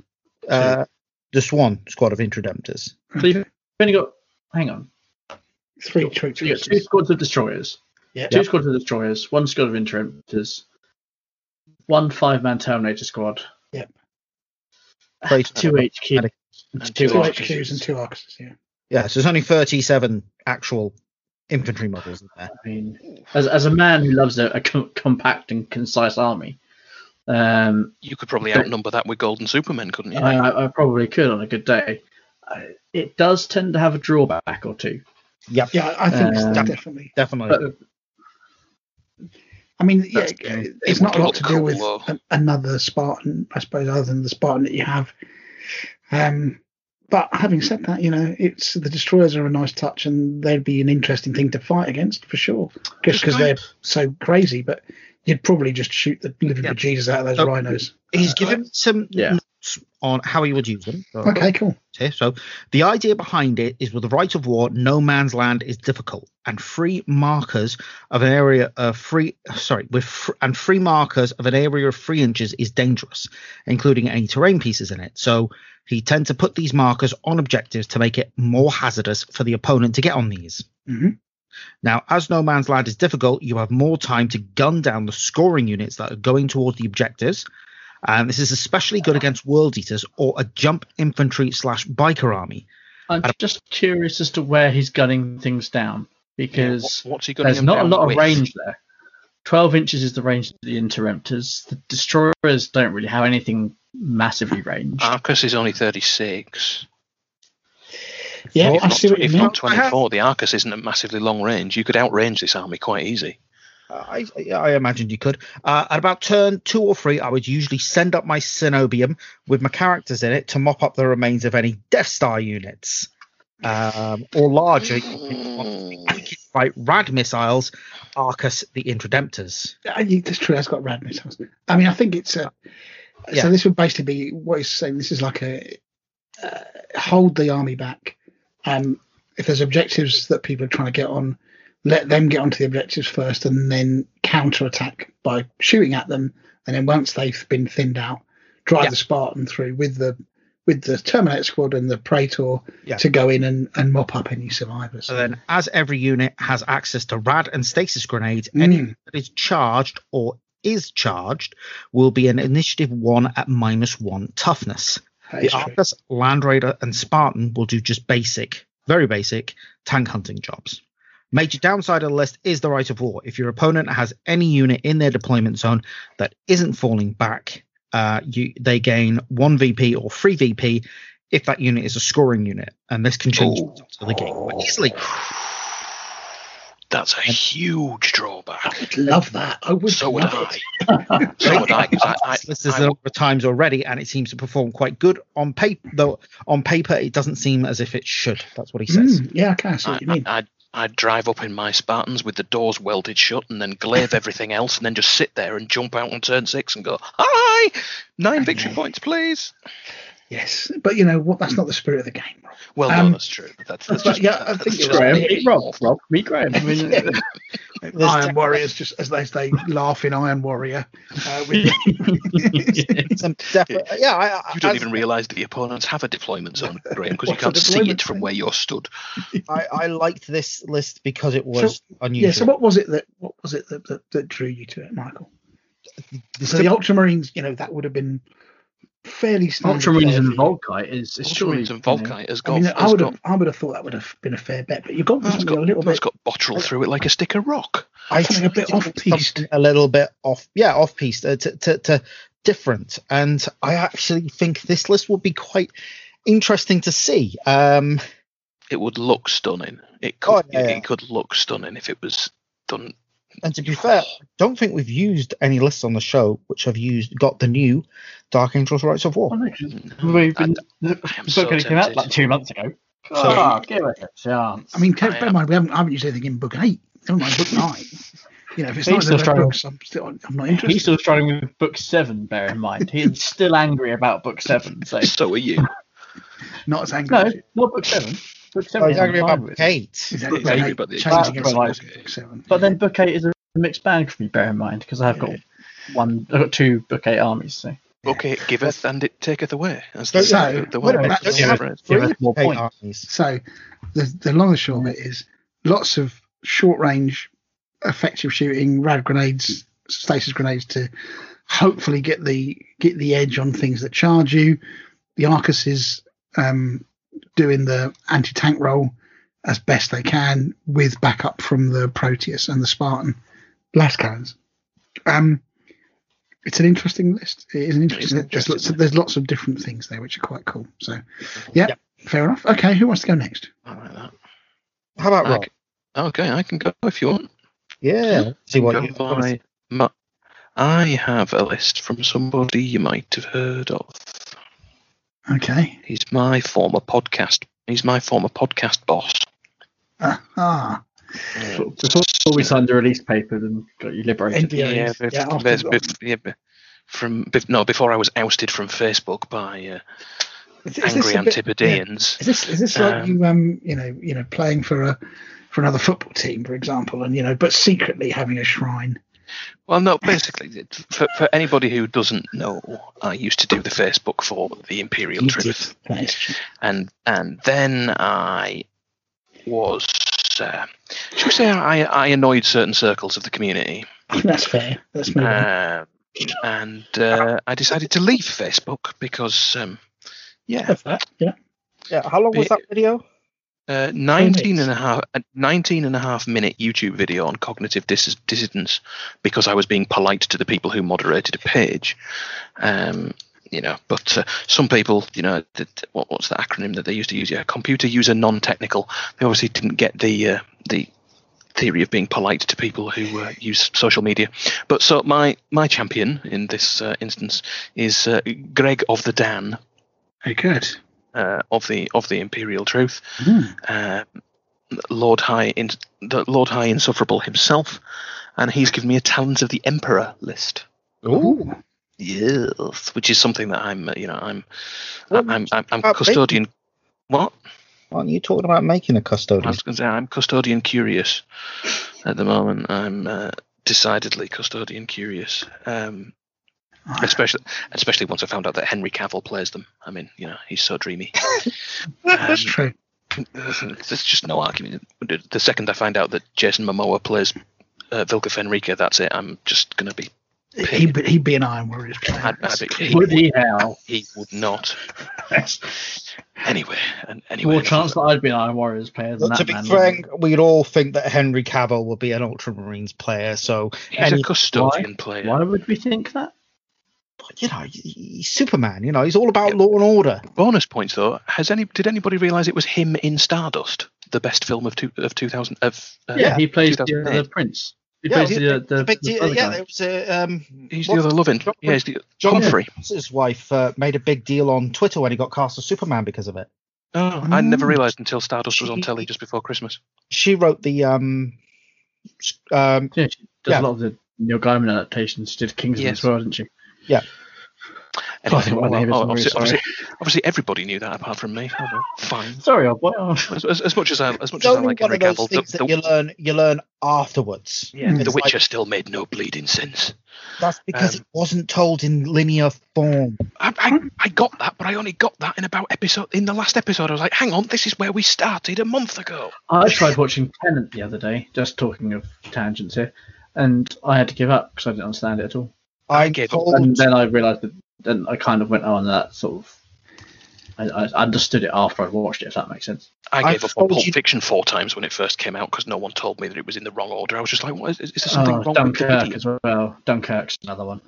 Uh, just one squad of Introdemptors. So you've only got. Hang on. Three troops. So you got two squads of destroyers. Yeah. Two squads of destroyers. One squad of interrupters. One five-man Terminator squad. Yep. Right. Two HQ. Medic- And Two Two two Arcuses. HQs and two Arcuses. Yeah. Yeah, so there's only 37 actual infantry models in there. I mean, as, as a man who loves a, a com- compact and concise army, um, You could probably But- outnumber that with Golden Supermen, couldn't you? I, I, I probably could on a good day. I, it does tend to have a drawback or two. Yep, Yeah, I think Um, definitely. definitely. But I mean, yeah, That's- it's not a lot to do with another Spartan, I suppose, other than the Spartan that you have. Um, but having said that, you know, it's the destroyers are a nice touch, and they'd be an interesting thing to fight against for sure, just because they're so crazy. But you'd probably just shoot the living Yeah. bejesus out of those Oh, rhinos. He's given me some Yeah. notes on how he would use them. So Okay, cool. So the idea behind it is with the rite of war, no man's land is difficult, and free markers of an area of free sorry with fr- and free markers of an area of three inches is dangerous, including any terrain pieces in it. So he tend to put these markers on objectives to make it more hazardous for the opponent to get on these. hmm Now, as no man's land is difficult, you have more time to gun down the scoring units that are going towards the objectives. And this is especially good against world eaters or a jump infantry slash biker army. I'm just curious as to where he's gunning things down because What- what's he there's not a lot with? of range there. 12 inches is the range of the interrupters. The destroyers don't really have anything massively ranged. Arcus is only 36. Yeah, If I not, see what you if mean. not 24, the Arcus isn't a massively long range. You could outrange this army quite easy. Uh, I, I imagined you could. Uh, at about turn two or three, I would usually send up my Cenobium with my characters in it to mop up the remains of any Death Star units. Um, or larger, like rad missiles, Arcus the Introdemptors. Uh, That's true. That's got rad missiles. I mean, I think it's a. Yeah. So this would basically be what he's saying. This is like a uh, hold the army back. Um, if there's objectives that people are trying to get on, let them get onto the objectives first, and then counter attack by shooting at them. And then once they've been thinned out, drive Yeah. the Spartan through with the with the Terminator squad and the Praetor Yeah. to go in and, and mop up any survivors. And then, as every unit has access to rad and stasis grenades, any Mm. that is charged or is charged will be an initiative one at minus one toughness. The true. Arcus, Land Raider, and Spartan will do just basic, very basic tank hunting jobs. Major downside of the list is the rite of war. If your opponent has any unit in their deployment zone that isn't falling back, uh, you they gain one VP or three VP if that unit is a scoring unit, and this can change Ooh. the game quite easily. That's a huge drawback. I'd love that. I would. So would love I. [LAUGHS] [LAUGHS] So would I. 'cause I, I, This is I- a number of times already, and it seems to perform quite good on paper. Though on paper, it doesn't seem as if it should. That's what he says. Mm, yeah, I can see what you I, mean. I, I'd drive up in my Spartans with the doors welded shut and then glaive everything else and then just sit there and jump out on turn six and go, Hi! Nine victory points, please. Yes, but you know what? That's not the spirit of the game. Rob. Well, Um, no, that's true. But that's, that's but just, yeah, I think it's Graham, me. meet Rob, Rob, meet Graham. I mean, [LAUGHS] There's Iron Warriors, just as they say, laughing Iron Warrior. Uh, with some defi- yeah, I, I, You don't as- even realise that the opponents have a deployment zone, Graham, because you can't see it from where you're stood. I, I liked this list because it was unusual. yeah. So what was it that what was it that, that, that drew you to it, Michael? The So the Ultramarines, you know, that would have been fairly standard. Ultramarines and quality. Volkite is, is surely and you know, Volkite has I mean, I has would got, have, I would have thought that would have been a fair bet, but you've got that's something got, a little that's bit, got bottrel through it like a stick of rock. I something a bit off-piste. something A little bit off, yeah, off piece uh, to, to, to different. And I actually think this list will be quite interesting to see. Um, It would look stunning. It could. Oh, yeah, it, yeah. it could look stunning if it was done. And to be fair, I don't think we've used any lists on the show which have used got the new Dark Angels Rights of War. Well, no, 'cause we've been, the am so only came out like two months ago. So- Ah, give it a chance. I mean, I bear in mind, we haven't, I haven't used anything in book eight. Never mind book nine. You know, if it's He's not still in the books, I'm still, I'm not interested. He's still struggling with book seven. Bear in mind, he's still angry about book seven. So [LAUGHS] So are you. [LAUGHS] Not as angry. no, as you. not book seven. Book seven. was angry about with. Kate. Exactly. Yeah, Hey, but the- changing That's it what I- to book seven. But then book eight is a mixed bag for me. Bear in mind, because I've got one, I've got two book eight armies. So Okay, giveth and it taketh away. As So- the, the one minute, that's don't the have phrase. Give three more points. armies? So the the long and short of it is lots of short range effective shooting, rad grenades, stasis grenades to hopefully get the get the edge on things that charge you. The Arcus is um, doing the anti tank role as best they can with backup from the Proteus and the Spartan blast cannons. Um, it's an interesting list. It is an interesting. It's There's lots, of, there's lots of different things there which are quite cool. So, yeah, Yep. fair enough. Okay, who wants to go next? I like that. How about I Rob? Okay, I can go if you want. Yeah. See what you by I have a list from somebody you might have heard of. Okay. He's my former podcast. He's my former podcast boss. Ah, ah. before, before we signed the release papers and got you liberated. NDA. Yeah, Yeah, bef- after- bef- bef- yeah, bef- from bef- no before I was ousted from Facebook by uh, Is, is this angry a bit- yeah. Antipodeans. Is this is this like Um, you um you know you know playing for a for another football team for example and you know but secretly having a shrine? Well, no, basically, for, for anybody who doesn't know, I used to do the Facebook for the Imperial You Truth, did. That is true. and and then I was, uh, should we say, I, I annoyed certain circles of the community, [LAUGHS] That's fair. Let's move on. uh, and uh, I decided to leave Facebook because, um, yeah, that. Yeah. Yeah. How long was that video? Uh, 19 and a half, a 19 and a half minute YouTube video on cognitive dis- dissidence because I was being polite to the people who moderated a page. Um, you know, but uh, some people, you know, what, what's the acronym that they used to use? Yeah, computer user non-technical. They obviously didn't get the uh, the theory of being polite to people who uh, use social media. But so my my champion in this uh, instance is uh, Greg of the Dan Very good. Uh, of the of the Imperial Truth uh, Lord High in the Lord High Insufferable himself, and he's given me a Talons of the Emperor list. Ooh. Yes, which is something that I'm, uh, you know, I'm, Well, I'm, I'm, I'm about custodian. What? Aren't you talking about making a custodian? was going to say I'm custodian curious at the moment. I'm uh, decidedly custodian curious, um, especially especially once I found out that Henry Cavill plays them. I mean, you know, he's so dreamy. [LAUGHS] That's Um, true. There's just no argument. The second I find out that Jason Momoa plays uh, Vlka Fenryka, that's it. I'm just going to be. He'd be, he'd be an Iron Warriors player. I'd, I'd be he, Would he now? he would not. Anyway, and anyway. More chance that I'd be an Iron Warriors player than But that to be man. frank, we'd all think that Henry Cavill would be an Ultramarines player. So, He's any- a custodian player. Why would we think that? You know, he's Superman. You know, he's all about law and order. Bonus points though. Has any? Did anybody realise it was him in Stardust, the best film of two, of 2000 of? Uh, Yeah, he plays the, 2008. the prince. He Yeah, plays he- the, uh, the, the big the deal. other Yeah, guy. there was a. Um, He's the other loving. John- Yeah, he's the John Humphrey. his wife uh, made a big deal on Twitter when he got cast as Superman because of it. Oh, I never Mm. realised until Stardust was on telly just before Christmas. She wrote the um, um, Yeah, she does Yeah. a lot of the Neil Gaiman adaptations. She did Kingsman Yes. as well, didn't she? Anyway, I think my well, name is oh, obviously, obviously, obviously everybody knew that apart from me. Oh, well, fine. Sorry, old boy. Oh. As, as, as much as I, as much it's as I like one Henry Cavill, the, things that the, you learn. You learn afterwards. yeah, It's the like- Witcher still made no bleeding sense. That's because Um, it wasn't told in linear form. I, I, I got that, but I only got that in about episode in the last episode. I was like, hang on, this is where we started a month ago. I tried watching Tenet the other day, just talking of tangents here, and I had to give up because I didn't understand it at all. I gave up. told And then I realised that then I kind of went on that sort of. I, I understood it after I watched it, if that makes sense. I I gave up on told Pulp you- Fiction four times when it first came out because no one told me that it was in the wrong order. I was just like, what is, is there something Oh, wrong with Dunkirk Canadian? as well. Dunkirk's another one.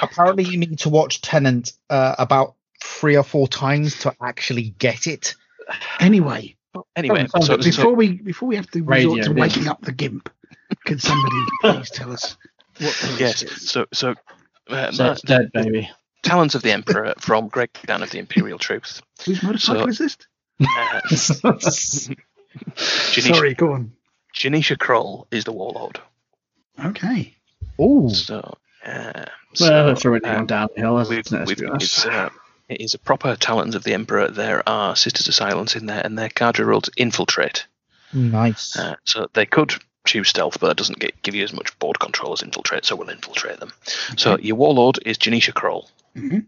Apparently, you need to watch Tenet uh, about three or four times to actually get it. Anyway, Anyway, so, like so before we before we have to resort Radio, to yeah. waking up the gimp, can somebody [LAUGHS] please tell us what the yes, list so so. Uh, So Ma- dead, baby. Talons of the Emperor from Greg Dan of the Imperial Truth. Whose motorcycle so- is this? Uh, [LAUGHS] Jenetia, Sorry, go on. Jenetia Krole is the warlord. Okay. Oh, So, uh, well, so, it's already gone downhill, hasn't we've, it? let's we've, be honest. it's, uh, it is a proper Talons of the Emperor. There are Sisters of Silence in there, and their cadre rules infiltrate. nice. Uh, so they could choose stealth, but that doesn't get, give you as much board control as infiltrate, so we'll infiltrate them. So your warlord is Jenetia Krole. Mhm.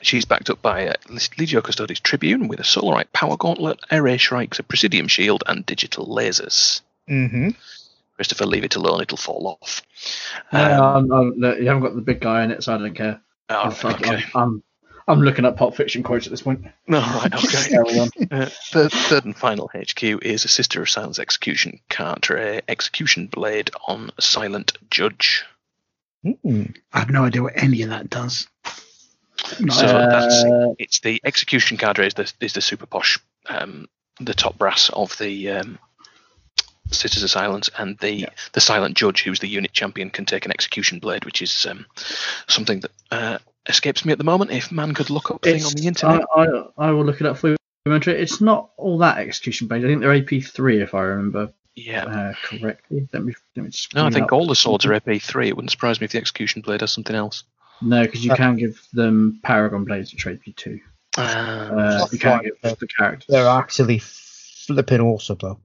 She's backed up by uh, Legio Custodes Tribune with a Solarite Power Gauntlet, Array Shrikes, a Praesidium Shield, and digital lasers. Mm-hmm. Christopher, leave it alone, it'll fall off. Um, I'm, I'm, you haven't got the big guy in it, so I don't care. oh, I'm, okay. I'm, I'm looking at Pulp Fiction quotes at this point. [LAUGHS] No, [LAUGHS] right, okay. Carry on. [LAUGHS] Uh, third, third and final HQ is a Sister of Silence Execution cadre, Execution Blade on Silent Judge. Mm. I have no idea what any of that does. No, So Uh, that's it's the execution cadre is the is the super posh, um, the top brass of the um, Sisters of Silence, and the the silent judge, who's the unit champion, can take an execution blade, which is um, something that uh, escapes me at the moment. If man could look up thing on the internet, I, I, I will look it up for you. It's not all that execution based. I think they're AP3 if I remember yeah. uh, correctly. Let me, let me No, I think up. all the swords are AP3. It wouldn't surprise me if the execution blade has something else. No, because you Uh, can give them Paragon blades which are AP2. Uh, Uh, you can't right. give the characters. They're actually flipping awesome, though.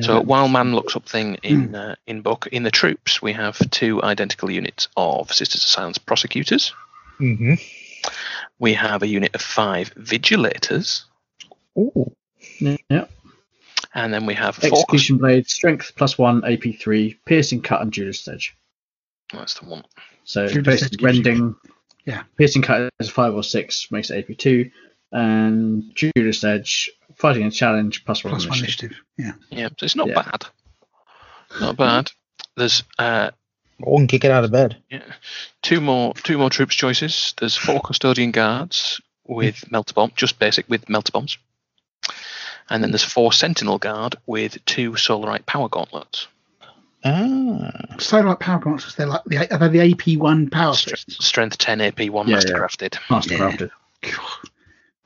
So while man looks up thing in uh, in book in the troops, we have two identical units of Sisters of Silence prosecutors. Mm-hmm. We have a unit of five vigilators, Oh, yeah. and then we have four. Execution blade, strength plus one, AP3, piercing cut, and Judas edge. That's the one. So Judas basically edge gives you- rending. Yeah. Piercing cut is five or six, makes it AP2, and Judas edge, fighting a challenge plus one. plus one initiative. initiative. Yeah. Yeah, so it's not Yeah. bad. Not bad. There's uh, one kick it out of bed. Yeah, two more two more troops choices. There's four custodian guards with melter bomb, just basic with melter bombs, and then there's four sentinel guard with two solarite power gauntlets. Ah, So like power gauntlets, they're like the are they the AP one power Stre- fists? strength 10 AP, one Yeah, master yeah. crafted. Master Yeah.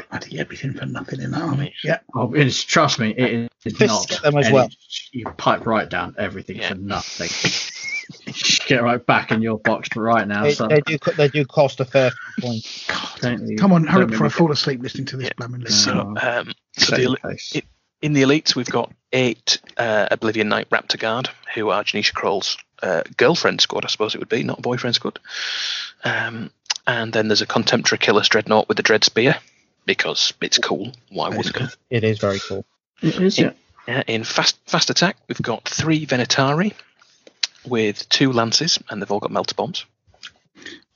Crafted. God, bloody everything for nothing in that army. Yeah. Oh, it's, trust me, it is [LAUGHS] Fists not. them as well. You pipe right down everything Yeah. for nothing. [LAUGHS] Get right back in your box for right now. they, son. they do. They do cost a fair few points. God. Don't you- Come on, hurry up don't before I fall asleep listening to this Yeah. blooming list. No. So, um, so the, your el- face. it- in the elites, we've got eight uh, Oblivion Knight Raptor Guard, who are Jenetia Krole's uh, girlfriend squad, I suppose it would be, not boyfriend squad. Um, and then there's a Contemptor Killer Dreadnought with the Dread Spear, because it's cool. Why wouldn't it? It is very cool. It is, yeah. Yeah, in fast fast attack, we've got three Venatari with two lances, and they've all got melter bombs.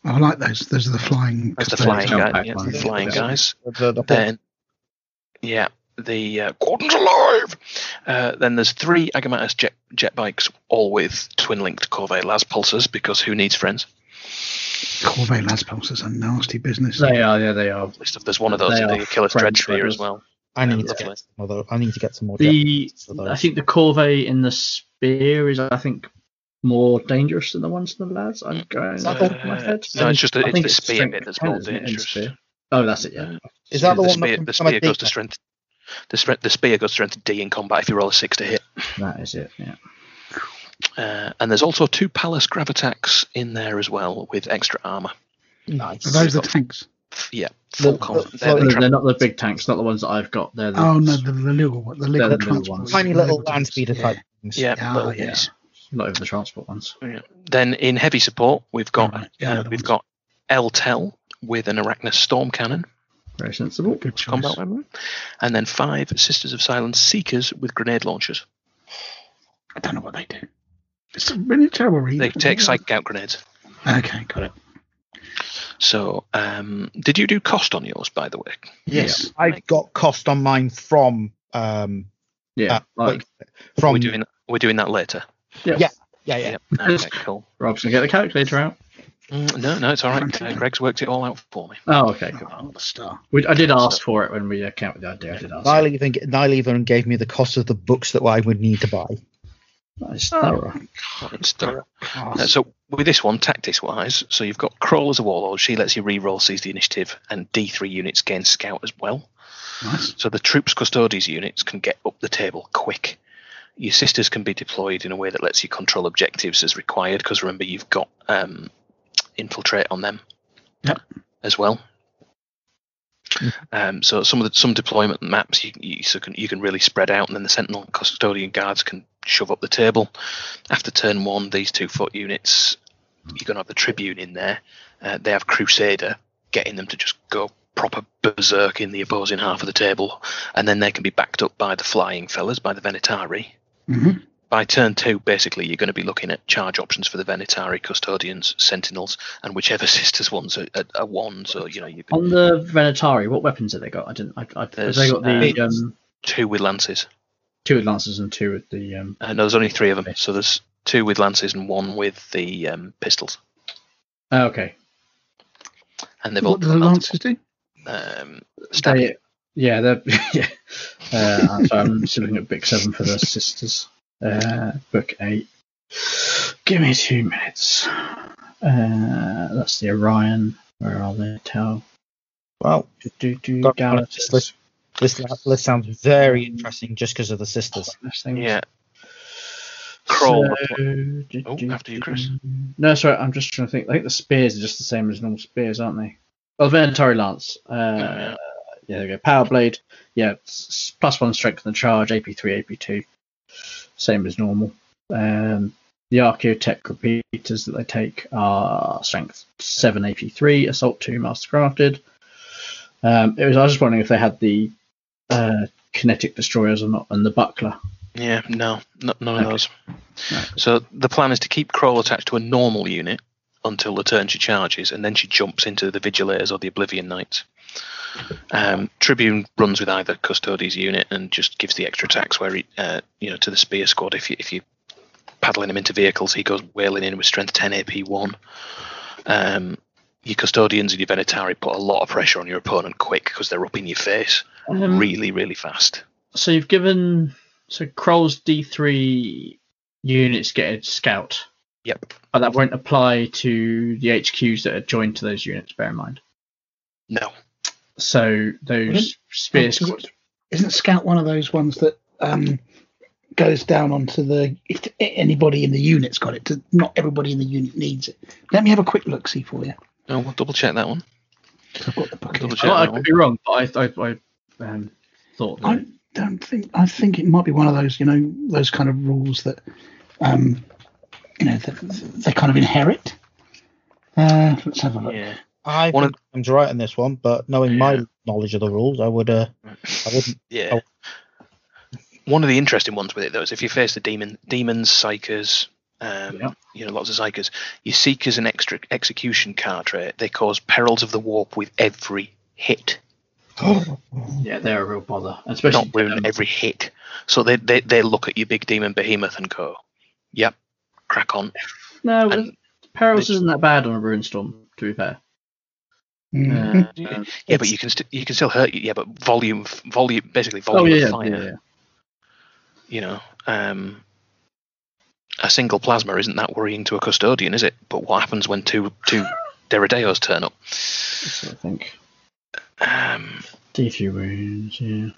I like those. Those are the flying. That's the flying jump guy, back yeah, the flying Yeah. guys. The, the, Then, yeah, the uh, Gordon's alive. Uh, then there's three Agamatus jet jet bikes, all with twin linked Corvette las pulsers, because who needs friends? Corvette Las Pulsers are nasty business. They are, yeah, they are. There's one of those They in the Killer's Dread French Sphere brothers. as well. I need to get some other. I need to get some more. The Jets for those. I think the Corvée in the Spear is, I think, more dangerous than the ones in the lads. I'm mm. going Is that off my head. No, it's just the, I it's think the spear bit that's more isn't it, in the dangerous. Oh, that's it. Yeah. is that the the one spear, that can the spear goes to strength. The, stre- the spear goes to strength D in combat if you roll a six to hit. That is it. Yeah. Uh, and there's also two Pallas Grav-attacks in there as well with extra armor. Nice. Are those the tanks? Yeah, full The- com- the- they're so the tra- they're not the big tanks, not the ones that I've got. They're the Oh no, the, the little one, the little the little transport. ones. Tiny little Little land tanks, speeder yeah. type things. yeah, Ah, little yeah. ones. not even the transport ones. Yeah. Then in heavy support, we've got Alright, yeah, uh, we've ones. got Eltel with an Arachnus storm cannon, Very sensible. Good choice. combat weapon, and then five Sisters of Silence Seekers with grenade launchers. I don't know what they do. It's a really terrible read. They take psychic out grenades. Okay, got it. So, um, did you do cost on yours, by the way? Yes. I got cost on mine from um Yeah, uh, like, from we're doing we're doing that later. yeah. yeah. yeah yeah. Yep. Okay, cool. Rob's gonna get the calculator out. Mm, no, no, it's all right. Uh, Greg's worked it all out for me. Oh, okay, cool. Oh, what a star. We, I did ask for it when we uh, came up with the idea. I did ask. Niall even Niall even gave me the cost of the books that I would need to buy. Nice, thorough. It's thorough. Uh, so with this one, tactics wise, so you've got Krole as a warlord. She lets you re-roll, seize the initiative, and D3 units gain scout as well. Nice. So the troops custodies units can get up the table quick. Your sisters can be deployed in a way that lets you control objectives as required. Because remember, you've got um, infiltrate on them Yep. as well. Um, so some of the some deployment maps you you, so can, you can really spread out, and then the sentinel custodian guards can shove up the table. After turn one, these two foot units, you're going to have the tribune in there. Uh, they have crusader, getting them to just go proper berserk in the opposing half of the table, and then they can be backed up by the flying fellas, by the Venatari. hmm By turn two, basically, you're going to be looking at charge options for the Venatari, custodians, sentinels, and whichever [LAUGHS] sisters ones are, are, are ones, or you know, you On the Venatari, what weapons have they got? I didn't. I, I, have they got the uh, um, two with lances. Two with lances and two with the um. Uh, no, there's only three of them, so there's two with lances and one with the um, pistols, Oh, okay. and they've all What do the lances Lancers do? um, stab They, yeah, they're [LAUGHS] yeah. Uh, I'm I'm still looking at book seven for the sisters. Uh, book eight. Give me two minutes. Uh, that's the Orion. Where are they? Tell. Well, Do, do, do, Got- Galaxy. This this list sounds very interesting just because of the sisters. Yeah. Krole. So, do, Oh, after you, Chris. No, sorry, I'm just trying to think. I think the spears are just the same as normal spears, aren't they? Oh, Venatari Lance. Uh, yeah. yeah, there we go. Power Blade. Yeah, s- s- plus one strength and the charge, AP3, AP2. Same as normal. Um, the Archaeotech repeaters that they take are strength 7, AP3, assault 2, mastercrafted. Um, it was, I was just wondering if they had the uh, kinetic destroyers or not, and the buckler. Yeah, no, no none of Okay. those. Right. So the plan is to keep Krole attached to a normal unit until the turn she charges, and then she jumps into the Vigilators or the Oblivion Knights. Um, Tribune runs with either Custodes unit and just gives the extra attacks where he, uh, you know, to the Spear Squad. If you if you paddling him into vehicles, he goes wailing in with Strength 10 AP one. Um, your Custodians and your Venatari put a lot of pressure on your opponent quick because they're up in your face Um, really, really fast. So you've given so Krole's D three units get a scout, Yep. but that won't apply to the HQs that are joined to those units. Bear in mind. No. So those spear Oh, squad. Isn't Scout one of those ones that um, goes down onto the if anybody in the unit's got it? To, not everybody in the unit needs it. Let me have a quick look see for you. No, we'll double check that one. I've got the book. Double check I, I could one. be wrong, but I I, I um, thought that. I don't think. I think it might be one of those. You know, those kind of rules that, um, you know, that they kind of inherit. Uh, let's have a look. Yeah. I One think I'm right in this one, but knowing Yeah. my knowledge of the rules, I would uh, I wouldn't. [LAUGHS] Yeah. One of the interesting ones with it though is if you face the demon, demons, psykers, um, Yeah. you know, lots of psykers, You your seekers and extra execution card trait, they cause perils of the warp with every hit, [GASPS] Yeah, they're a real bother, especially not with um, every hit. So they, they they look at your big demon behemoth and go, "Yep, crack on." no, and- Perils isn't that bad on a rune storm. To be fair, Mhm. Uh, Yeah, but you can st- you can still hurt you. Yeah, but volume volume basically oh volume yeah, of fire. yeah, yeah. you know, um, a single plasma isn't that worrying to a custodian, is it? But what happens when two two [LAUGHS] Deredeos turn up? So I think Um, D three wounds. Yeah.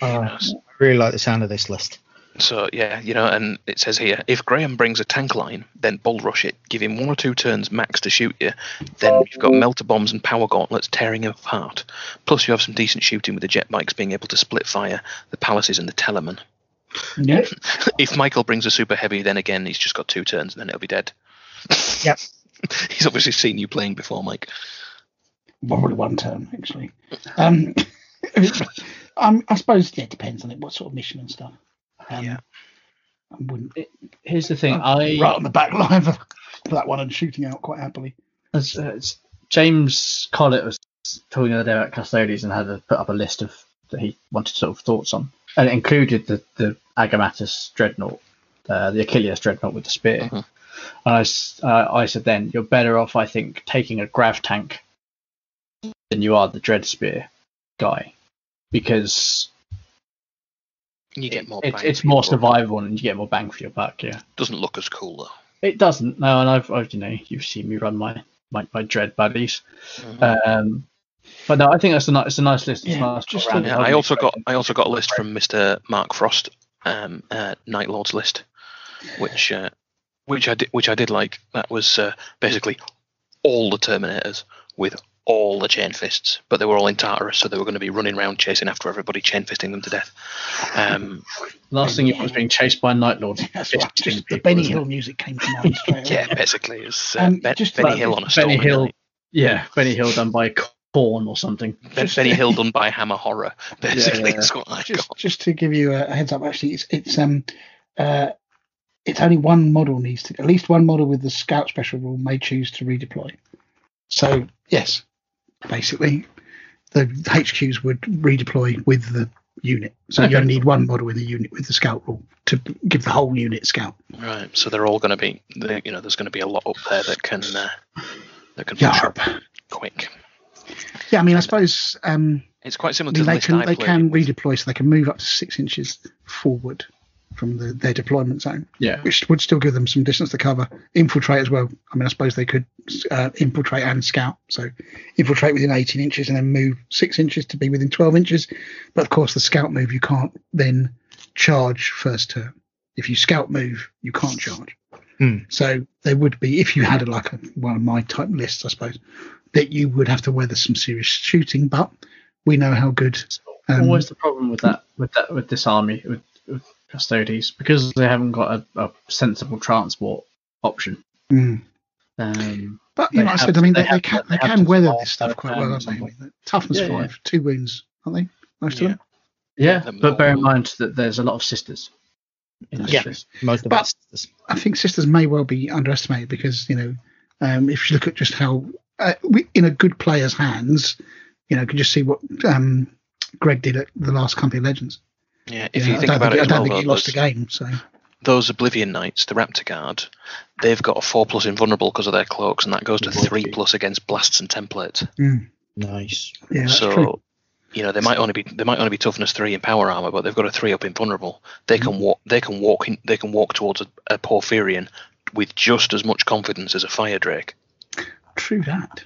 Uh, I really like the sound of this list. so yeah, you know, and it says here, if Graham brings a tank line, then bull rush it. Give him one or two turns max to shoot you. Then you've got melter bombs and power gauntlets tearing him apart. Plus, you have some decent shooting with the jet bikes being able to split fire the palaces and the Telemon. Yeah. [LAUGHS] If Michael brings a super heavy, then again he's just got two turns and then it'll be dead. Yep. [LAUGHS] he's obviously seen you playing before, Mike. Probably one turn actually. Um, [LAUGHS] um, I suppose yeah, it depends on it. What sort of mission and stuff. Um, Yeah. I wouldn't Here's the thing. I right on the back line for, for that one and shooting out quite happily. It's, uh, it's James Collett was talking the other day about custodians and had to put up a list of that he wanted sort of thoughts on, and it included the the Agamatus dreadnought, uh, the Achilles dreadnought with the spear. Mhm. And I, uh, I said then you're better off, I think, taking a grav tank than you are the dread spear guy, because You get more. it's bang it's more survival and you get more bang for your buck. Yeah. Doesn't look as cool though. It doesn't. No, and I've, I've you know you've seen me run my my, my dread buddies. Mhm. Um, but no, I think that's a nice, it's a nice list. It's Yeah, nice just a- Yeah, I also got I also got a list from Mr. Mark Frost, um, uh, Night Lords list, which uh, which I did which I did like. That was uh, basically all the Terminators with all the chain fists, but they were all in Tartarus, so they were going to be running around chasing after everybody, chain fisting them to death. Um, Last thing you want was being chased by night lords. [LAUGHS] That's right. Just the Benny isn't it? Hill music came to mind straight [LAUGHS] yeah, basically, it was uh, Um, Ben- just Benny Hill on a Benny Hill. night. Yeah, Benny Hill done by Korn or something. Ben- Just- Benny [LAUGHS] Hill done by Hammer Horror, basically. yeah. is what I just got. just to give you a heads up, actually, it's it's um uh it's only one model needs to at least one model with the scout special rule may choose to redeploy. So yes, basically, the HQs would redeploy with the unit. So you Okay. only [LAUGHS] need one model in the unit with the scout rule to give the whole unit scout. Right, so they're all going to be, they- you know, there's going to be a lot up there that can uh, that can push Yarp. up quick. Yeah, I mean, I suppose um, It's quite similar to mean, the they can they can with. redeploy, so they can move up to six inches forward from the, their deployment zone. Yeah. which would still give them some distance to cover. Infiltrate as well. I mean, I suppose they could uh, infiltrate and scout. So infiltrate within 18 inches and then move six inches to be within 12 inches. But of course, the scout move you can't then charge first turn. If you scout move, you can't charge. Hmm. So there would be, if you had a, like a, one of my type lists, I suppose, that you would have to weather some serious shooting. But we know how good. Um, Always the problem with that with that with this army with, with custodies because they haven't got a, a sensible transport option. mm. Um, But you know, I said, to- I mean, they they, they can to- they they can to weather this stuff quite well, turns aren't they? Toughness Yeah, five, yeah. two wounds, aren't they? Most Yeah. of them. yeah, Them but bear in mind that there's a lot of sisters. In Yeah. list. Most of But- us. I think sisters may well be underestimated because you know, um, if you look at just how uh, we, in a good player's hands, you know, you can just see what um, Greg did at the last Company of Legends. Yeah, if Yeah, you I think don't about think, it I don't well, think he lost a game. So those Oblivion Knights, the Raptor Guard, they've got a four plus invulnerable because of their cloaks, and that goes to three plus against blasts and templates. Nice. yeah, that's so, true. you know, they might only be they might only be toughness three in power armor, but they've got a three up invulnerable. They can walk. They can walk. In, they can walk towards a, a Porphyrion with just as much confidence as a Fire Drake. True that.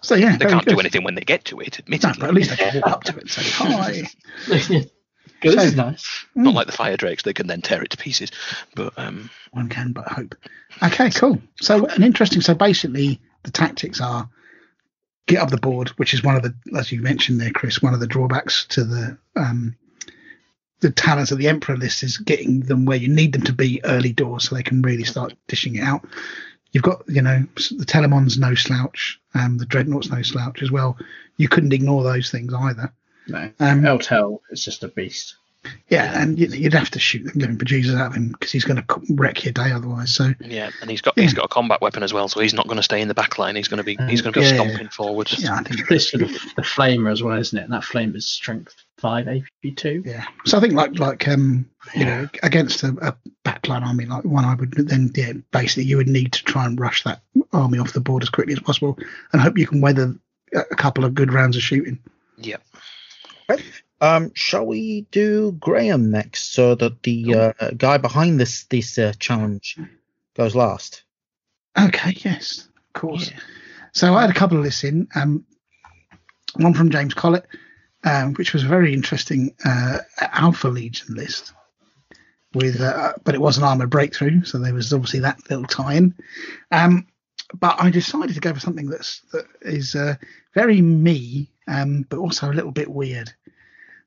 So yeah, They can't good. do anything when they get to it, No, admittedly. but at least they can walk up to it and say hi. [LAUGHS] Good, this So- is nice. Not like the Fire Drakes, they can then tear it to pieces. But um, One can but hope. Okay, cool. So an interesting. So basically, the tactics are get up the board, which is one of the, as you mentioned there, Chris, one of the drawbacks to the um, the talents of the Emperor list is getting them where you need them to be early doors, so they can really start dishing it out. You've got, you know, the Telemon's no slouch, um, the Dreadnought's no slouch as well. You couldn't ignore those things either. No, Um, Eltel is just a beast. yeah, and you- you'd have to shoot the living bejesus out of him because he's going to wreck your day otherwise. So yeah, and he's got Yeah. he's got a combat weapon as well, so he's not going to stay in the back line. He's going to be he's going to be Yeah. stomping forwards. yeah, I think This for the, the flamer as well, isn't it? And that flame is strength five, AP two. Yeah. So I think like like um you know against a, a backline army like one I would then yeah basically you would need to try and rush that army off the board as quickly as possible and hope you can weather a a couple of good rounds of shooting. Yep. Um, shall we do Graham next, so that the uh, guy behind this this uh, challenge goes last? Okay. Yes. Of course. So I had a couple of lists in. Um, one from James Collett, um, which was a very interesting uh, Alpha Legion list. With, uh, but it was an armored breakthrough, so there was obviously that little tie-in. Um, but I decided to go for something that's that is uh, very me, um, but also a little bit weird. [LAUGHS]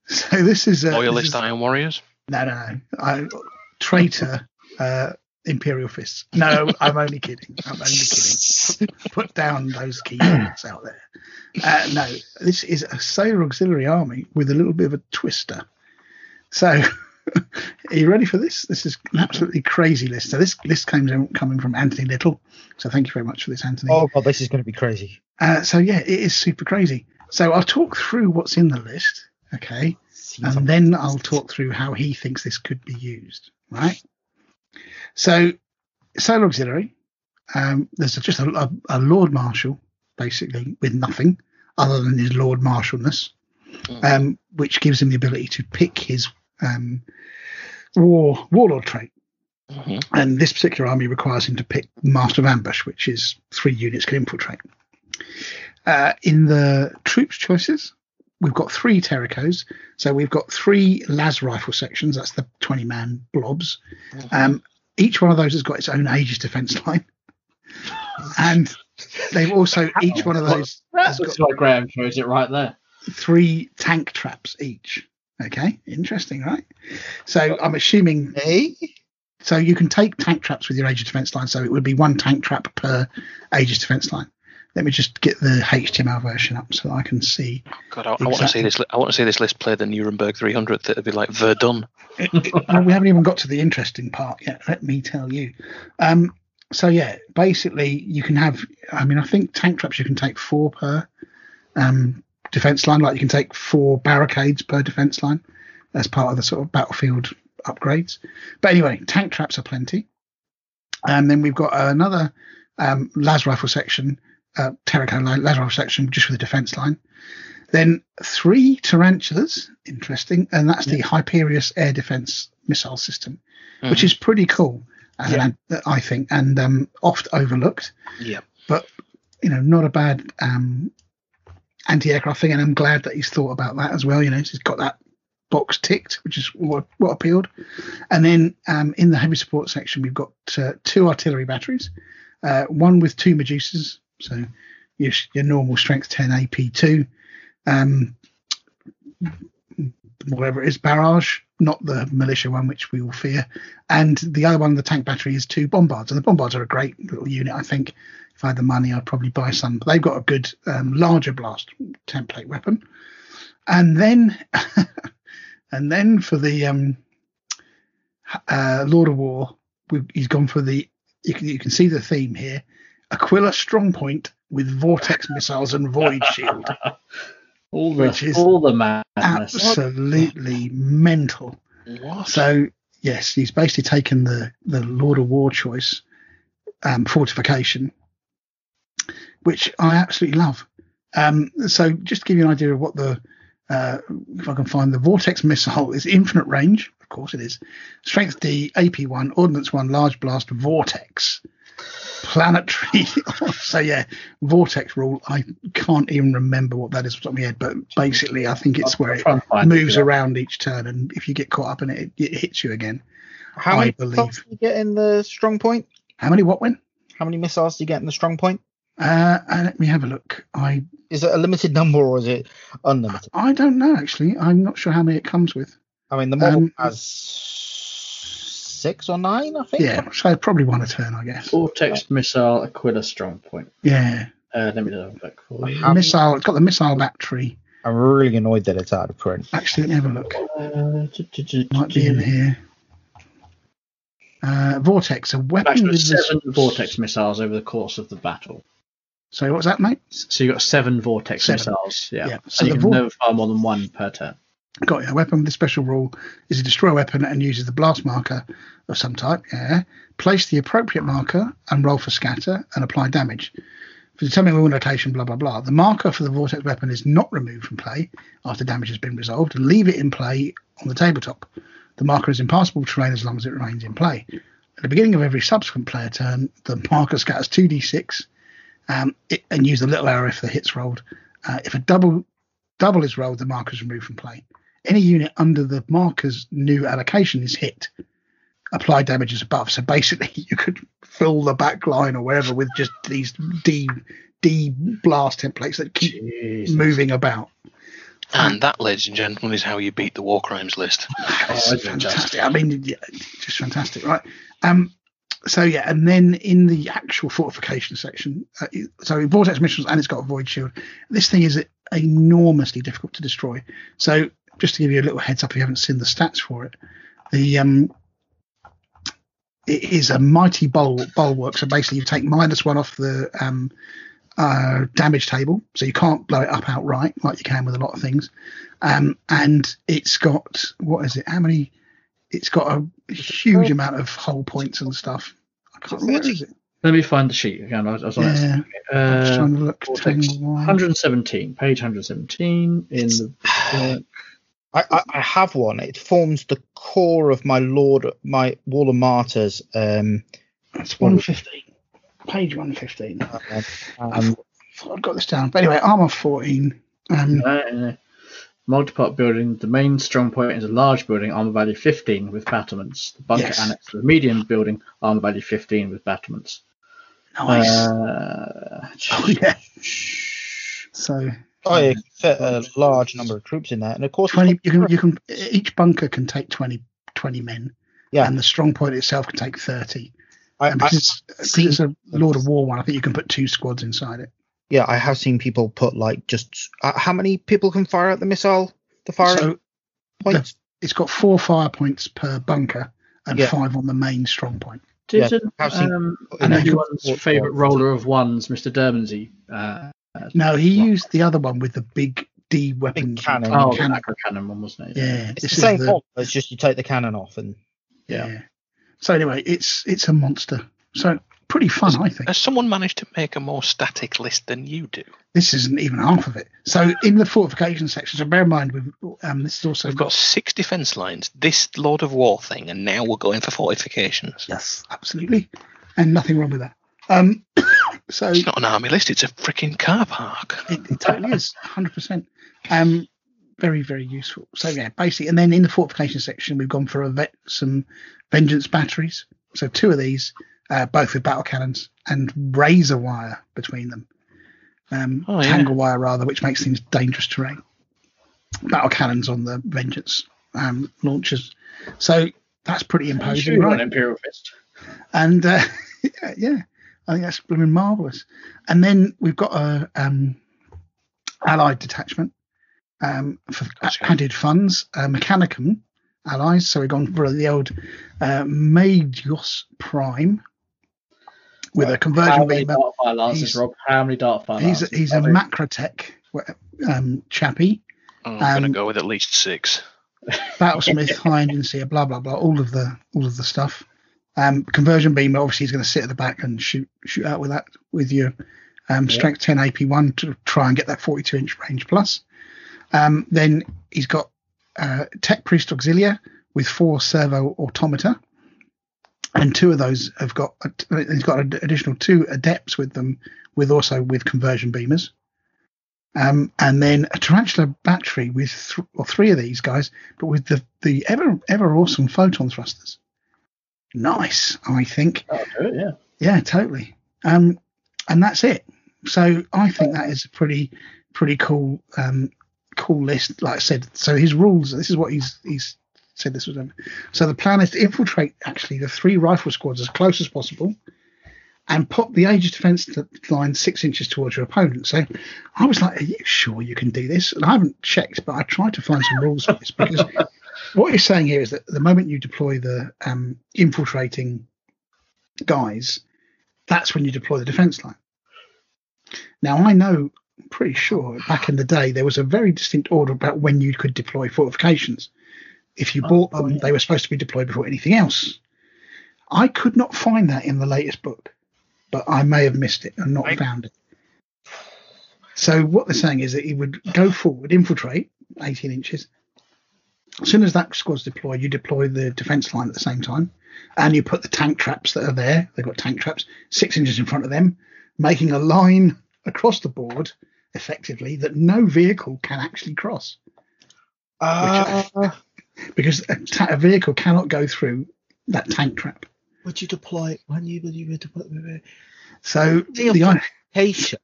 So this is uh, this Loyalist is- Iron Warriors. no, no, no. I, traitor, uh, Imperial Fists. No, I'm only kidding. I'm only kidding. Put, down those keywords [CLEARS THROAT] out there. Uh, no, this is a Solar Auxiliary Army with a little bit of a twister. So [LAUGHS] Are you ready for this? This is an absolutely crazy list. So this list came coming from Anthony Little. So thank you very much for this, Anthony. Oh god, this is going to be crazy. Uh, so yeah, it is super crazy. So I'll talk through what's in the list, okay, and then I'll talk through how he thinks this could be used. Right. So Solar Auxiliary, um, there's just a, a, a Lord Marshal basically with nothing other than his Lord Marshalness, um, which gives him the ability to pick his um, war warlord trait. Mhm. And this particular army requires him to pick Master of Ambush, which is three units can infiltrate. Uh, in the troops choices, we've got three Tercios. So we've got three las rifle sections. That's the 20 man blobs. Um, each one of those has got its own Aegis defense [LAUGHS] line. And they've also, each one of those has got That's why Graham shows it right there. three tank traps each. Okay, interesting, right? So I'm assuming Hey, so you can take tank traps with your Aegis defense line. So it would be one tank trap per Aegis defense line. Let me just get the HTML version up so that I can see. God, I, I want to see this. I want to see this list play the Nuremberg 300. That'd be like Verdun. well, we haven't even got to the interesting part yet. Let me tell you. Um, so yeah, basically you can have. I mean, I think tank traps you can take four per um, defense line. Like you can take four barricades per defense line as part of the sort of battlefield upgrades. But anyway, tank traps are plenty. And then we've got another um, las rifle section, uh, Terracotta line- las section, just with a defense line. Then three tarantulas, interesting, and that's the Hyperios air defense missile system, which Mhm. is pretty cool, and I think, and um, oft overlooked Yeah. but you know, not a bad um, anti-aircraft thing, and I'm glad that he's thought about that as well. You know, he's got that box ticked, which is what, what appealed. And then um, in the heavy support section, we've got uh, two artillery batteries, uh, one with two Medusas, so your, your normal strength 10 AP2, um, whatever it is, barrage, not the militia one, which we all fear. And the other one, the tank battery, is two bombards, and the bombards are a great little unit, I think if I had the money, I'd probably buy some. But they've got a good um, larger blast template weapon. And then, [LAUGHS] and then for the um, uh, Lord of War, we he's gone for the. You can you can see the theme here: Aquila Strongpoint with vortex missiles and void shield. [LAUGHS] All the Which is all the madness. Absolutely mental. What? So yes, he's basically taken the the Lord of War choice, um, fortification, which I absolutely love. Um, so just to give you an idea of what the uh, if I can find the vortex missile is infinite range, of course it is. Strength D, AP one, Ordnance one, large blast, vortex, planetary. [LAUGHS] so yeah, vortex rule. I can't even remember what that is off the top of my head, but basically I think it's where it Try it, moves yeah. around each turn, and if you get caught up in it, it, it hits you again. how I many believe. do you get in the strong point? How many? What when? How many missiles do you get in the strong point? Uh, uh, let me have a look. I Is it a limited number or is it unlimited? I don't know actually. I'm not sure how many it comes with. I mean, the model Um, has six or nine, I think. Yeah, so probably one a turn, I guess. Vortex missile Aquila strong point. Yeah, Uh, let me have a look for you. How- missile. It's got the missile battery. I'm really annoyed that it's out of print. Actually, let me have a look. Uh, Might be in here. Uh, vortex, a weapon Actually, with this- seven vortex missiles over the course of the battle. Sorry, what's that, mate? So you got seven vortex Seven. missiles. Yeah. Yeah, so So you can vor- never fire more than one per turn. Got. A weapon with a special rule is a destroy weapon and uses the blast marker of some type. Yeah. Place the appropriate marker and roll for scatter and apply damage. For determining wound location, blah blah blah. The marker for the vortex weapon is not removed from play after damage has been resolved, and leave it in play on the tabletop. The marker is impassable terrain as long as it remains in play. At the beginning of every subsequent player turn, the marker scatters 2d6 um, it, and use the little arrow if the hit's rolled. Uh, if a double double is rolled, the marker is removed from play. Any unit under the marker's new allocation is hit. Apply damage as above. So basically, [LAUGHS] you could fill the back line or wherever with just these D D blast templates that keep Jesus. moving about. And that, ladies and gentlemen, is how you beat the war crimes list. [LAUGHS] It's I do fantastic. I mean, yeah, just fantastic, right? Um, so yeah, and then in the actual fortification section, uh, so vortex missiles, and it's got a void shield. This thing is enormously difficult to destroy. So just to give you a little heads up, if you haven't seen the stats for it, The um, it is a mighty bul- bulwark. So basically, you take minus one off the um, uh, damage table, so you can't blow it up outright like you can with a lot of things. Um, and it's got what is it? How many? It's got a huge amount of hull points and stuff. I can't remember. What is it? Let me find the sheet again. I was, I was. Yeah, I'm just Uh, trying to look. Vortex. Tangle Wire. 117, page 117 in the book. I, I, I have one. It forms the core of my Lord, my Wall of Martyrs. Um, It's 115. Page 115. um, I um, thought I'd got this down. But anyway, armor 14. Um, No, no, no. Multi-part building. The main strong point is a large building, armor value 15 with battlements. The bunker Yes. annex to the medium building, armor value 15 with battlements. nice. Uh, oh, yeah. [LAUGHS] So oh, you can fit a large number of troops in there, and of course, 20 you can you can each bunker can take 20 20 men Yeah. and the strong point itself can take 30 I, and I, because, it's, because it's a lord of war one i think you can put two squads inside it yeah, I have seen people put like just uh, how many people can fire at the missile, the fire so points. it's got four fire points per bunker and Yeah. five on the main strong point Didn't Yeah, um, And everyone's [LAUGHS] favourite roller of ones, Mr. Dermansey? Uh, no he used the other one with the big d weapon cannon. oh, the cannon. cannon one, wasn't it? yeah It's this the same the- one. It's just you take the cannon off and yeah. so anyway it's it's a monster so pretty fun i think Has someone managed to make a more static list than you do? this isn't even half of it so in the fortification section so bear in mind we've um this is also We've got six defence lines, this Lord of War thing, and now we're going for fortifications. Yes, absolutely, and nothing wrong with that. Um, so It's not an army list, it's a freaking car park. it, it totally is, hundred percent. Um, very very useful. So yeah, basically, and then in the fortification section, we've gone for a vet, some vengeance batteries. So two of these, uh, both with battle cannons and razor wire between them. Um, Oh, yeah. tangle wire rather, which makes things dangerous terrain. Battle cannons on the vengeance um, launchers. So that's pretty imposing, sure right? an Imperial Fist. and uh, [LAUGHS] yeah, yeah, I think that's blooming marvelous. And then we've got a um, allied detachment um, for That's good. added funds, uh, Mechanicum allies. So we've gone for the old uh, Magos Prime with a How conversion many beam. Dartfire Lancers, He's- Rob? How many Dartfire He's he's a Are there? Macrotech um, chappie. I'm going to Um, go with at least six. Battlesmith, [LAUGHS] High Engineer, blah blah blah, all of the all of the stuff. Um, conversion beam obviously is going to sit at the back and shoot shoot out with that with your um, strength 10 AP one to try and get that 42 inch range plus. Um, then he's got uh, Tech Priest Auxilia with four servo automata, and two of those have got he's got an additional two adepts with them, with also with conversion beamers. Um, and then a tarantula battery with th- or three of these guys, but with the the ever ever awesome photon thrusters. Nice, I think. Oh, it, yeah. Yeah, totally. Um, and that's it. So I think that is a pretty pretty cool um, cool list. Like I said, so his rules. This is what he's he's said. This was done. So the plan is to infiltrate actually the three rifle squads as close as possible, and pop the Aegis defense line six inches towards your opponent. So I was like, "Are you sure you can do this?" And I haven't checked, but I tried to find some rules for this because what you're saying here is that the moment you deploy the um, infiltrating guys, that's when you deploy the defense line. Now, I know, pretty sure, back in the day, there was a very distinct order about when you could deploy fortifications. If you Oh, bought oh, them, yeah. they were supposed to be deployed before anything else. I could not find that in the latest book, but I may have missed it and not found it. So what they're saying is that he would go forward, infiltrate 18 inches. As soon as that squad's deployed, you deploy the defense line at the same time, and you put the tank traps that are there. They've got tank traps six inches in front of them, making a line across the board effectively that no vehicle can actually cross Uh, [LAUGHS] because a, ta- a vehicle cannot go through that tank trap. would you deploy when you would you deploy So the the fortification,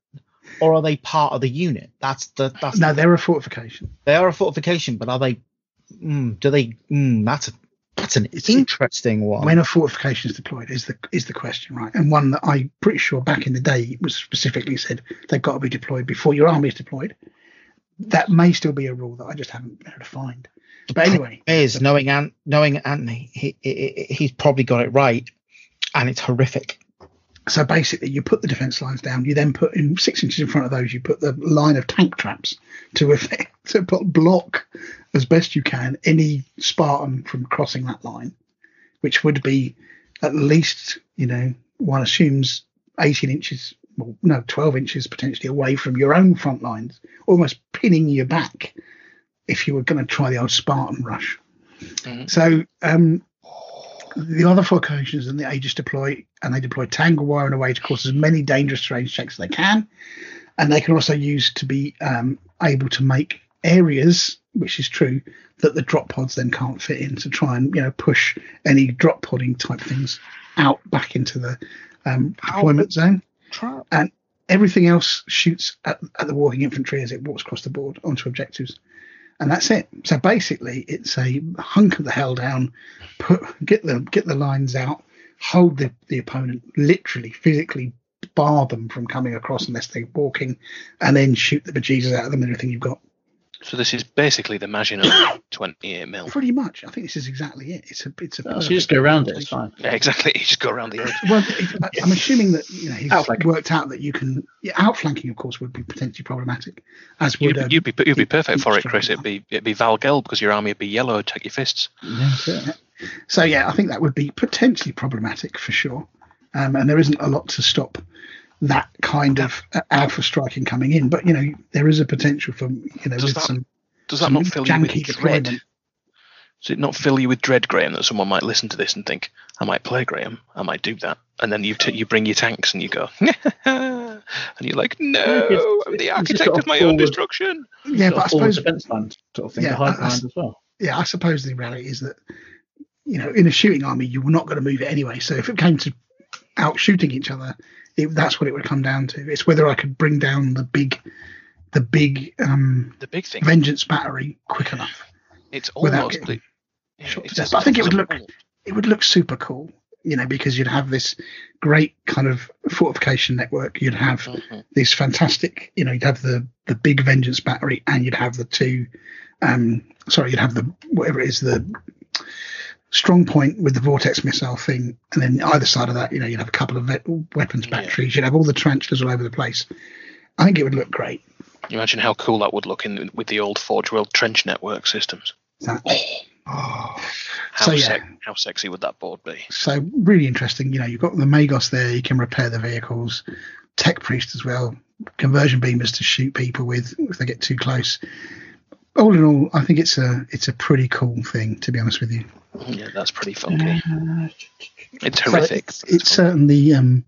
or are they part of the unit? That's the that's no, they're a fortification. they are a fortification, but are they? Mm, do they? Mm, that's a that's an It's- interesting one. When a fortification is deployed is the is the question, right? And one that I'm pretty sure back in the day was specifically said they've got to be deployed before your army is deployed. that may still be a rule that I just haven't been able to find. But anyway, is knowing Ant, knowing Anthony, he, he he's probably got it right, and it's horrific. So basically, you put the defense lines down. You then put in six inches in front of those. You put the line of tank traps to [LAUGHS] effect to put, block as best you can any Spartan from crossing that line, which would be at least you know one assumes 18 inches, well, no, 12 inches potentially away from your own front lines, almost pinning you back if you were going to try the old Spartan rush. Mhm. So um, the other four fortifications and the Aegis deploy, and they deploy tangle wire in a way to cause as many dangerous range checks as they can, and they can also use to be um, able to make areas, which is true, that the drop pods then can't fit in to try and you know push any drop podding type things out back into the um, deployment zone Trap. And everything else shoots at, at the walking infantry as it walks across the board onto objectives. And that's it. So basically, it's a hunker the hell down, put get the get the lines out, hold the, the opponent literally, physically bar them from coming across unless they're walking, and then shoot the bejesus out of them everything you've got. So this is basically the Maginot [COUGHS] 28 mil. Pretty much, I think this is exactly it. It's a it's a. Oh, so you just go around it. It's fine. Yeah, exactly. [LAUGHS] You just go around the edge. Well, if, I- I'm assuming that you know he's Outflanking. worked out that you can yeah, outflanking, of course, would be potentially problematic, as would You'd, um, you'd be you'd be deep- perfect for it, Chris. It'd be it'd be Fall Gelb because your army would be yellow. Take your fists. Yeah, that's. So yeah, I think that would be potentially problematic for sure. Um, and there isn't a lot to stop that kind of uh, alpha striking coming in. But you know, there is a potential for you know Does with that some Does that some not fill you with dread? deployment. Does it not fill you with dread, Graham, that someone might listen to this and think, "I might play Graham, I might do that," and then you t- you bring your tanks and you go, [LAUGHS] and you're like, "No, It's- I'm the architect sort of of my own destruction." Yeah, Sort but I suppose defense line sort of thing Yeah, behind I- I as well. yeah, I suppose the reality is that you know in a shooting army you were not going to move it anyway. So if it came to out shooting each other, it, that's what it would come down to. It's whether I could bring down the big the big um, The big thing, vengeance battery quick enough. it's almost getting the. yeah, it's death. But I think it would look- it would look super cool, you know, because you'd have this great kind of fortification network. You'd have Mhm. this fantastic, you know, you'd have the the big vengeance battery, and you'd have the two, um, sorry, you'd have the whatever it is the strong point with the vortex missile thing, and then either side of that, you know, you'd have a couple of weapons Yeah. batteries. You'd have all the tarantulas all over the place. I think it would look great. You Imagine how cool that would look in with the old Forge World trench network systems. Exactly. Oh. [SIGHS] How So, yeah. sec- how sexy would that board be? So really interesting. You know, you've got the Magos there. You can repair the vehicles. Tech priest as well. Conversion beamers to shoot people with if they get too close. All in all, I think it's a it's a pretty cool thing to be honest with you. Yeah, that's pretty funky. Uh, It's So horrific. it's, it's certainly um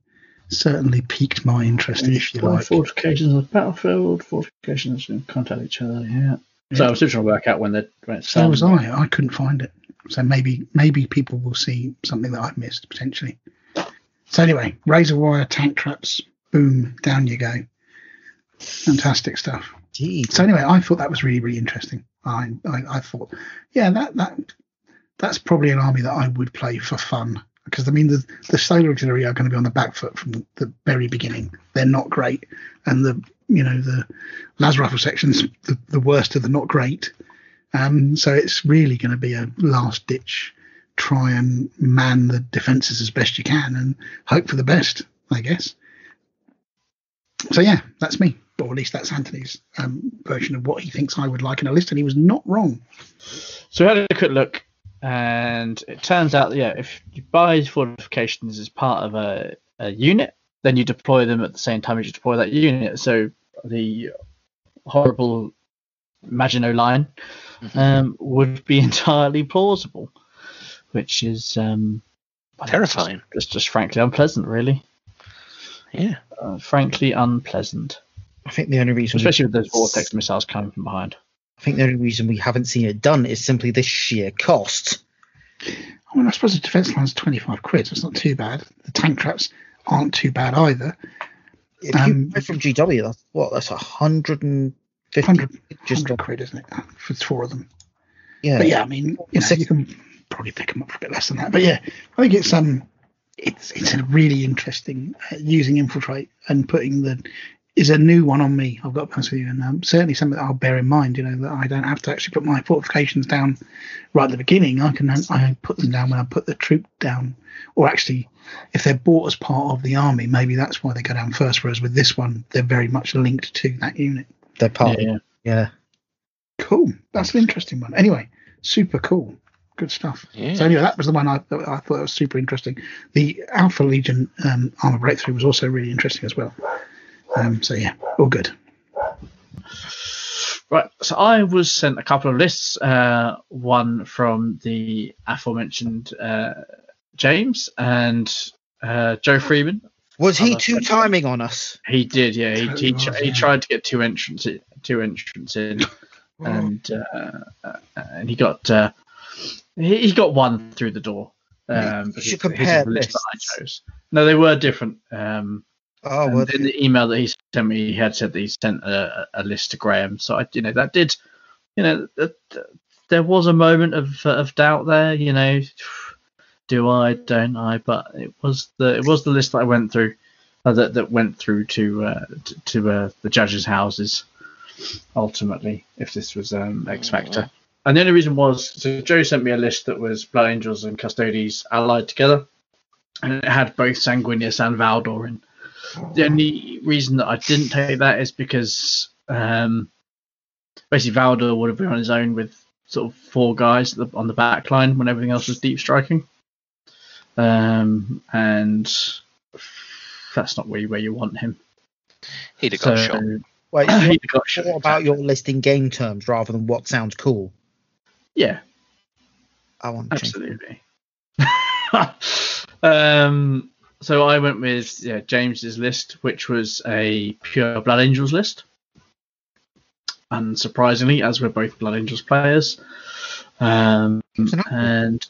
certainly piqued my interest, if you like. fortifications on the battlefield, fortifications and contact each other. Yeah. So I was just trying to work out when they're when So was I. I couldn't find it. So maybe maybe people will see something that I've missed potentially. So anyway, razor wire tank traps. Boom, down you go. Fantastic stuff. So anyway, I thought that was really really interesting. I I, I thought, yeah, that that that's probably an army that I would play for fun because I mean the the solar auxiliary are going to be on the back foot from the, the very beginning. They're not great, and the you know the las rifle sections the, the worst of the not great. Um, so it's really going to be a last ditch try and man the defences as best you can and hope for the best, I guess. So yeah, that's me, or at least that's Anthony's um, version of what he thinks I would like in a list, and he was not wrong. So we had a quick look, and it turns out, yeah, if you buy fortifications as part of a, a unit, then you deploy them at the same time as you deploy that unit. So the horrible Maginot line um, would be [LAUGHS] entirely plausible, which is um, Terrifying. Just, just frankly unpleasant, really. Yeah. Uh, frankly unpleasant, I think the only reason, especially with those vortex missiles coming from behind. I think the only reason we haven't seen it done is simply the sheer cost. I mean, I suppose the defence line's 25 quid, so it's not too bad. The tank traps aren't too bad either. If Um, you buy from GW, that's what that's a hundred and fifty. 100, Just 100 quid, isn't it, for four of them? yeah, But yeah, I mean, you know, you can probably pick them up for a bit less than that. But yeah, I think it's um, it's it's a really interesting uh, using infiltrate and putting the is a new one on me. I've got to be honest with you, and um, certainly something that I'll bear in mind. You know that I don't have to actually put my fortifications down right at the beginning. I can I put them down when I put the troop down, or actually, if they're bought as part of the army, maybe that's why they go down first. Whereas with this one, they're very much linked to that unit. They're part. Yeah. Yeah. Cool. That's an interesting one. Anyway, super cool. Good stuff. Yeah. So anyway, that was the one I, I thought was super interesting. The Alpha Legion um, armor breakthrough was also really interesting as well. Um, so yeah, all good. Right, so I was sent a couple of lists. Uh, one from the aforementioned uh, James and uh, Joe Freeman. Was he Other two timing on us? He did, yeah. He he, Totally was, he yeah. tried to get two entrants, two entrants in, [LAUGHS] and uh, uh, and he got uh, he, he got one through the door. Um, You because should his compare is list that lists. I chose. No, they were different. Um, Oh, and well, in the email that he sent me, he had said that he sent a, a list to Graham. So I, you know, that did, you know, that, that- there was a moment of of doubt there. You know, [SIGHS] do I, don't I? But it was the it was the list that I went through, uh, that that went through to uh, to, to uh, the judges' houses. Ultimately, if this was um, X Factor, and the only reason was so Joe sent me a list that was Blood Angels and Custodes allied together, and it had both Sanguinius and Valdor in the only reason that I didn't take that is because um, basically Valdor would have been on his own with sort of four guys at the- on the back line when everything else was deep striking. Um, and that's not really where you want him. He'd have got So- shot. Wait, [CLEARS THROAT] He'd you have got shot, thought about your list in game terms rather than what sounds cool. Yeah, I want to absolutely. [LAUGHS] um, so I went with yeah, James's list, which was a pure Blood Angels list. And surprisingly, as we're both Blood Angels players, um, and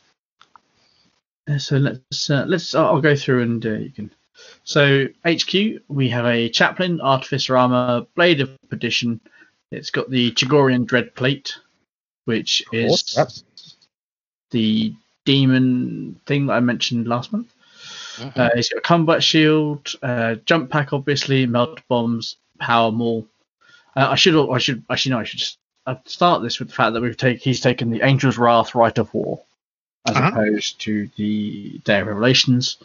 so let's uh, let's I'll go through and uh, you can. So HQ, we have a chaplain, artificer armor, blade of perdition. It's got the Chigorian dread plate, which is the demon thing that I mentioned last month. Mhm. Uh, he's got a combat shield, uh, jump pack, obviously, melt bombs, power maul. Uh, I should, I should, actually, no, I should just uh, start this with the fact that we've taken, he's taken the Angel's Wrath, Rite of War, as Uh-huh. opposed to the Day of Revelations.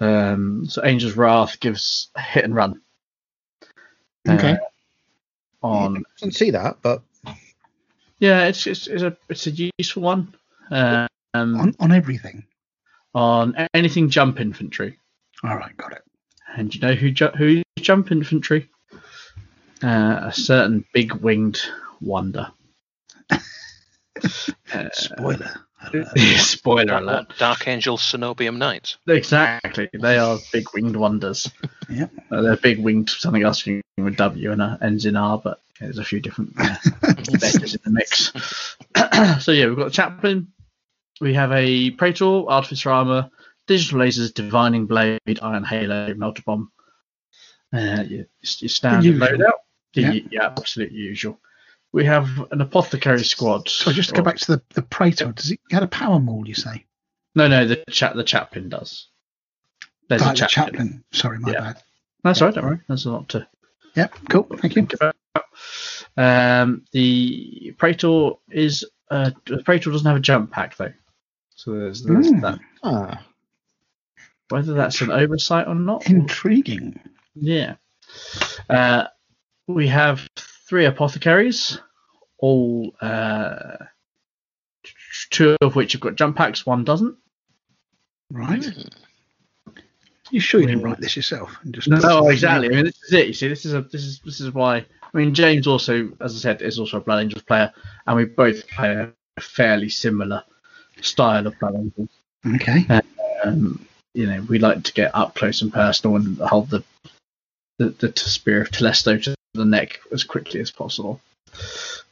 Um, so Angel's Wrath gives hit and run. uh, Okay. on I can see that, but yeah, it's it's, it's a it's a useful one. Uh, um, On, on everything. On anything jump infantry. All right, got it. And you know who ju- who jump infantry? Uh, a certain big winged wonder. [LAUGHS] Uh, Spoiler. [LAUGHS] spoiler alert. What, Dark Angel Cenobium Knights. Exactly, they are big winged wonders. [LAUGHS] Yep. Uh, they're big winged something else with W and uh, ends in R, but there's a few different uh, letters in the mix. [CLEARS THROAT] so yeah, we've got a chaplain. We have a praetor, artificer armor, digital lasers, divining blade, iron halo, melter bomb. Uh, your, your standard loadout. Yeah. Yeah. absolute usual. We have an apothecary squad. So just to go back to the, the Praetor, does he had a power maul, you say? No, no, the chat the chaplain does. There's Like a the chaplain. chaplain. Sorry, my Yeah. bad. That's all right, don't worry. There's a lot to Yep, cool. Thank you. Um, the Praetor is uh, the Praetor doesn't have a jump pack though, so there's, there's Hmm. that. ah, Whether that's an oversight or not, Intriguing. yeah. Uh, we have three apothecaries, all uh, two of which have got jump packs, one doesn't. Right. You sure you didn't Hmm. write this yourself? And just No, exactly. I mean, this is it. You see, this is a this is this is why. I mean, James also, as I said, is also a Blood Angels player, and we both play a fairly similar style of Angels. Okay. Um, you know, we like to get up close and personal and hold the the, the spear of Telesto to the neck as quickly as possible.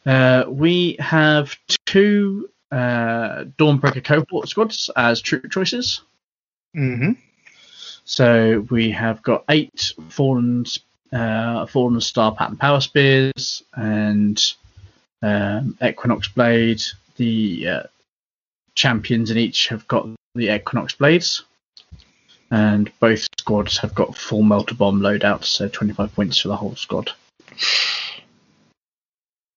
Uh, we have two uh, Dawnbreaker cohort squads as troop choices. Mm-hmm. So we have got eight fallen, uh, fallen star pattern power spears and um, Equinox blade. The uh, champions in each have got the Equinox blades. and both squads have got full melter bomb loadouts, so 25 points for the whole squad.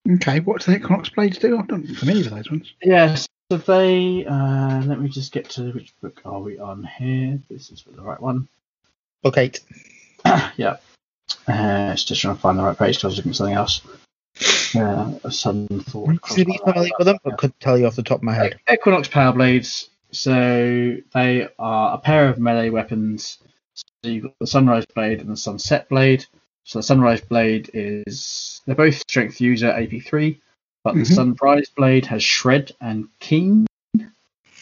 Okay, what do the Equinox blades do? I'm not familiar with those ones. Yes, so they. Uh, let me just get to which book are we on here? This is for the right one. Book eight. [COUGHS] yeah. Uh, it's just trying to find the right page because I was looking at something else. Uh, a sudden thought. Should be familiar with them, but couldn't tell you off the top of my head. Equinox Power Blades. So they are a pair of melee weapons. So you've got the Sunrise Blade and the Sunset Blade. So the Sunrise Blade is they're both Strength User AP3, but Mhm. the Sunrise Blade has Shred and Keen,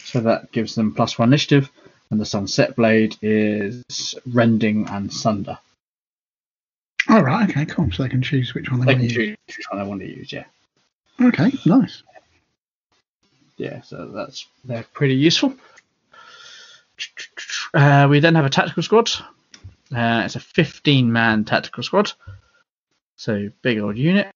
so that gives them plus one initiative, and the Sunset Blade is Rending and Sunder. All right, okay, cool. So they can choose which one they, They want to use. choose which one they want to use. Yeah, Okay, nice. yeah. So that's they're pretty useful. Uh, we then have a tactical squad. Uh, it's a 15 man tactical squad. So big old unit.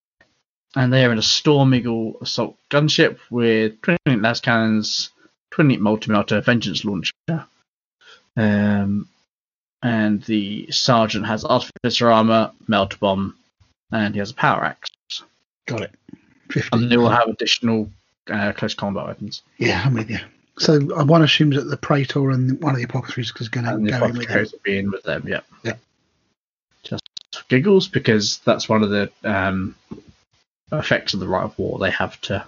And they are in a Storm Eagle assault gunship with 28 las cannons, 20 multi-melter vengeance launcher. Um, and the sergeant has artificer armor, melter bomb, and he has a power axe. Got it. 50. And they will have additional uh, close combat weapons. Yeah, I'm with you. So uh, one assumes that the Praetor and one of the apothecaries is going to go in with them. will be in with them. Yeah. Yeah. Just giggles, because that's one of the um, effects of the rite of war. They have to.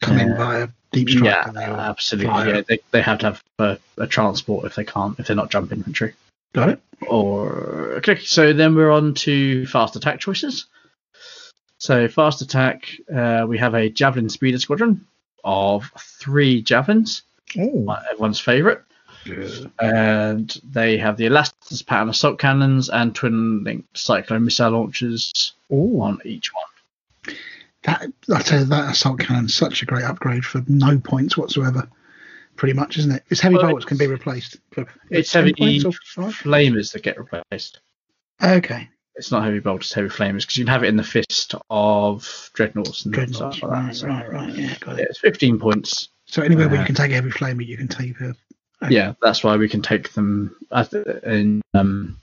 Come in via deep strike. yeah, they, absolutely. Yeah, they, they have to have a, a transport if they can't if they're not jump infantry. Got it. Or okay, so then we're on to fast attack choices. So fast attack, uh, we have a javelin speeder squadron of three javelins, Oh, everyone's favourite. and they have the Ilastus pattern assault cannons and twin linked cyclone missile launchers on each one. That I tell you, that assault cannon's such a great upgrade for no points whatsoever. Pretty much, isn't it? It's heavy Well, bolts can be replaced. It's heavy flamers that get replaced. Okay, It's not heavy bolts, it's heavy flamers because you can have it in the fist of dreadnoughts and dreadnoughts. stuff like that. Right, So, right, right. Yeah, got yeah, it. it's 15 points. So anywhere where Uh, you can take a heavy flamer, you can take a. Yeah, that's why we can take them in um,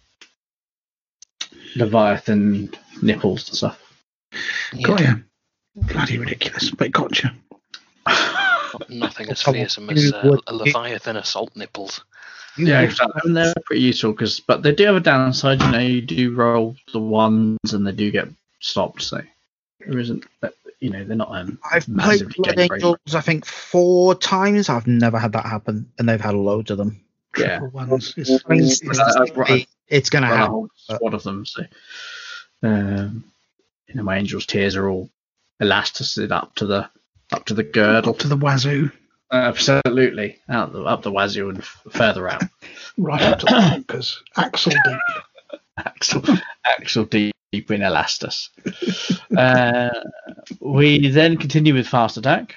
Leviathan nipples and stuff. Got you. Bloody ridiculous, but gotcha. Nothing as fearsome as uh, a Leviathan assault nipples. Yeah, exactly. And they're pretty useful because, but they do have a downside. You know, you do roll the ones and they do get stopped. So there isn't, that- you know, they're not um, I've played massively Blood. Angels, I think, four times. I've never had that happen, and they've had loads of them. Yeah. Triple ones. It's, I mean, it's- it's, I- I've it's going to run a happen. whole squad of them. So, um, you know, my angels' tears are all elasticid up to the up to the girdle. up to the wazoo, Absolutely, out the, up the wazoo and f- further out. [LAUGHS] right up to the bunkers. Axle deep. [LAUGHS] Axel, Axel deep in Ilastus. [LAUGHS] uh, we then continue with fast attack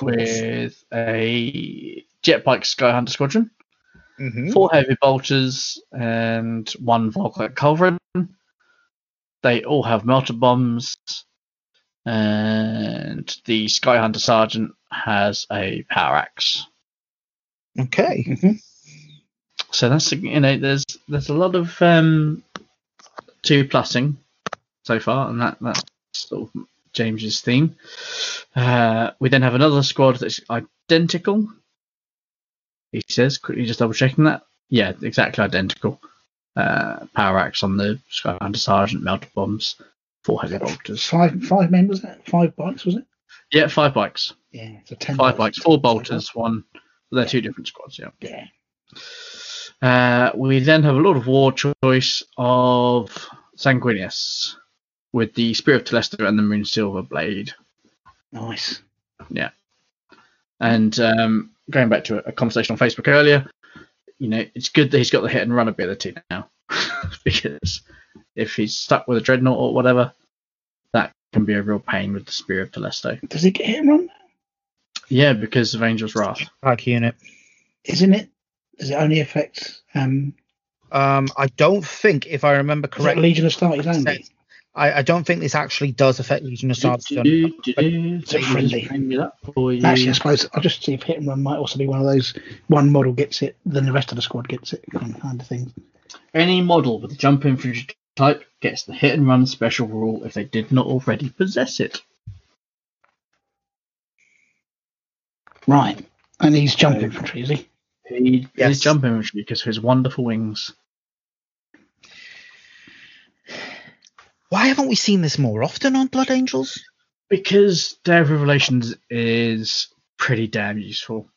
with a jetbike Skyhunter squadron, Mhm. four heavy bolters, and one Volkite culverin. They all have melter bombs, and the Skyhunter sergeant has a power axe. Okay. So that's you know there's there's a lot of um, two plussing so far, and that that's sort of James's theme. Uh, we then have another squad that's identical. He says, quickly just double checking that. Yeah, exactly identical. Uh, power axe on the Skyhunter Sergeant, melter bombs, four heavy bolters. Five five men was that? Five bikes was it? Yeah, five bikes. Yeah, a ten. Five bikes, four bolters, one. They're two different squads, yeah. Yeah. Uh, we then have a lot of war choice of Sanguinius with the Spear of Telesto and the Moon Silver Blade. Nice. Yeah. And um, going back to a conversation on Facebook earlier, you know, it's good that he's got the hit and run ability now [LAUGHS] because if he's stuck with a dreadnought or whatever, that can be a real pain with the Spear of Telesto. Does it get hit and run? Yeah, because of Angel's Wrath. Like unit. Isn't it? Does it only affect um Um, I don't think, if I remember correctly, Legion of Astartes only? I, I don't think this actually does affect Legiones Astartes. Do, do, do, do. It's a friendly. Bring it up. Actually, I suppose I'll just see if hit and run might also be one of those one model gets it, then the rest of the squad gets it kind kind of thing. Any model with a jump infantry type gets the hit and run special rule if they did not already possess it. Right. And he's jump So- infantry, is he? He Yes. is jump infantry because of his wonderful wings. Why haven't we seen this more often on Blood Angels? Because Day of Revelations is pretty damn useful.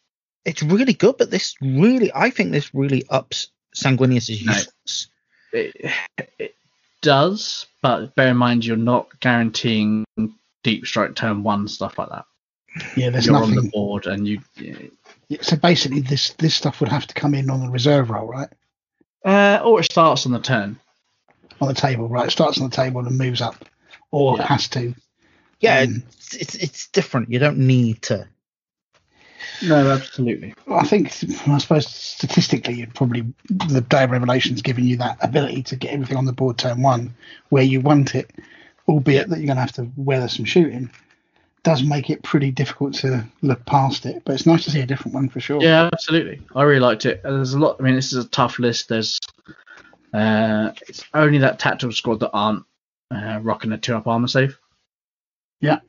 It's really good, but this really, I think this really ups Sanguinius's No. usefulness. It, it does, but bear in mind you're not guaranteeing deep strike turn one stuff like that. Yeah, there's you're on the board and you. Yeah, So basically, this this stuff would have to come in on the reserve roll, right? Uh, or it starts on the turn. On the table, right? It starts on the table and moves up, or Yeah. it has to. Yeah, Um, it's, it's it's different. You don't need to. No, absolutely. I think, I suppose statistically, you'd probably the Day of Revelation's giving you that ability to get everything on the board turn one where you want it, albeit that you're going to have to weather some shooting. Does make it pretty difficult to look past it, but it's nice to see a different one for sure. Yeah, absolutely. I really liked it. There's a lot. I mean, this is a tough list. There's uh, it's only that tactical squad that aren't uh, rocking a two up armor save. Yeah.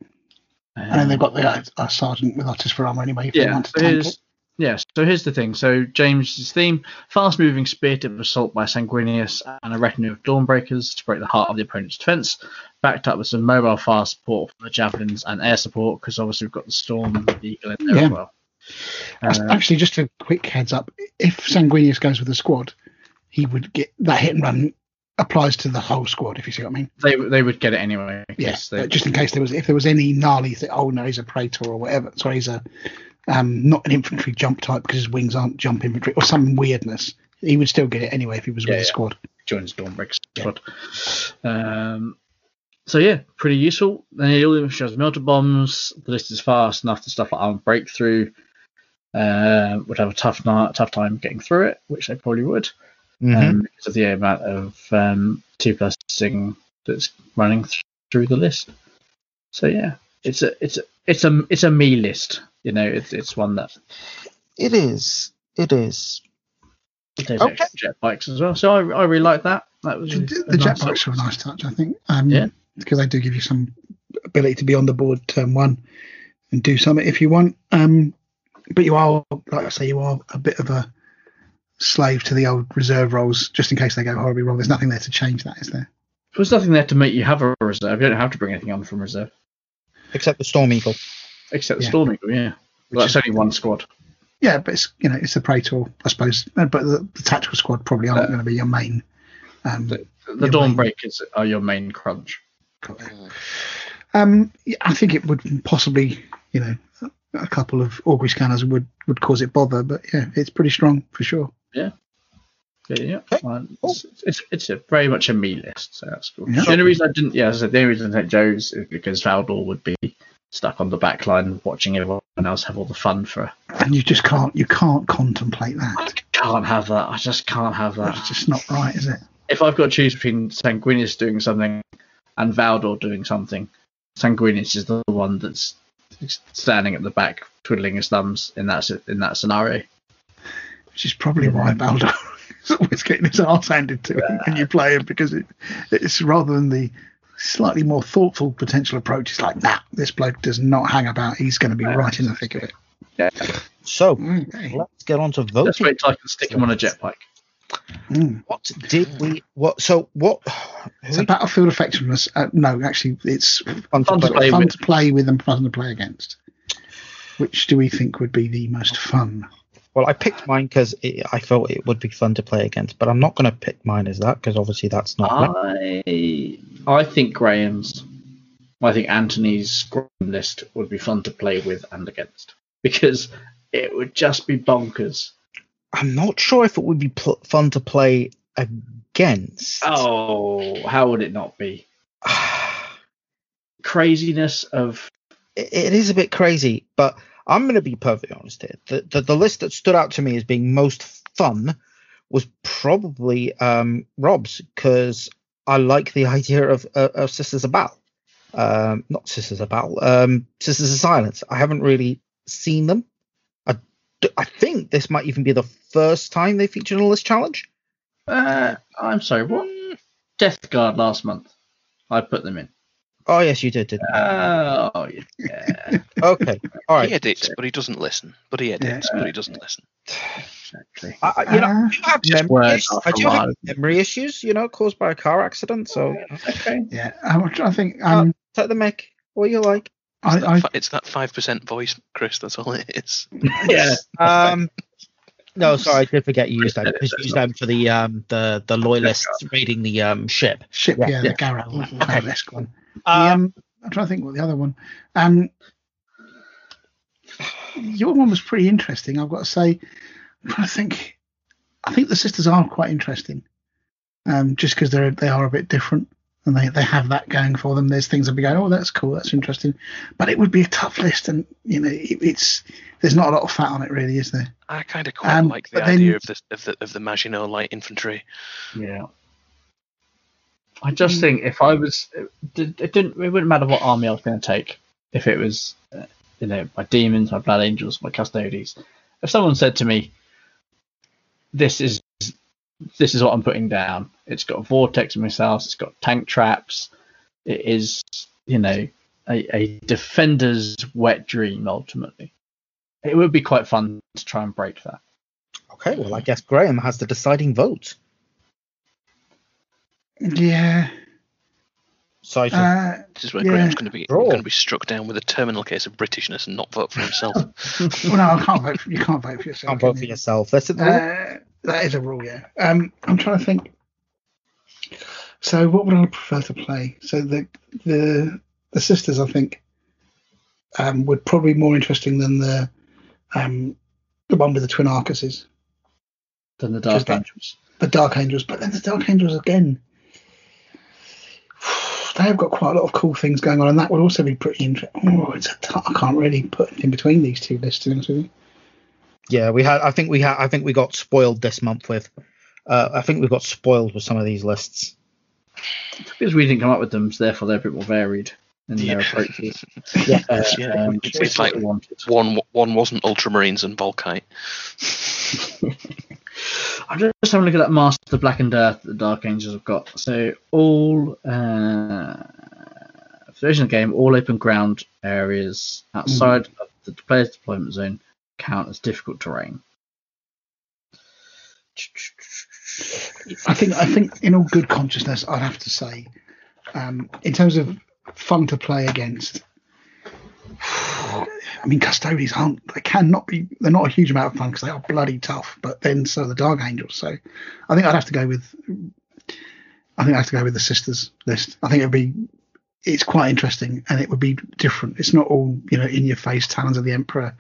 Um, And then they've got the uh, sergeant with artificer armor anyway. If they yeah. want to So tank it. yeah. So here's the thing. So James's theme: fast-moving spirited assault by Sanguinius and a retinue of Dawnbreakers to break the heart of the opponent's defense, backed up with some mobile fire support for the javelins and air support because obviously we've got the storm eagle in there Yeah. as well. Uh, Actually, just a quick heads up: if Sanguinius goes with the squad, he would get that hit and run applies to the whole squad. If you see what I mean. they they would get it anyway. Yes, they, just in case there was if there was any gnarly thing. Oh no, he's a praetor or whatever. Sorry, he's a um, not an infantry jump type because his wings aren't jump infantry or some weirdness. He would still get it anyway if he was with Yeah, the squad. joins Dawnbreak squad. Um, so yeah, pretty useful. Then all the shows melter bombs. The list is fast enough. to stuff like armed breakthrough uh, would have a tough night, tough time getting through it, which they probably would Mhm. um, because of the amount of um, two plus thing that's running th- through the list. So yeah, it's a it's a it's a it's a me list. You know, it's it's one that It is. It is. there's Okay. extra jet bikes as well. So I, I really like that. That was The, a the nice jetbikes are a nice touch, I think. Um, Yeah. because they do give you some ability to be on the board turn one and do something if you want. Um, but you are, like I say, you are a bit of a slave to the old reserve roles just in case they go horribly wrong. There's nothing there to change that, is there? There's nothing there to make you have a reserve. You don't have to bring anything on from reserve, Except the Storm Eagle. except the Yeah. Storm Eagle. Yeah, well, that's is- only one squad. Yeah, but it's you know it's the praetor, I suppose. Uh, But the, the tactical squad probably aren't Uh, going to be your main. Um, The Your Dawn main- Breakers are your main crunch. Um, yeah, I think it would possibly, you know, a couple of augury scanners would would cause it bother, but yeah, it's pretty strong for sure. Yeah, yeah. Okay, Well, it's, it's it's a very much a me list, so that's cool. Yeah. The only reason I didn't, yeah, I said, the only reason I didn't take Joe's is because Valdor would be stuck on the back line watching everyone else have all the fun for. And you just can't you can't contemplate I that. can't have that. I just can't have that. It's just not right, is it? if I've got to choose between Sanguinius doing something and Valdor doing something, Sanguinius is the one that's standing at the back twiddling his thumbs in that in that scenario. Which is probably why Valdor [LAUGHS] is always getting his arse handed to him when you play him because it, it's rather than the slightly more thoughtful potential approach. It's like, nah, this bloke does not hang about. He's going to be right in the thick of it. Yeah, So Okay. let's get on to let's voting. wait till I can stick him on a jet bike. Mm. What did we? What? So what? So battlefield effectiveness. Uh, no, actually, it's Fun Fun to play. play fun with. to play with and fun to play against. Which do we think would be the most fun? Well, I picked mine because I felt it would be fun to play against, but I'm not going to pick mine as that because obviously that's not. I I think Graham's. I think Anthony's Graham list would be fun to play with and against because it would just be bonkers. I'm not sure if it would be pl- fun to play against. Oh, how would it not be? [SIGHS] Craziness of it, it is a bit crazy, but I'm going to be perfectly honest here. The, the the list that stood out to me as being most fun was probably um, Rob's because I like the idea of uh, of Sisters of Battle. Um, not Sisters of Battle. Um, Sisters of Silence. I haven't really seen them. I, I think this might even be the first time they featured in list challenge. Uh, I'm sorry, what? Death Guard last month. I put them in. Oh yes, you did, didn't you? Oh, yeah. [LAUGHS] Okay, all right. He edits, but he doesn't listen. But he edits, but he doesn't listen. exactly. I, I- you know, I do have memory words issues. off do have memory issues, you know, caused by a car accident. So you know, Okay. Yeah, I'm trying to think. Um, take the mic. What you like? I, I, It's that five percent voice, Chris. That's all it is. Yeah. [LAUGHS] Um, no, sorry, I did forget you used them because you used them for the um the the loyalists raiding the um ship. ship, Yeah, yeah, yeah. the Garro, Okay. esque one. The, Um, um, I'm trying to think what the other one. Um, your one was pretty interesting. I've got to say. I'm trying to think. I think the sisters are quite interesting, um, just because they're they are a bit different and they, they have that going for them. There's things that be going, oh, that's cool, that's interesting, but it would be a tough list, and you know, it, it's there's not a lot of fat on it, really, is there? I kind of quite Um, like the but then- idea of the of the of the Maginot Light Infantry. Yeah. I just think if I was, it, did- it didn't. It wouldn't matter what army I was going to take. If it was, uh, you know, my demons, my blood angels, my custodies. If someone said to me, "This is this is what I'm putting down. It's got vortex missiles. It's got tank traps. It is, you know, a, a defender's wet dream. Ultimately, it would be quite fun to try and break that. okay, well, I guess Graham has the deciding vote. Yeah. So I Uh, This is where Yeah. Graham's going to be Draw. going to be struck down with a terminal case of Britishness and not vote for himself. [LAUGHS] well, no, I can't vote. For, you can't vote for yourself. can't vote can for you? yourself. That's it. Uh, that is a rule, yeah. Um, I'm trying to think. So, what would I prefer to play? So the the the sisters, I think, um, would probably be more interesting than the um, the one with the twin Arcuses, Than the Dark Angels. the Dark Angels. But then the Dark Angels again, [SIGHS] they have got quite a lot of cool things going on, and that would also be pretty interesting. Oh, it's a t- I can't really put it in between these two lists. To be honest with you. Yeah, we had. I think we had. I think we got spoiled this month with. Uh, I think we got spoiled with some of these lists. because we didn't come up with them, so therefore they're a bit more varied in their approaches. [LAUGHS] Yeah. Uh, Yeah, um, it's- it's like- one one wasn't Ultramarines and Volkite. [LAUGHS] I'm just having a look at that Master Black and Earth that the Dark Angels have got. So all uh, for the original game, all open ground areas outside of the player's deployment zone count as difficult terrain. I think I think in all good consciousness, I'd have to say, um, in terms of fun to play against. [SIGHS] I mean, custodians aren't. They cannot be. They're not a huge amount of fun because they are bloody tough. But then so are the Dark Angels. So I think I'd have to go with. I think I have to go with the sisters list. I think it'd be. It's quite interesting and it would be different. It's not all you know in your face talons of the emperor,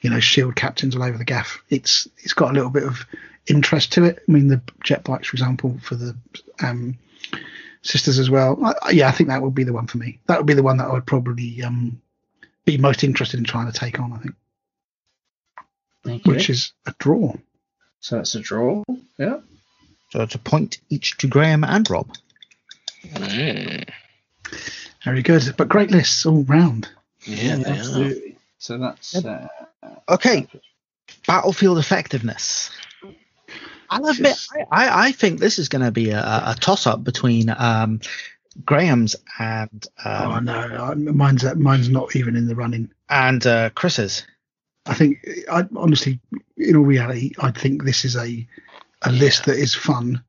you know shield captains all over the gaff. It's it's got a little bit of interest to it. I mean, the jet bikes, for example, for the um, sisters as well. I, I- yeah, I think that would be the one for me. That would be the one that I would probably um, be most interested in trying to take on. I think, Thank you. which is a draw. so that's a draw. Yeah. So it's a point each to Graham and Rob. Mm. Very good, but great lists all round. Yeah, they are. absolutely. So that's uh, Okay, battlefield effectiveness. I'll admit, I, I, I think this is going to be a, a toss up between um, Graham's and oh um, no, I- mine's mine's not even in the running. and uh, Chris's. I think, I honestly, in all reality, I think this is a a list that is fun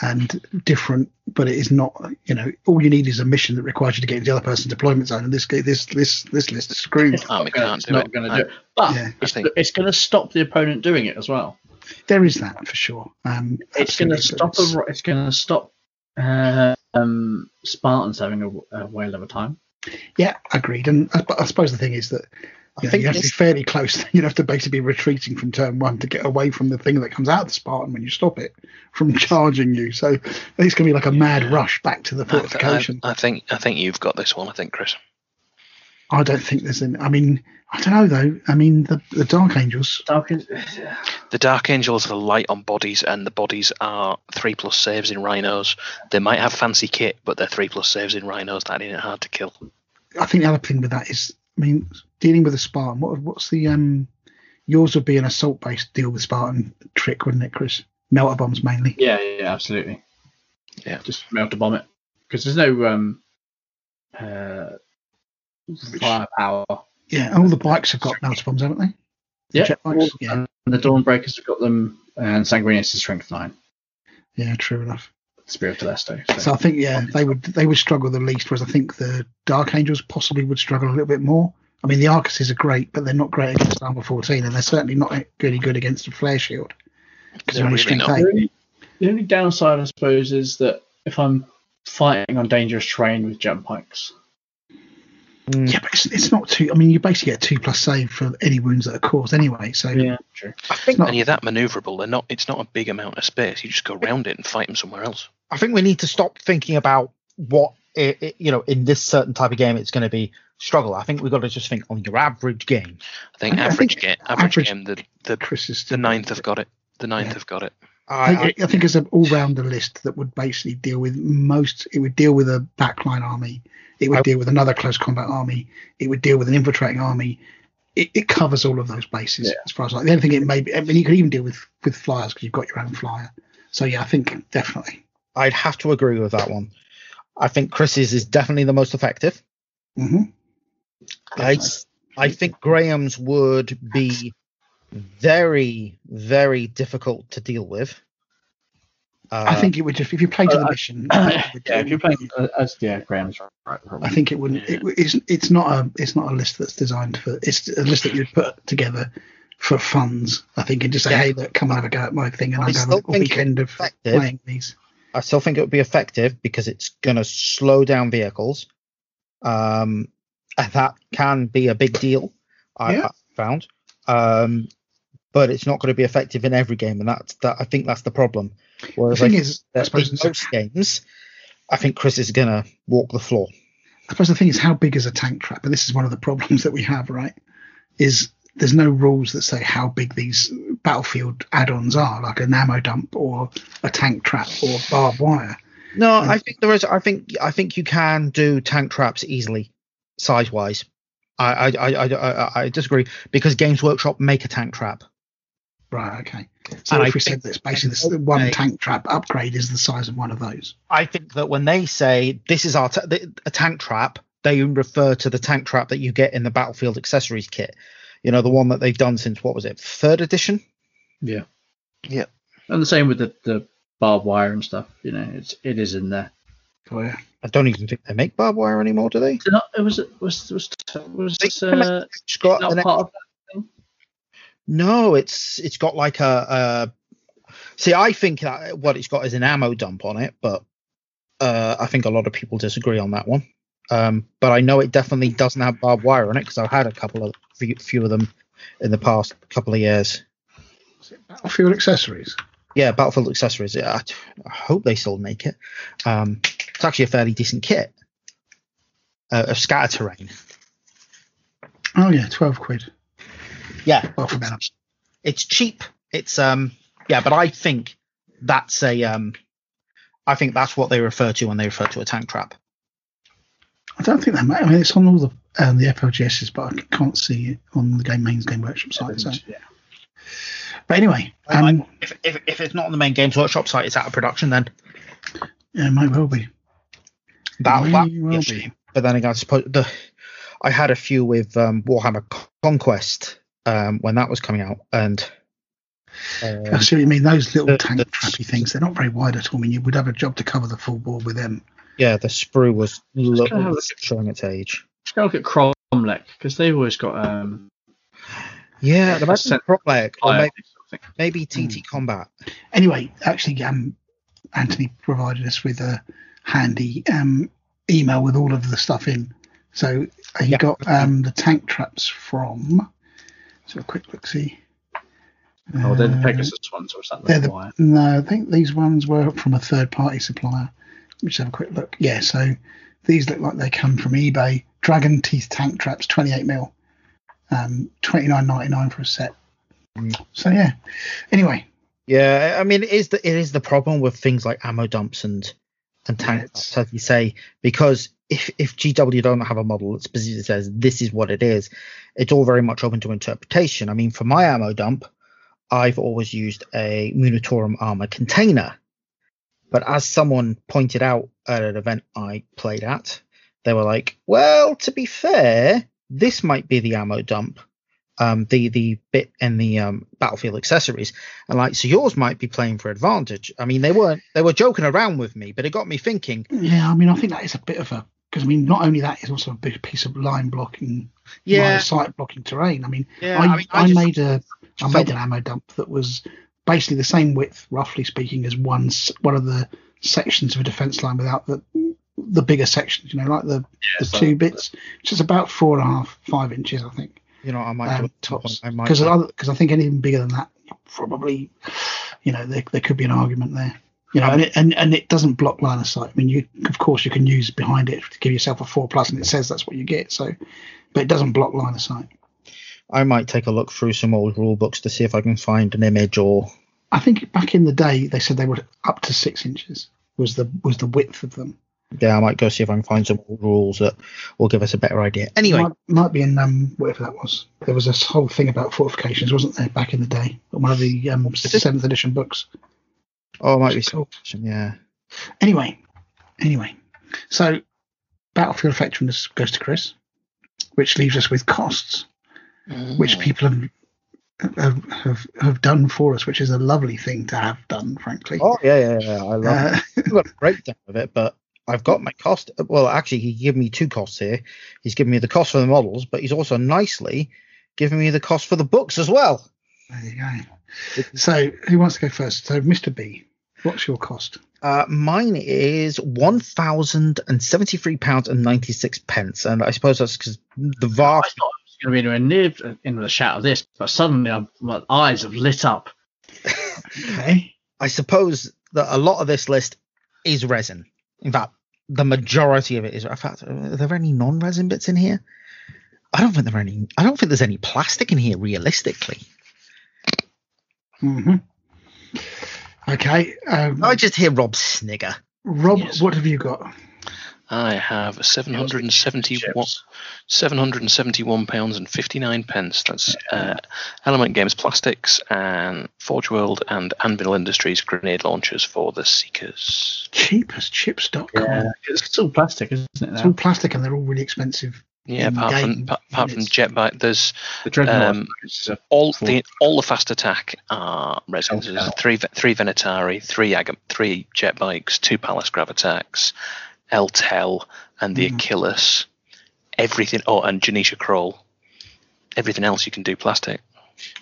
and different, but it is not. You know, all you need is a mission that requires you to get into the other person's deployment zone, and this this this this list is screwed. [LAUGHS] Army gonna- can't it's do not it. going to do it. But Yeah. it's, think- it's going to stop the opponent doing it as well. There is that for sure. Um, It's going to stop. it's- A, it's going to stop uh, um, Spartans having a, a whale of a time. Yeah, agreed. And I, I suppose the thing is that I you, know, think you have to be fairly close. [LAUGHS] You'd have to basically be retreating from turn one to get away from the thing that comes out of the Spartan when you stop it from [LAUGHS] charging you. So I think it's going to be like a mad rush back to the I, I, fortification. I think I think you've got this one. I think Chris. I don't think there's any. I mean, I don't know though. I mean, the the Dark Angels. Dark An- The Dark Angels are light on bodies, and the bodies are three plus saves in rhinos. They might have fancy kit, but they're three plus saves in rhinos. That ain't hard to kill. I think the other thing with that is, I mean, dealing with a Spartan. What what's the um? Yours would be an assault based deal with Spartan trick, wouldn't it, Chris? Melter bombs mainly. yeah, yeah, absolutely. Yeah. just melter bomb it because there's no um, uh, firepower. Yeah, all the bikes have got melter bombs, haven't they? The Yeah, jet bikes. all- Yeah, and the Dawnbreakers have got them, and Sanguinius is strength nine. yeah, true enough. Spear of Telesto. So. So I think yeah, they would they would struggle the least, whereas I think the Dark Angels possibly would struggle a little bit more. I mean, the Arcuses are great, but they're not great against armor 14, and they're certainly not really good against a flare shield because they're They're only really strength not. eight. The only, downside, I suppose, is that if I'm fighting on dangerous terrain with jump pikes, Mm, Yeah, but it's, it's not too. I mean, you basically get two plus save for any wounds that are caused anyway. So yeah, true. I think not- And you're that manoeuvrable. They're not. It's not a big amount of space. You just go around it and fight them somewhere else. I think we need to stop thinking about what it, it- you know in this certain type of game it's going to be struggle. I think we've got to just think on your average game. I think I- I average think game, average, average- game, the the Chris is the ninth have got it. The ninth Yeah. have got it. I, I, I think it's an all-rounder list that would basically deal with most. It would deal with a backline army. It would I- deal with another close combat army. It would deal with an infiltrating army. It, it covers all of those bases Yeah. as far as like the only thing it may be. I mean, you could even deal with with flyers because you've got your own flyer. So yeah, I think definitely. I'd have to agree with that one. I think Chris's is definitely the most effective. hmm I, s- I think Graham's would be very, very difficult to deal with. Uh, I think it would just if you played to the uh, mission. I think [CLEARS THROAT] it would yeah, if do- you're playing uh, as yeah, Graham's right. I think it wouldn't. It, it's it's not a it's not a list that's designed for. It's a list that you'd put together for funds. I think and just say, Yeah. hey, look, come and have a go at my thing, and I I'm going still a think weekend of effective. playing these. I still think it would be effective because it's going to slow down vehicles. Um, and that can be a big deal. I, Yeah. I found. Um, but it's not going to be effective in every game, and that's that. I think that's the problem. The Whereas thing I is, I suppose, in most games, I think Chris is going to walk the floor. I suppose the thing is, how big is a tank trap? And this is one of the [LAUGHS] problems that we have, right? Is there's no rules that say how big these battlefield add-ons are, like an ammo dump or a tank trap or barbed wire. No, Mm. I think there is. I think I think you can do tank traps easily, size wise. I I, I I I disagree because Games Workshop make a tank trap. Right. Okay. So And if I we said that basically this, one they- tank trap upgrade is the size of one of those. I think that when they say this is our ta- a tank trap, they refer to the tank trap that you get in the Battlefield accessories kit. You know, the one that they've done since what was it, third edition? Yeah. Yeah. And the same with the, the barbed wire and stuff. You know, it's it is in there. Oh yeah. I don't even think they make barbed wire anymore, do they? Is it not, it was was was was They uh, got not part of no, it's it's got like a, a. See, I think that what it's got is an ammo dump on it, but uh, I think a lot of people disagree on that one. Um, but I know it definitely doesn't have barbed wire on it because I've had a couple of few, few of them in the past couple of years. Battlefield accessories. Yeah, Battlefield accessories. I, I hope they still make it. Um, it's actually a fairly decent kit. Uh, of scatter terrain. Oh yeah, twelve quid. Yeah, Well, for better. it's cheap. It's um yeah, but I think that's a um I think that's what they refer to when they refer to a tank trap. I don't think that. ma- I mean, it's on all the um, the FLGSs, but I can't see it on the Game Mains Game Workshop site. So, yeah. but anyway, um, If, if if it's not on the main Games Workshop site, it's out of production. Then yeah, it might well be. that May that well shame. be. But then again, I suppose the I had a few with um, Warhammer Conquest um, when that was coming out, and um, I see what you mean. Those little the- tank the- trappy things, they're not very wide at all. I mean, you would have a job to cover the full board with them. Yeah, the sprue was lo- gonna look showing its age. Let's go look at Cromlech because they've always got um. Yeah, the Percent- Protleg, or maybe, sort of thing. maybe TT Combat. Anyway, actually, um, Anthony provided us with a handy um, email with all of the stuff in. So uh, he Yeah. got um, the tank traps from. So a quick look see. Oh, they're the Uh, Pegasus ones, or is that the the, no, I think these ones were from a third party supplier. Let me just have a quick look. Yeah, so these look like they come from eBay. Dragon Teeth tank traps, 28 mil, um, 29.99 for a set. Mm. So yeah. Anyway, Yeah, I mean, it is the it is the problem with things like ammo dumps and and tanks, as you say, because if if GW don't have a model that specifically says this is what it is, it's all very much open to interpretation. I mean, for my ammo dump, I've always used a Munitorum armor container, but as someone pointed out at an event I played at, they were like, "Well, to be fair, this might be the ammo dump." Um, the the bit in the um, battlefield accessories, and like so yours might be playing for advantage. I mean they weren't they were joking around with me, but it got me thinking. yeah, I mean, I think that is a bit of a because I mean, not only that, it's also a big piece of line blocking, Yeah, sight blocking terrain. I mean, yeah. I, I, mean, I, I made a I made an ammo dump that was basically the same width, roughly speaking, as one one of the sections of a defence line without the the bigger sections. You know, like the the so- two bits, which is about four and a half, five inches, I think. you know I might um, tops. I might Because because I think anything bigger than that, probably, you know, there, there could be an argument there. You know, and it, and, and it doesn't block line of sight. I mean, you of course you can use behind it to give yourself a four plus, and it says that's what you get. So, but it doesn't block line of sight. I might take a look through some old rule books to see if I can find an image or I think back in the day they said they were up to six inches was the was the width of them. yeah I might go see if I can find some old rules that will give us a better idea. Anyway, might, might be in um whatever that was. There was this whole thing about fortifications, wasn't there, back in the day? One of the um seventh edition books. oh it might be some yeah. Anyway, anyway, so battlefield effectiveness goes to Chris, which leaves us with costs, which Mm. people have, have have have done for us, which is a lovely thing to have done, frankly. Oh yeah yeah yeah. I love it. Uh, I've got a [LAUGHS] breakdown of it, but I've got my cost. Well, actually, he gave me two costs here. He's given me the cost for the models, but he's also nicely given me the cost for the books as well. there you go. So, who wants to go first? So, Mr. B, what's your cost? Uh, mine is one thousand and seventy-three pounds and ninety-six pence, and I suppose that's because the I vast. Thought I was going to be anywhere near in the shout of this, but suddenly I'm, my eyes have lit up. Okay. I suppose that a lot of this list is resin. In fact, the majority of it is. In fact, are there any non-resin bits in here? I don't think there are any. I don't think there's any plastic in here, realistically. hmm Okay. Um, I just hear Rob snigger. Rob, Yes. what have you got? I have 771, 771 pounds and 59 pence. That's uh, Element Games Plastics and Forge World and Anvil Industries grenade launchers for the Seekers. Cheapestchips.com. Yeah, it's all plastic, isn't it? It's all plastic and they're all really expensive. Yeah, apart from game pa- apart from units. Jetbike, there's The um, all the all the fast attack are resins. Oh, There's wow. three three Venatari, three Agam, three jet bikes, two Pallas Grav-attacks, Eltel, and the Mhm. Achilles. Everything. Oh, and Jenetia Krole. Everything else you can do plastic.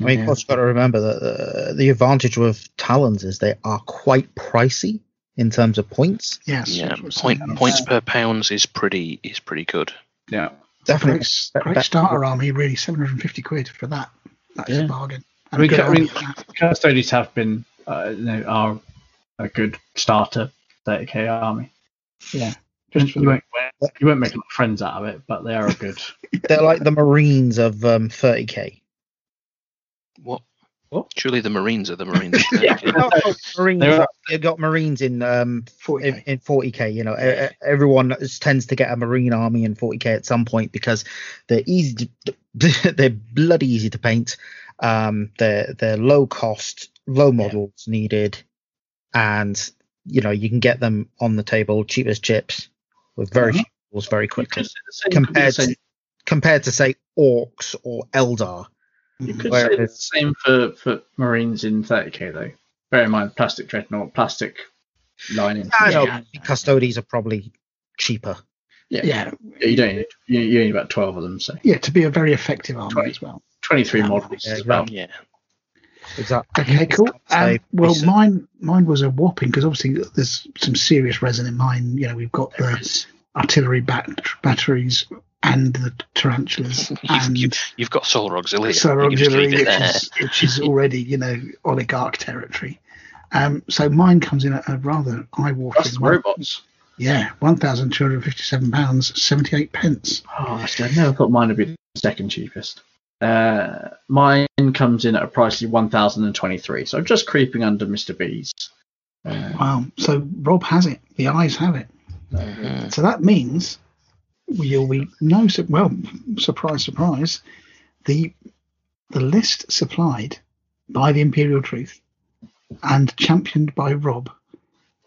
I mean, Yeah. of course, you've got to remember that uh, the advantage with Talons is they are quite pricey in terms of points. Yes. yeah, that's what I'm point points per pounds is pretty is pretty good. yeah. Definitely. Great, great starter army, really. 750 quid for that. That's a Yeah. bargain. I mean, And I mean, army for that. Custodians have been, uh, you know, are a good starter 30k army. Yeah. Just you won't, you won't make a lot of friends out of it, but they are a good. [LAUGHS] They're like the Marines of um, 30k. What? What? Surely the Marines are the Marines. [LAUGHS] Yeah. No, no, Marines. They're- You've got Marines in um, 40k. in, in 40k. You know, e- e- everyone tends to get a Marine army in 40k at some point because they're easy. To, [LAUGHS] they're bloody easy to paint. Um, they're they're low cost, low models needed, and you know you can get them on the table cheap as chips with very Mhm. few models very quickly You could say the same- compared you could say- to compared to say Orcs or Eldar. You could say the same for, for Marines in 30k though. Bear in mind, plastic dreadnought, plastic lining. I know Yeah. custodies are probably cheaper. Yeah. Yeah, You don't need, you, you need about 12 of them, so yeah, to be a very effective army Twenty. as well. 23 Yeah. models Yeah, is about. yeah. Exactly. Okay, cool. Um, well, say- mine mine was a whopping because obviously there's some serious resin in mine. You know, we've got the artillery bat- batteries and the tarantulas [LAUGHS] You've, and you've, you've got Solar Auxiliary. Solar you can just Auxiliary, which there. is, which is [LAUGHS] already you know oligarch territory. Um, so mine comes in at a rather eye-watering the robots. Yeah, one thousand two hundred fifty-seven pounds seventy-eight pence. Oh, I never thought mine would be the second cheapest. Uh, mine comes in at a pricey 1,023, so I'm just creeping under Mr. B's. Uh, Wow. So Rob has it. The eyes have it. Mhm. So that means you'll be no su- well surprise surprise the the list supplied by the Imperial Truth and championed by Rob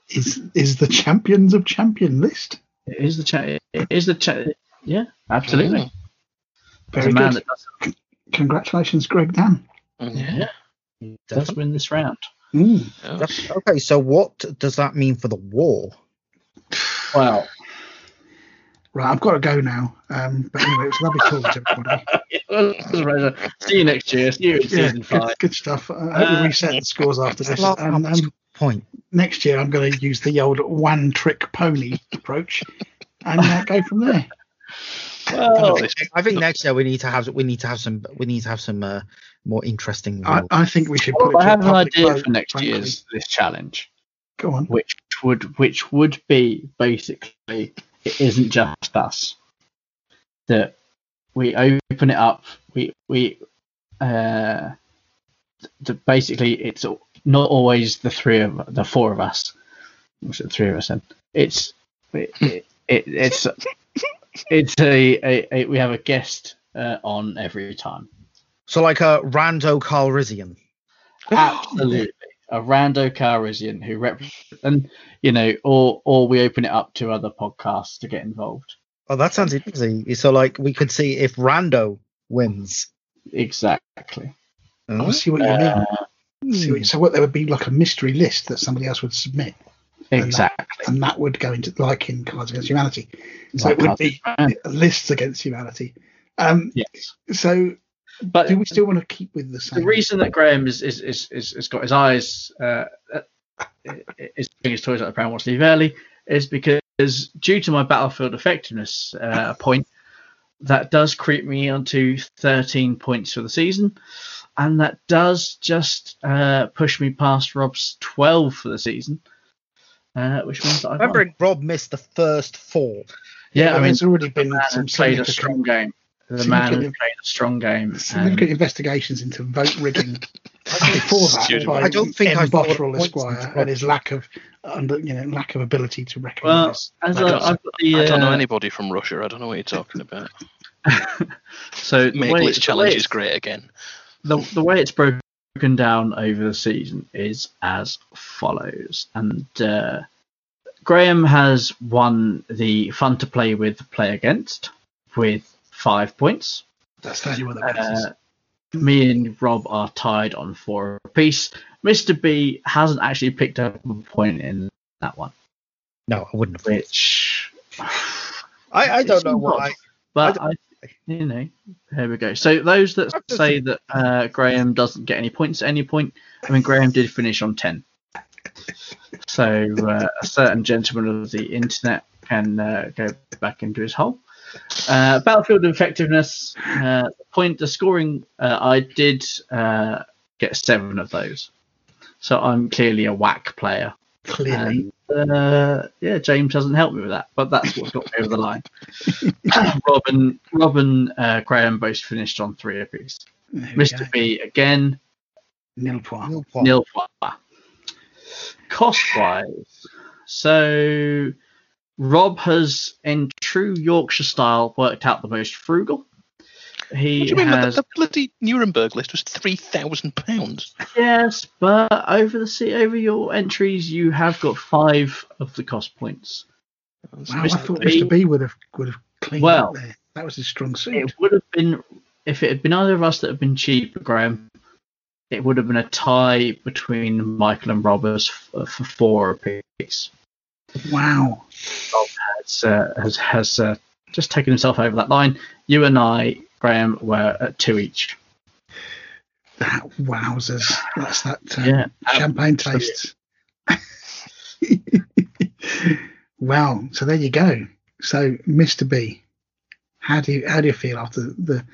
is is the champions of champion list. it is the cha- it is the cha- yeah, absolutely. As Very a man good. that does, Congratulations, Greg Dan. Mhm. yeah, does win this round. Mm. Okay, so what does that mean for the war? Wow. Right, I've got to go now. Um, but anyway, it was lovely talking to everybody. [LAUGHS] See you next year. See you in Yeah, season five. good, good stuff. I hope we reset the scores after this. Last And, um, point. next year, I'm going to use the old one trick pony approach and uh, go from there. Well, I think next year we need to have we need to have some we need to have some uh, more interesting. I. I think we should put well, it I have an idea vote, for next frankly. year's this challenge. Go on. which would which would be basically it isn't just us that we open it up we we uh the, basically it's not always the three of the four of us what's it three of us then it's it, it, it it's it's a, a, a we have a guest uh, on every time so like a rando Calrissian. Absolutely. A rando Calrissian who rep and you know, or or we open it up to other podcasts to get involved. Oh, that sounds interesting. So like we could see if Rando wins. Exactly. I Oh, see what you Uh, mean. See what- so what there would be like a mystery list that somebody else would submit, exactly. and that would go into like in Cards Against Humanity. So Like it would be lists against humanity. Um, Yes. so But do we still want to keep with the same? the reason that Graham is is is, is, has got his eyes uh, uh, is putting his toys out the pram watch leave early is because due to my battlefield effectiveness uh, point, that does creep me onto 13 points for the season, and that does just uh, push me past Rob's 12 for the season, uh, which means that I've won. Remember, Rob missed the first four. Yeah, I mean, there's already been the man some played a strong game. The man who significant- played a strong game. significant and- investigations into vote rigging [LAUGHS] before that by I don't think I M. thought Bottrell points Esquire into and his lack of under, you know lack of ability to well, recognise. as I a, don't- I've got the, I don't know uh, anybody from Russia. I don't know what you're talking about. [LAUGHS] so the Make way, list the way challenge is great again. the, the way it's broken down over the season is as follows. And uh, Graham has won the fun to play with, play against, with five points. That's the only one that. Uh, me and Rob are tied on four apiece. Mr. B hasn't actually picked up a point in that one, No, I wouldn't have. which. [SIGHS] I, I don't know why. But I, you know, here we go. So those that say that uh, Graham doesn't get any points at any point, I mean Graham did finish on ten. So uh, a certain gentleman of the internet can uh, go back into his hole. Uh, battlefield effectiveness uh, point the scoring. Uh, I did uh, get seven of those, so I'm clearly a whack player. Clearly, And, uh, yeah, James hasn't helped me with that, but that's what got me over the line. [LAUGHS] Robin, Robin, uh, Graham both finished on three apiece. There Mr. go. B again, nil point. Nil point. nil point. Cost wise, so Rob has, in true Yorkshire style, worked out the most frugal. He What do you mean? has The, the bloody Nuremberg list was three thousand pounds. yes, but over the se- over your entries, you have got five of the cost points. Wow, I thought B- Mr. B would have would have cleaned Well, up there. That was his strong suit. It would have been if it had been either of us that had been cheap, Graham. It would have been a tie between Michael and Roberts f- for four apiece. Wow. Has uh, has, has uh, just taken himself over that line. You and I, Graham, were at two each. That wowzers. That's that uh, Yeah, champagne taste. [LAUGHS] wow. So there you go. So Mr. B, how do you how do you feel after the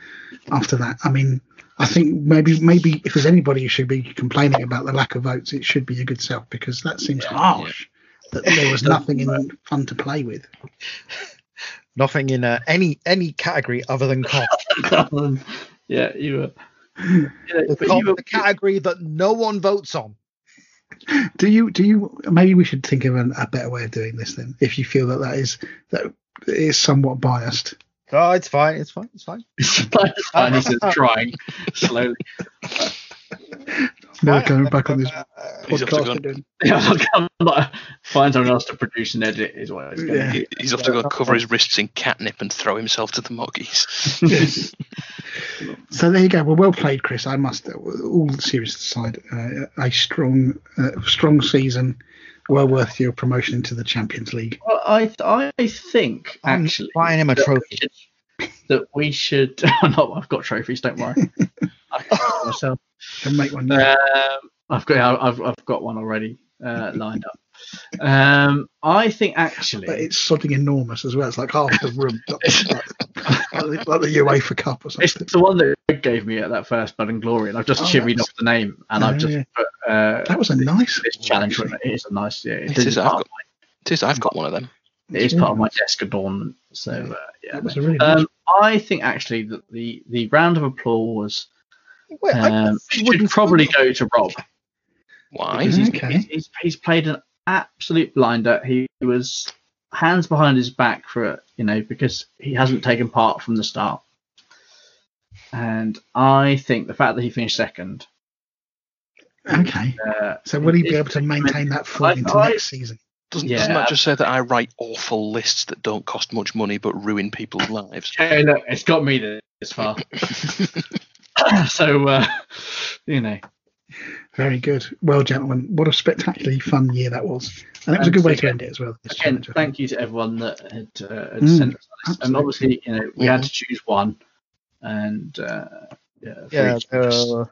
after that? I mean, I think maybe maybe if there's anybody who should be complaining about the lack of votes, it should be your good self because that seems Yeah, harsh. that there was nothing in fun to play with. Nothing in uh, any any category other than comp. [LAUGHS] yeah, you were. You know, the, but comp, you were the category that no one votes on. Do you? Do you? Maybe we should think of an, a better way of doing this then. If you feel that that is that is somewhat biased. Oh, it's fine. It's fine. It's fine. [LAUGHS] It's fine, he says, trying [LAUGHS] slowly. Never Fine. going back on this Uh, He's off to podcast go- again. Yeah, I'm not, find someone else to produce and edit is what it's going Yeah. to He's off to go cover his wrists in catnip and throw himself to the moggies. [LAUGHS] So there you go. Well, well played, Chris. I must, all serious aside, uh, a strong, uh, strong season, well worth your promotion into the Champions League. Well, I I think I'm actually buying him a that we trophy. should- That we should. [LAUGHS] Oh, no, I've got trophies. Don't worry. [LAUGHS] I can do it myself. Can make one. Um, I've got I've I've got one already uh, lined up. Um, I think actually. but it's something enormous as well. It's like half the room, like, [LAUGHS] like, like the UEFA Cup or something. It's the one that Greg gave me at that first Blood and Glory, and I've just Oh, chivvied that's- off the name, and Oh, I've just yeah. put uh, That was a nice this challenge. It It is a nice, yeah. It It is, is I've part, got, it is, I've got one of them. it is part of my desk adornment. So uh, yeah, That was a really nice. um, I think actually that the the round of applause Wait, um, thought should wouldn't probably go to Rob. Why? because he's, Okay. he's, he's, he's played an absolute blinder. He was hands behind his back for it, you know, because he hasn't taken part from the start. And I think the fact that he finished second. Okay. Uh, So will he be able to maintain that form I- into I- next season? Doesn't, Yeah. doesn't that just say that I write awful lists that don't cost much money but ruin people's lives? Hey, look, it's got me this far. [LAUGHS] [COUGHS] so, uh, you know, Very good. Well, gentlemen, what a spectacularly fun year that was, and it was a And good way so to end it as well. this again, challenge, I think. thank you to everyone that had, uh, had Mm, sent us this. And obviously, you know, we had to choose one. And, uh, yeah, for Yeah, each of uh,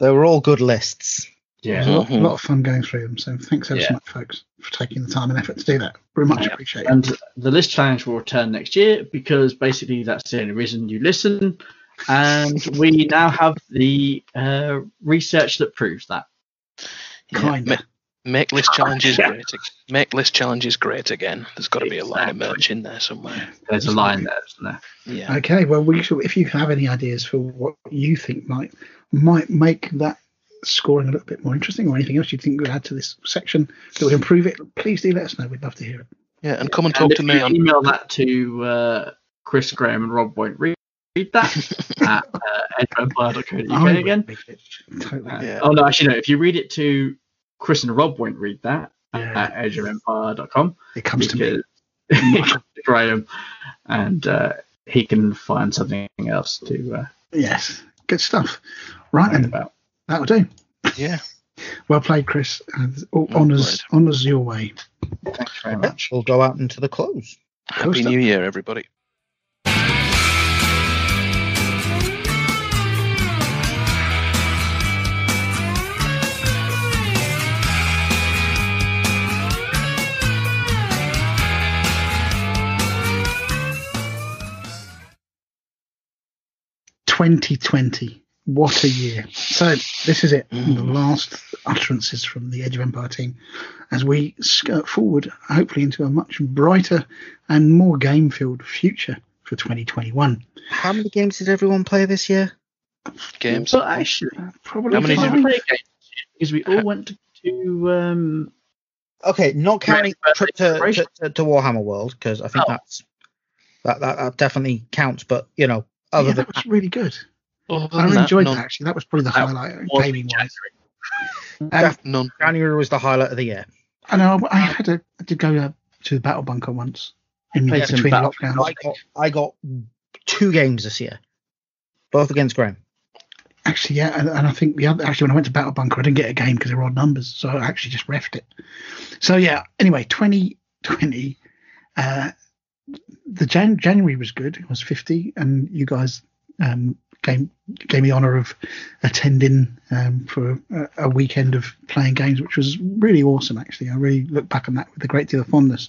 they were all good lists. yeah. It was a lot, Mhm. lot of fun going through them. So thanks ever Yeah. so much, folks, for taking the time and effort to do that. Very much Yeah. appreciated. And the list challenge will return next year because basically that's the only reason you listen. And we now have the uh, research that proves that. Kinda. ma- make list challenges Yeah. great. Make list challenges great again. There's got to be a line of merch in there somewhere. There's a line there, isn't there? Yeah. Okay, well, we shall, if you have any ideas for what you think might might make that scoring a little bit more interesting, or anything else you think we would add to this section that would improve it, please do let us know. We'd love to hear it. Yeah, and come and And talk if to me you on. email that to uh, Chris Graham and Rob won't read, read that [LAUGHS] at uh, edgeempire.co.uk I again. Totally. Uh, Yeah. Oh no, actually no. If you read it to Chris and Rob won't read that Yeah. at edgeofempire.com it comes to me. because [LAUGHS] Graham and uh, he can find something else to uh, Yes, good stuff. Right then, about. that'll do. Yeah. Well played, Chris. And all Well honours honours your way. Thanks very much. We'll go out into the close. Happy. New Year, everybody. Twenty twenty. What a year. So this is it. Mm. The last utterances from the Edge of Empire team as we skirt forward, hopefully into a much brighter and more game filled future for 2021. How many games did everyone play this year? Games. Well, actually, probably How many did five. didn't play a game because we all went to, to um, Okay, not counting trip to, to, to, to Warhammer World because I think Oh. that's that, that that definitely counts. But you know, other Yeah, than that was really good. I that, enjoyed none. that actually. That was probably the That highlight was gaming wise. January. Um, None. January was the highlight of the year. I know I had to did go uh, to the battle bunker once in Played some between Battle- lockdowns. I got I got two games this year, both against Graham. Actually, yeah, and, and I think the other actually when I went to Battle Bunker, I didn't get a game because they were odd numbers, so I actually just refed it. So yeah. Anyway, 2020, uh, the Jan- January was good. It was 50, and you guys um, gave gave me honour of attending um, for a, a weekend of playing games, which was really awesome. Actually, I really look back on that with a great deal of fondness.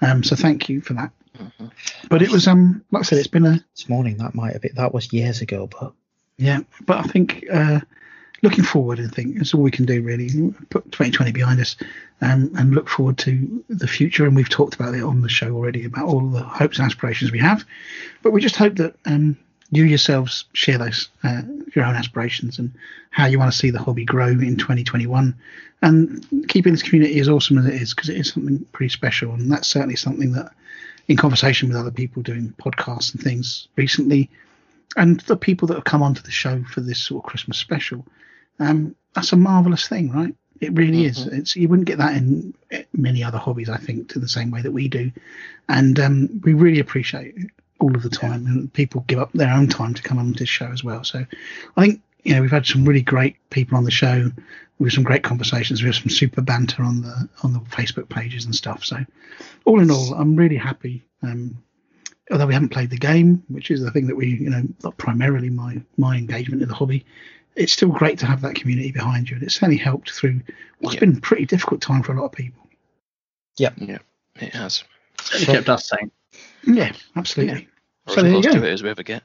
Um, so thank you for that. Mhm. But it was um, like I said, it's been a This morning that might have been that was years ago, but Yeah, but I think uh, looking forward and think that's all we can do really. Put 2020 behind us um, and look forward to the future. And we've talked about it on the show already about all the hopes and aspirations we have. But we just hope that um, you yourselves share those, uh, your own aspirations and how you want to see the hobby grow in 2021. And keeping this community as awesome as it is, because it is something pretty special. And that's certainly something that, in conversation with other people doing podcasts and things recently, and the people that have come onto the show for this sort of Christmas special, um, that's a marvelous thing, right? It really is. It's you wouldn't get that in many other hobbies, I think, to the same way that we do, and um, we really appreciate all of the time, and people give up their own time to come on this show as well. So, I think you know we've had some really great people on the show with some great conversations. We have some super banter on the on the Facebook pages and stuff. So, all in all, I'm really happy. Um, although we haven't played the game, which is the thing that we, you know, primarily my my engagement in the hobby, it's still great to have that community behind you, and it's certainly helped through what's Yeah. been a pretty difficult time for a lot of people. Yeah, yeah, it has. Certainly kept us sane. Yeah, absolutely. Or So as there you close go. to it as we ever get.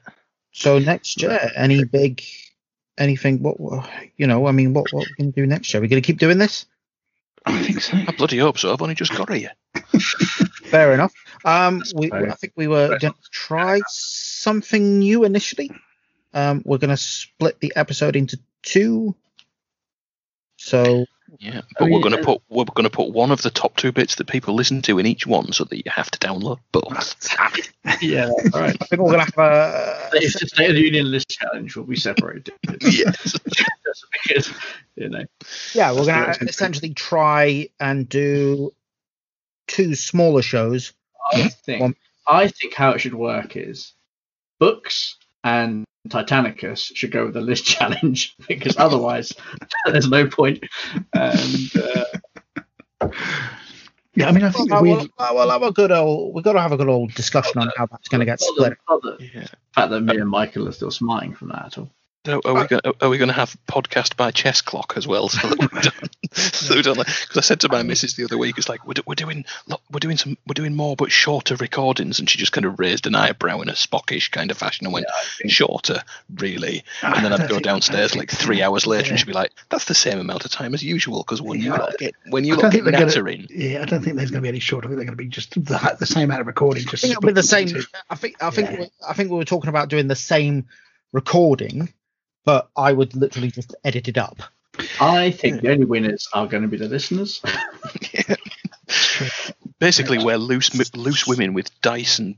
So next year, any big, anything? What, what you know? I mean, what what are we going to do next year? Are we going to keep doing this? I think so. I bloody hope so. I've only just got here. [LAUGHS] Fair enough. Um, we, I think we were going to try something new initially. Um, we're going to split the episode into two. So Yeah, but I we're going to put we're going to put one of the top two bits that people listen to in each one, so that you have to download both. [LAUGHS] Yeah, all right. [LAUGHS] I think we're going to have a. It's the State of the Union list challenge will be separated. [LAUGHS] yes. Because, you know. Yeah, we're going to essentially try and do two smaller shows. I think One- I think how it should work is books and Titanicus should go with the list [LAUGHS] challenge because otherwise [LAUGHS] there's no point. And uh, Yeah, I mean, I think Well, we. we'll, we'll have a good old. We've got to have a good old discussion on how that's going to get split. the, Yeah. fact that me and Michael are still smiling from that at all. So are we going? Are we going to have podcast by chess clock as well? So that we don't. so we don't like. Because I said to my missus the other week, it's like we're, do- we're doing look, we're doing some we're doing more but shorter recordings, and she just kind of raised an eyebrow in a Spockish kind of fashion and went shorter, really. Ah, and then I'd go downstairs like three hours later, and she'd be like, "That's the same amount of time as usual." Because when you Yeah. lot get when you I lot don't get think gonna, yeah, I don't think there's going to be any shorter. I think they're going to be just the, the same amount of recording. I Just think it'll be the same. two. I think. I think. Yeah. I think we were talking about doing the same recording, but I would literally just edit it up. I think the only winners are going to be the listeners. [LAUGHS] basically we're loose loose women with dice and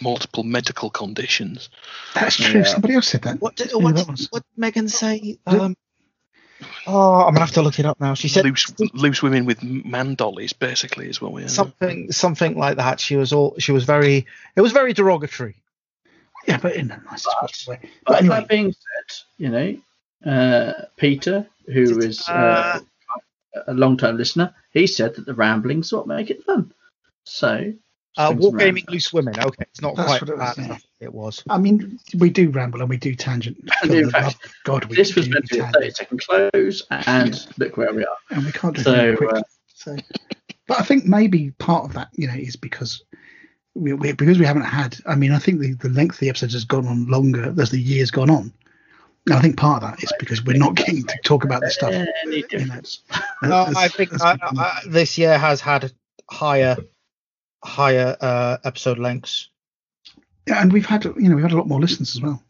multiple medical conditions. That's true. Yeah. Somebody else said that. What did, Yeah, what, that was- what did Megan say? Um, oh, I'm gonna have to look it up now. She said loose loose women with man dollies, basically, is what we are. something something like that. She was all. She was very. It was very derogatory. Yeah, but in a nice possible way. But But anyway, that being said, you know, uh, Peter, who is uh, a long-time listener, he said that the ramblings what make it fun. So, Uh, swing some Wargaming loose women. Okay, it's not That's quite what it was, bad yeah. It was. I mean, we do ramble and we do tangent. And in fact, God, we this was meant to be a tangent. 30-second close, and look where we are. and we can't do So, it quickly. uh, so, but I think maybe part of that, you know, is because we, we because we haven't had. I mean, I think the, the length of the episodes has gone on longer as the years gone on. And I think part of that is because we're not getting to talk about this stuff. Any difference? No, as- I think as I, I, this year has had higher higher uh, episode lengths. yeah, and we've had you know we've had a lot more listeners as well.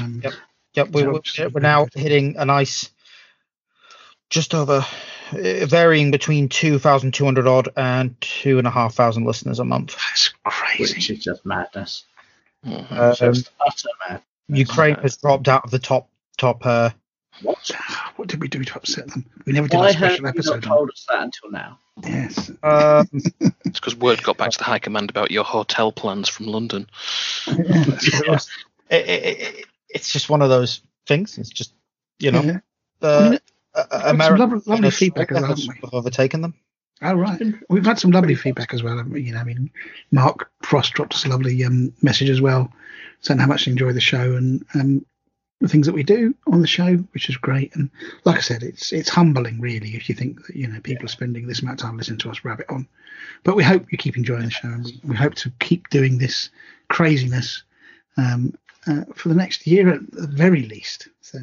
Um, Yep. Yep, we, we're, obviously we're now hitting a nice, just over, varying between 2,200 odd and 2,500 listeners a month. That's Which crazy. is just madness. Mhm. Um, Just utter madness. Ukraine has dropped out of the top top. Uh, What? What did we do to upset them? We never did Why a have you special not episode. on told us that until now? Yes. um, [LAUGHS] It's because word got back to the high command about your hotel plans from London. Yeah, that's what it was. [LAUGHS] it, it, it, it's just one of those things. It's just you know, Yeah. uh, I mean, uh, had some America lovely- lovely feedback as well, haven't we? overtaken them. Oh right, we've had some lovely feedback as well. You know, I mean, Mark Frost dropped us a lovely um, message as well, saying how much he enjoyed the show and um, the things that we do on the show, which is great. And like I said, it's it's humbling, really, if you think that you know people are spending this amount of time listening to us rabbit on. But we hope you keep enjoying the show, and we, we hope to keep doing this craziness um, uh, for the next year at the very least. So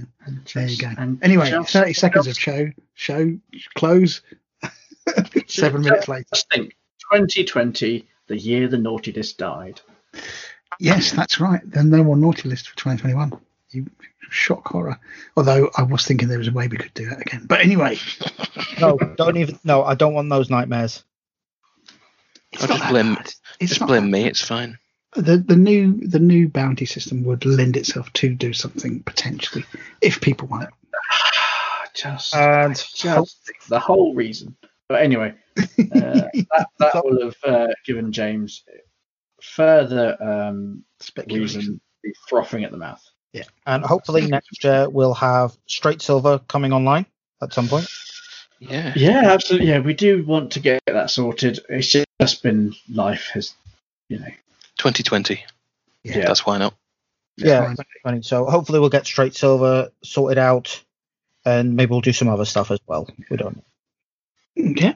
there you go. And Anyway, just- 30 seconds of show, show, close. [LAUGHS] Seven minutes later. Just think, 2020, the year the naughty list died. Yes, that's right. Then no more naughty list for 2021. You shock horror. Although I was thinking there was a way we could do that again. But anyway, No, don't even. No, I don't want those nightmares. it's I'll just blame- It's Just blame that me. It's fine. The the new the new bounty system would lend itself to do something potentially if people want it. [SIGHS] Just, And just the whole reason. But anyway, [LAUGHS] uh, that, that will have uh, given James further um, Speculation. reason be frothing at the mouth. Yeah, and hopefully next year we'll have straight silver coming online at some point. Yeah. Yeah, absolutely. Yeah, we do want to get that sorted. It's just been life has, you know. 2020. Yeah. That's why not. Yeah, Fine. So hopefully we'll get straight silver sorted out, and maybe we'll do some other stuff as well. We don't. know. Yeah.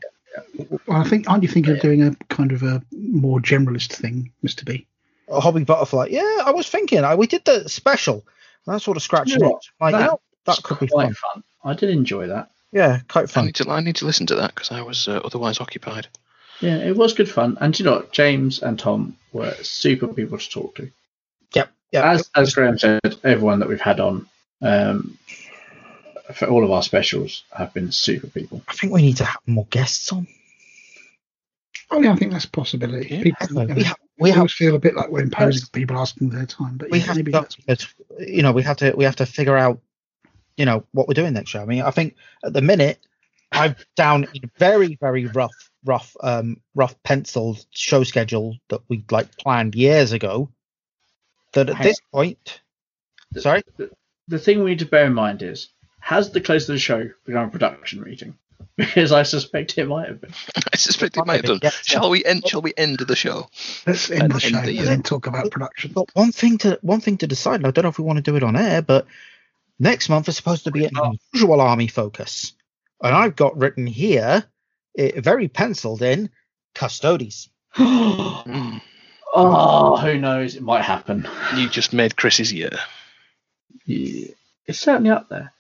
Well, I think aren't you thinking of doing a kind of a more generalist thing, Mister B? A hobby butterfly. Yeah, I was thinking. I, we did the special. And I sort of scratching You know it. Like, That you know, that could be quite fun. fun. I did enjoy that. Yeah, quite I fun. need to. I need to listen to that because I was uh, otherwise occupied. Yeah, it was good fun. And you know what? James and Tom were super people to talk to. Yep. Yeah. As as Graham said, everyone that we've had on um, for all of our specials have been super people. I think we need to have more guests on. Oh yeah, I think that's a possibility. Yeah, people, Anyway, we know, have we always feel a bit like we're imposing on people asking their time, but we yeah, have maybe to, that's you know we have to we have to figure out you know what we're doing next year. I mean, I think at the minute I've down a very very rough rough um rough penciled show schedule that we like planned years ago. That at Hang this point, sorry, The thing we need to bear in mind is, has the close of the show become a production meeting? [LAUGHS] Because I suspect it might have been. [LAUGHS] I suspect it Might might have be, done. yes, Shall we end? Shall we end the show? let's end And the show the and then talk about production. but one thing to one thing to decide. and I don't know if we want to do it on air, but next month is supposed to be an unusual army focus, and I've got written here, eh, very penciled in, Custodes. [GASPS] Oh, who knows? It might happen. you just made Chris's year. Yeah, it's certainly up there.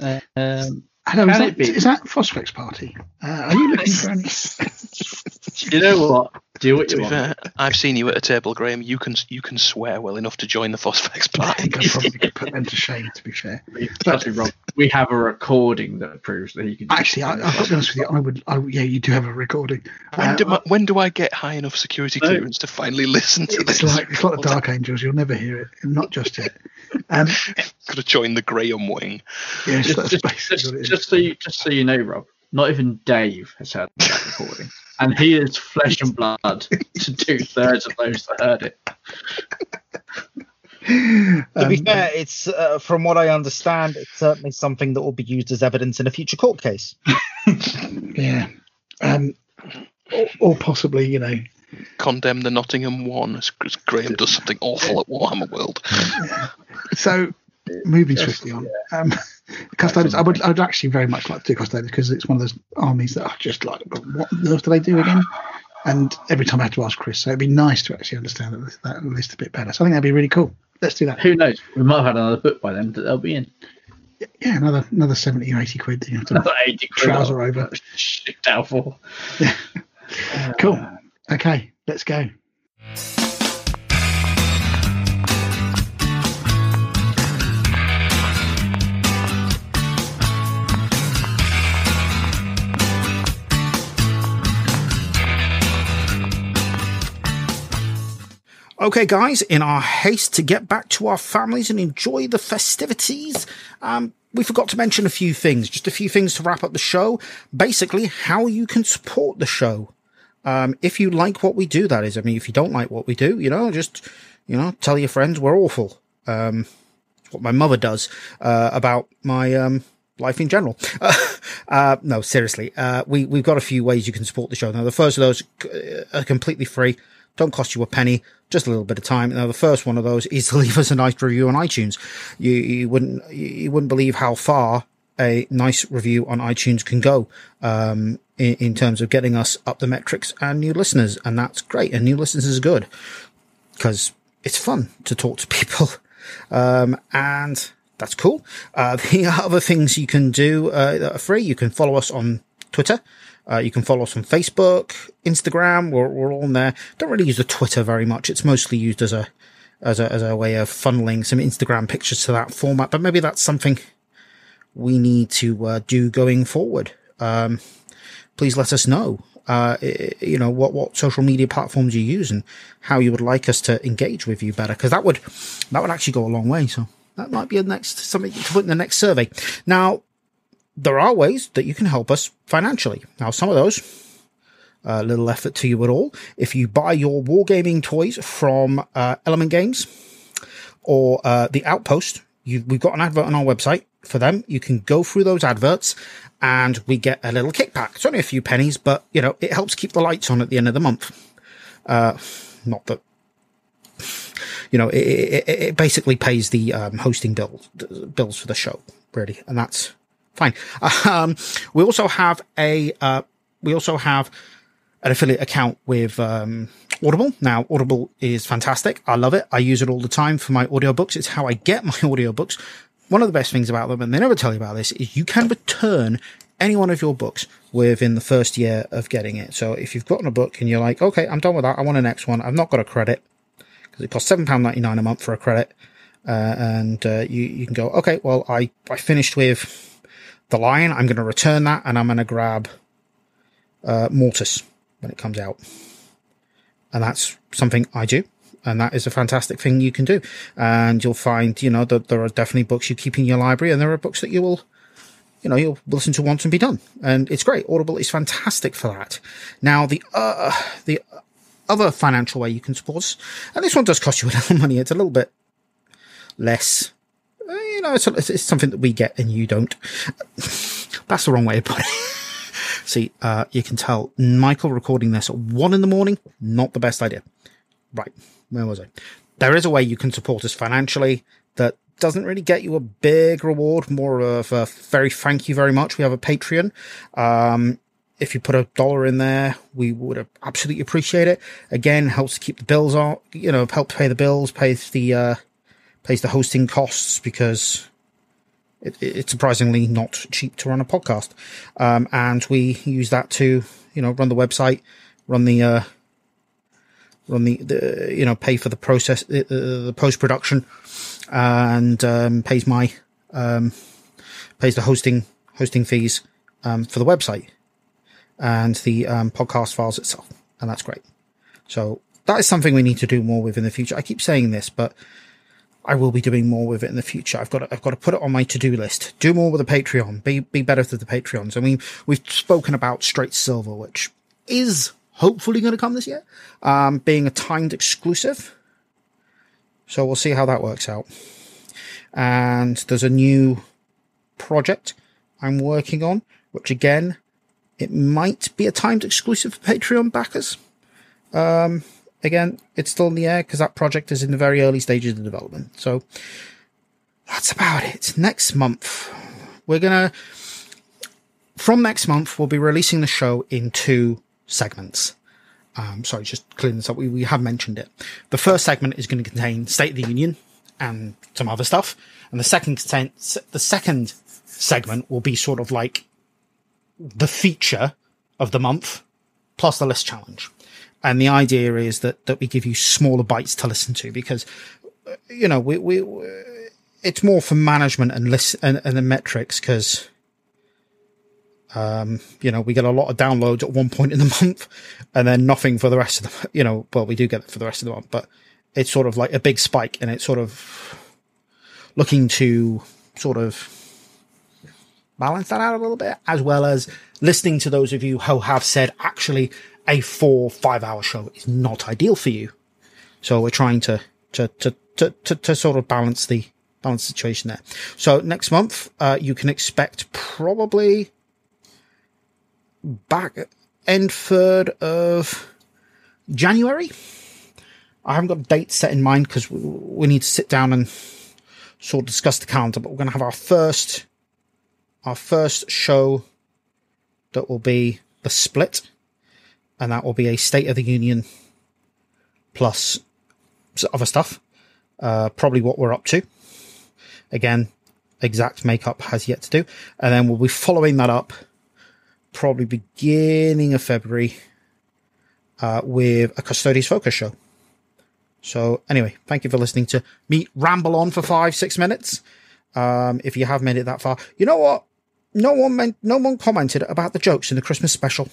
Uh, um, Hello, is Can that, it be? that Phosphex Party? Uh, are you looking for any? [LAUGHS] you know what? Do what To you be want. fair, I've seen you at a table, Graham. You can you can swear well enough to join the Phosphex I party. think I probably could put them to shame. To be fair, We- Trust me, We have a recording that proves that you can. actually, I, I've be honest with you. I would. I, yeah, you do have a recording. When Uh, do, I, when do I get high enough security No. clearance to finally listen to it's this? like it's like the Dark Angels. You'll never hear it. Not just yet. Um, [LAUGHS] Could have joined the Graham wing. yes, just, that's just, basically just, what it is. just so you, just so you know, Rob. Not even Dave has heard that recording, and he is flesh and blood to two thirds of those that heard it. To be Um, fair, it's uh, from what I understand, it's certainly something that will be used as evidence in a future court case. [LAUGHS] Yeah. Um, or, or possibly, you know, Condemn the Nottingham one as as Graham does something awful at Warhammer World. so moving swiftly on. Um, custodians, I would, I would actually very much like to do custodians because it's one of those armies that are just like, what on earth do they do again? And every time I have to ask Chris, so it'd be nice to actually understand that, that list a bit better. So I think that'd be really cool. Let's do that. Who knows? We might have had another book by then that they'll be in. Yeah, another another seventy or eighty quid. You have to Another 80 quid. trouser over. [LAUGHS] Shipped out for. [LAUGHS] Cool. Uh, okay, let's go. Okay, guys, in our haste to get back to our families and enjoy the festivities, um, we forgot to mention a few things, just a few things to wrap up the show. Basically, how you can support the show. Um, if you like what we do, that is. I mean, if you don't like what we do, you know, just, you know, tell your friends we're awful. Um, what my mother does, uh, about my, um, life in general. [LAUGHS] uh, no, seriously. Uh, we, we've got a few ways you can support the show. Now, the first of those uh, are completely free. Don't cost you a penny, just a little bit of time. Now, the first one of those is [LAUGHS] to leave us a nice review on iTunes. You, you wouldn't, you wouldn't believe how far a nice review on iTunes can go, um, in, in terms of getting us up the metrics and new listeners. And that's great. And new listeners is good because it's fun to talk to [LAUGHS] people. Um, and that's cool. Uh, [LAUGHS] the other things you can do uh, that are free, you can follow us on Twitter. Uh, you can follow us on Facebook, Instagram. We're, we're all on there. Don't really use the Twitter very much. It's mostly used as a, as a, as a way of funneling some Instagram pictures to that format. But maybe that's something we need to uh, do going forward. Um, please let us know. Uh, you know what what social media platforms you use and how you would like us to engage with you better because that would that would actually go a long way. So that might be a next something to put in the next survey. Now there are ways that you can help us financially. Now some of those a uh, little effort to you at all. If you buy your wargaming toys from uh, Element Games or uh, the Outpost, you, we've got an advert on our website for them. You can go through those adverts and we get a little kickback. It's only a few pennies, but you know, it helps keep the lights on at the end of the month. Uh, not that, you know, it, it, it basically pays the um, hosting bills for the show, really. And that's fine. Um, we also have a, uh, we also have an affiliate account with, um, Audible. Now, Audible is fantastic. I love it. I use it all the time for my audiobooks. It's how I get my [LAUGHS] audiobooks one of the best things about them, and they never tell you about this, is you can return any one of your books within the first year of getting it. So if you've gotten a book and you're like, okay, I'm done with that. I want a next one. I've not got a credit because it costs £7.99 a month for a credit. Uh, and, uh, you, you can go, okay, well, I, I finished with the lion. I'm going to return that and I'm going to grab, uh, Mortis when it comes out. And that's something I do and that is a fantastic thing you can do. And you'll find, you know, that there are definitely books you keep in your library, and there are books that you will, you know, you'll listen to once and be done. And it's great. Audible is fantastic for that. Now, the uh, the other financial way you can support us, and this one does cost you a little [LAUGHS] money. It's a little bit less. You know, it's, it's something that we get and you don't. That's the wrong way to put it. See, uh, you can tell Michael recording this at one in the morning, not the best idea. Right where was I? There is a way you can support us financially that doesn't really get you a big reward, more of a very thank you very much. We have a Patreon. Um, if you put a dollar in there, we would absolutely appreciate it. Again, helps to keep the bills on, you know, help pay the bills, pays the, uh, pays the hosting costs because it, it's surprisingly not cheap to run a podcast. Um, and we use that to, you know, run the website, run the, uh, run the, the you know pay for the process uh, the post production and um, pays my um, pays the hosting hosting fees um, for the website and the um, podcast files itself. And that's great. So that is something we need to do more with in the future. I keep saying this but I will be doing more with it in the future. I've got to, I've got to put it on my to-do list. Do more with the Patreon. Be be better with the Patreons. I mean, we've spoken about Straight Silver, which is hopefully going to come this year, um, being a timed exclusive. So we'll see how that works out. And there's a new project I'm working on, which again, it might be a timed exclusive for Patreon backers. Um, again, it's still in the air because that project is in the very early stages of development. So that's about it. Next month, we're going to, from next month, we'll be releasing the show in two segments. Um, sorry, just clearing this up. We, we have mentioned it. The first segment is going to contain State of the Union and some other stuff, and the second the second segment will be sort of like the feature of the month plus the list challenge. And the idea is that that we give you smaller bites to listen to because you know we we it's more for management and list and, and the metrics because um, you know, we get a lot of downloads at one point in the [LAUGHS] month and then nothing for the rest of the, [LAUGHS] you know, well, we do get it for the rest of the month, but it's sort of like a big spike and it's sort of looking to sort of balance that out a little bit, as well as listening to those of you who have said actually a four, five hour show is not ideal for you. So we're trying to, to, to, to, to, to sort of balance the, balance situation there. So next month, uh, you can expect probably back end third of January. I haven't got a date set in mind because we, we, need to sit down and sort of discuss the calendar. But we're going to have our first our first show that will be the split, and that will be a State of the Union plus other stuff. Uh, probably what we're up to. Again, exact makeup has yet to do, and then we'll be following that up probably beginning of February uh, with a Custodes Focus show. So anyway, thank you for listening to me ramble on for five, six minutes. Um, if you have made it that far, you know what? No one meant, no one commented about the jokes in the Christmas special.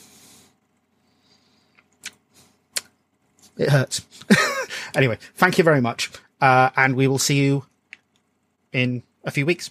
It hurts. [LAUGHS] anyway, thank you very much, uh, and we will see you in a few weeks.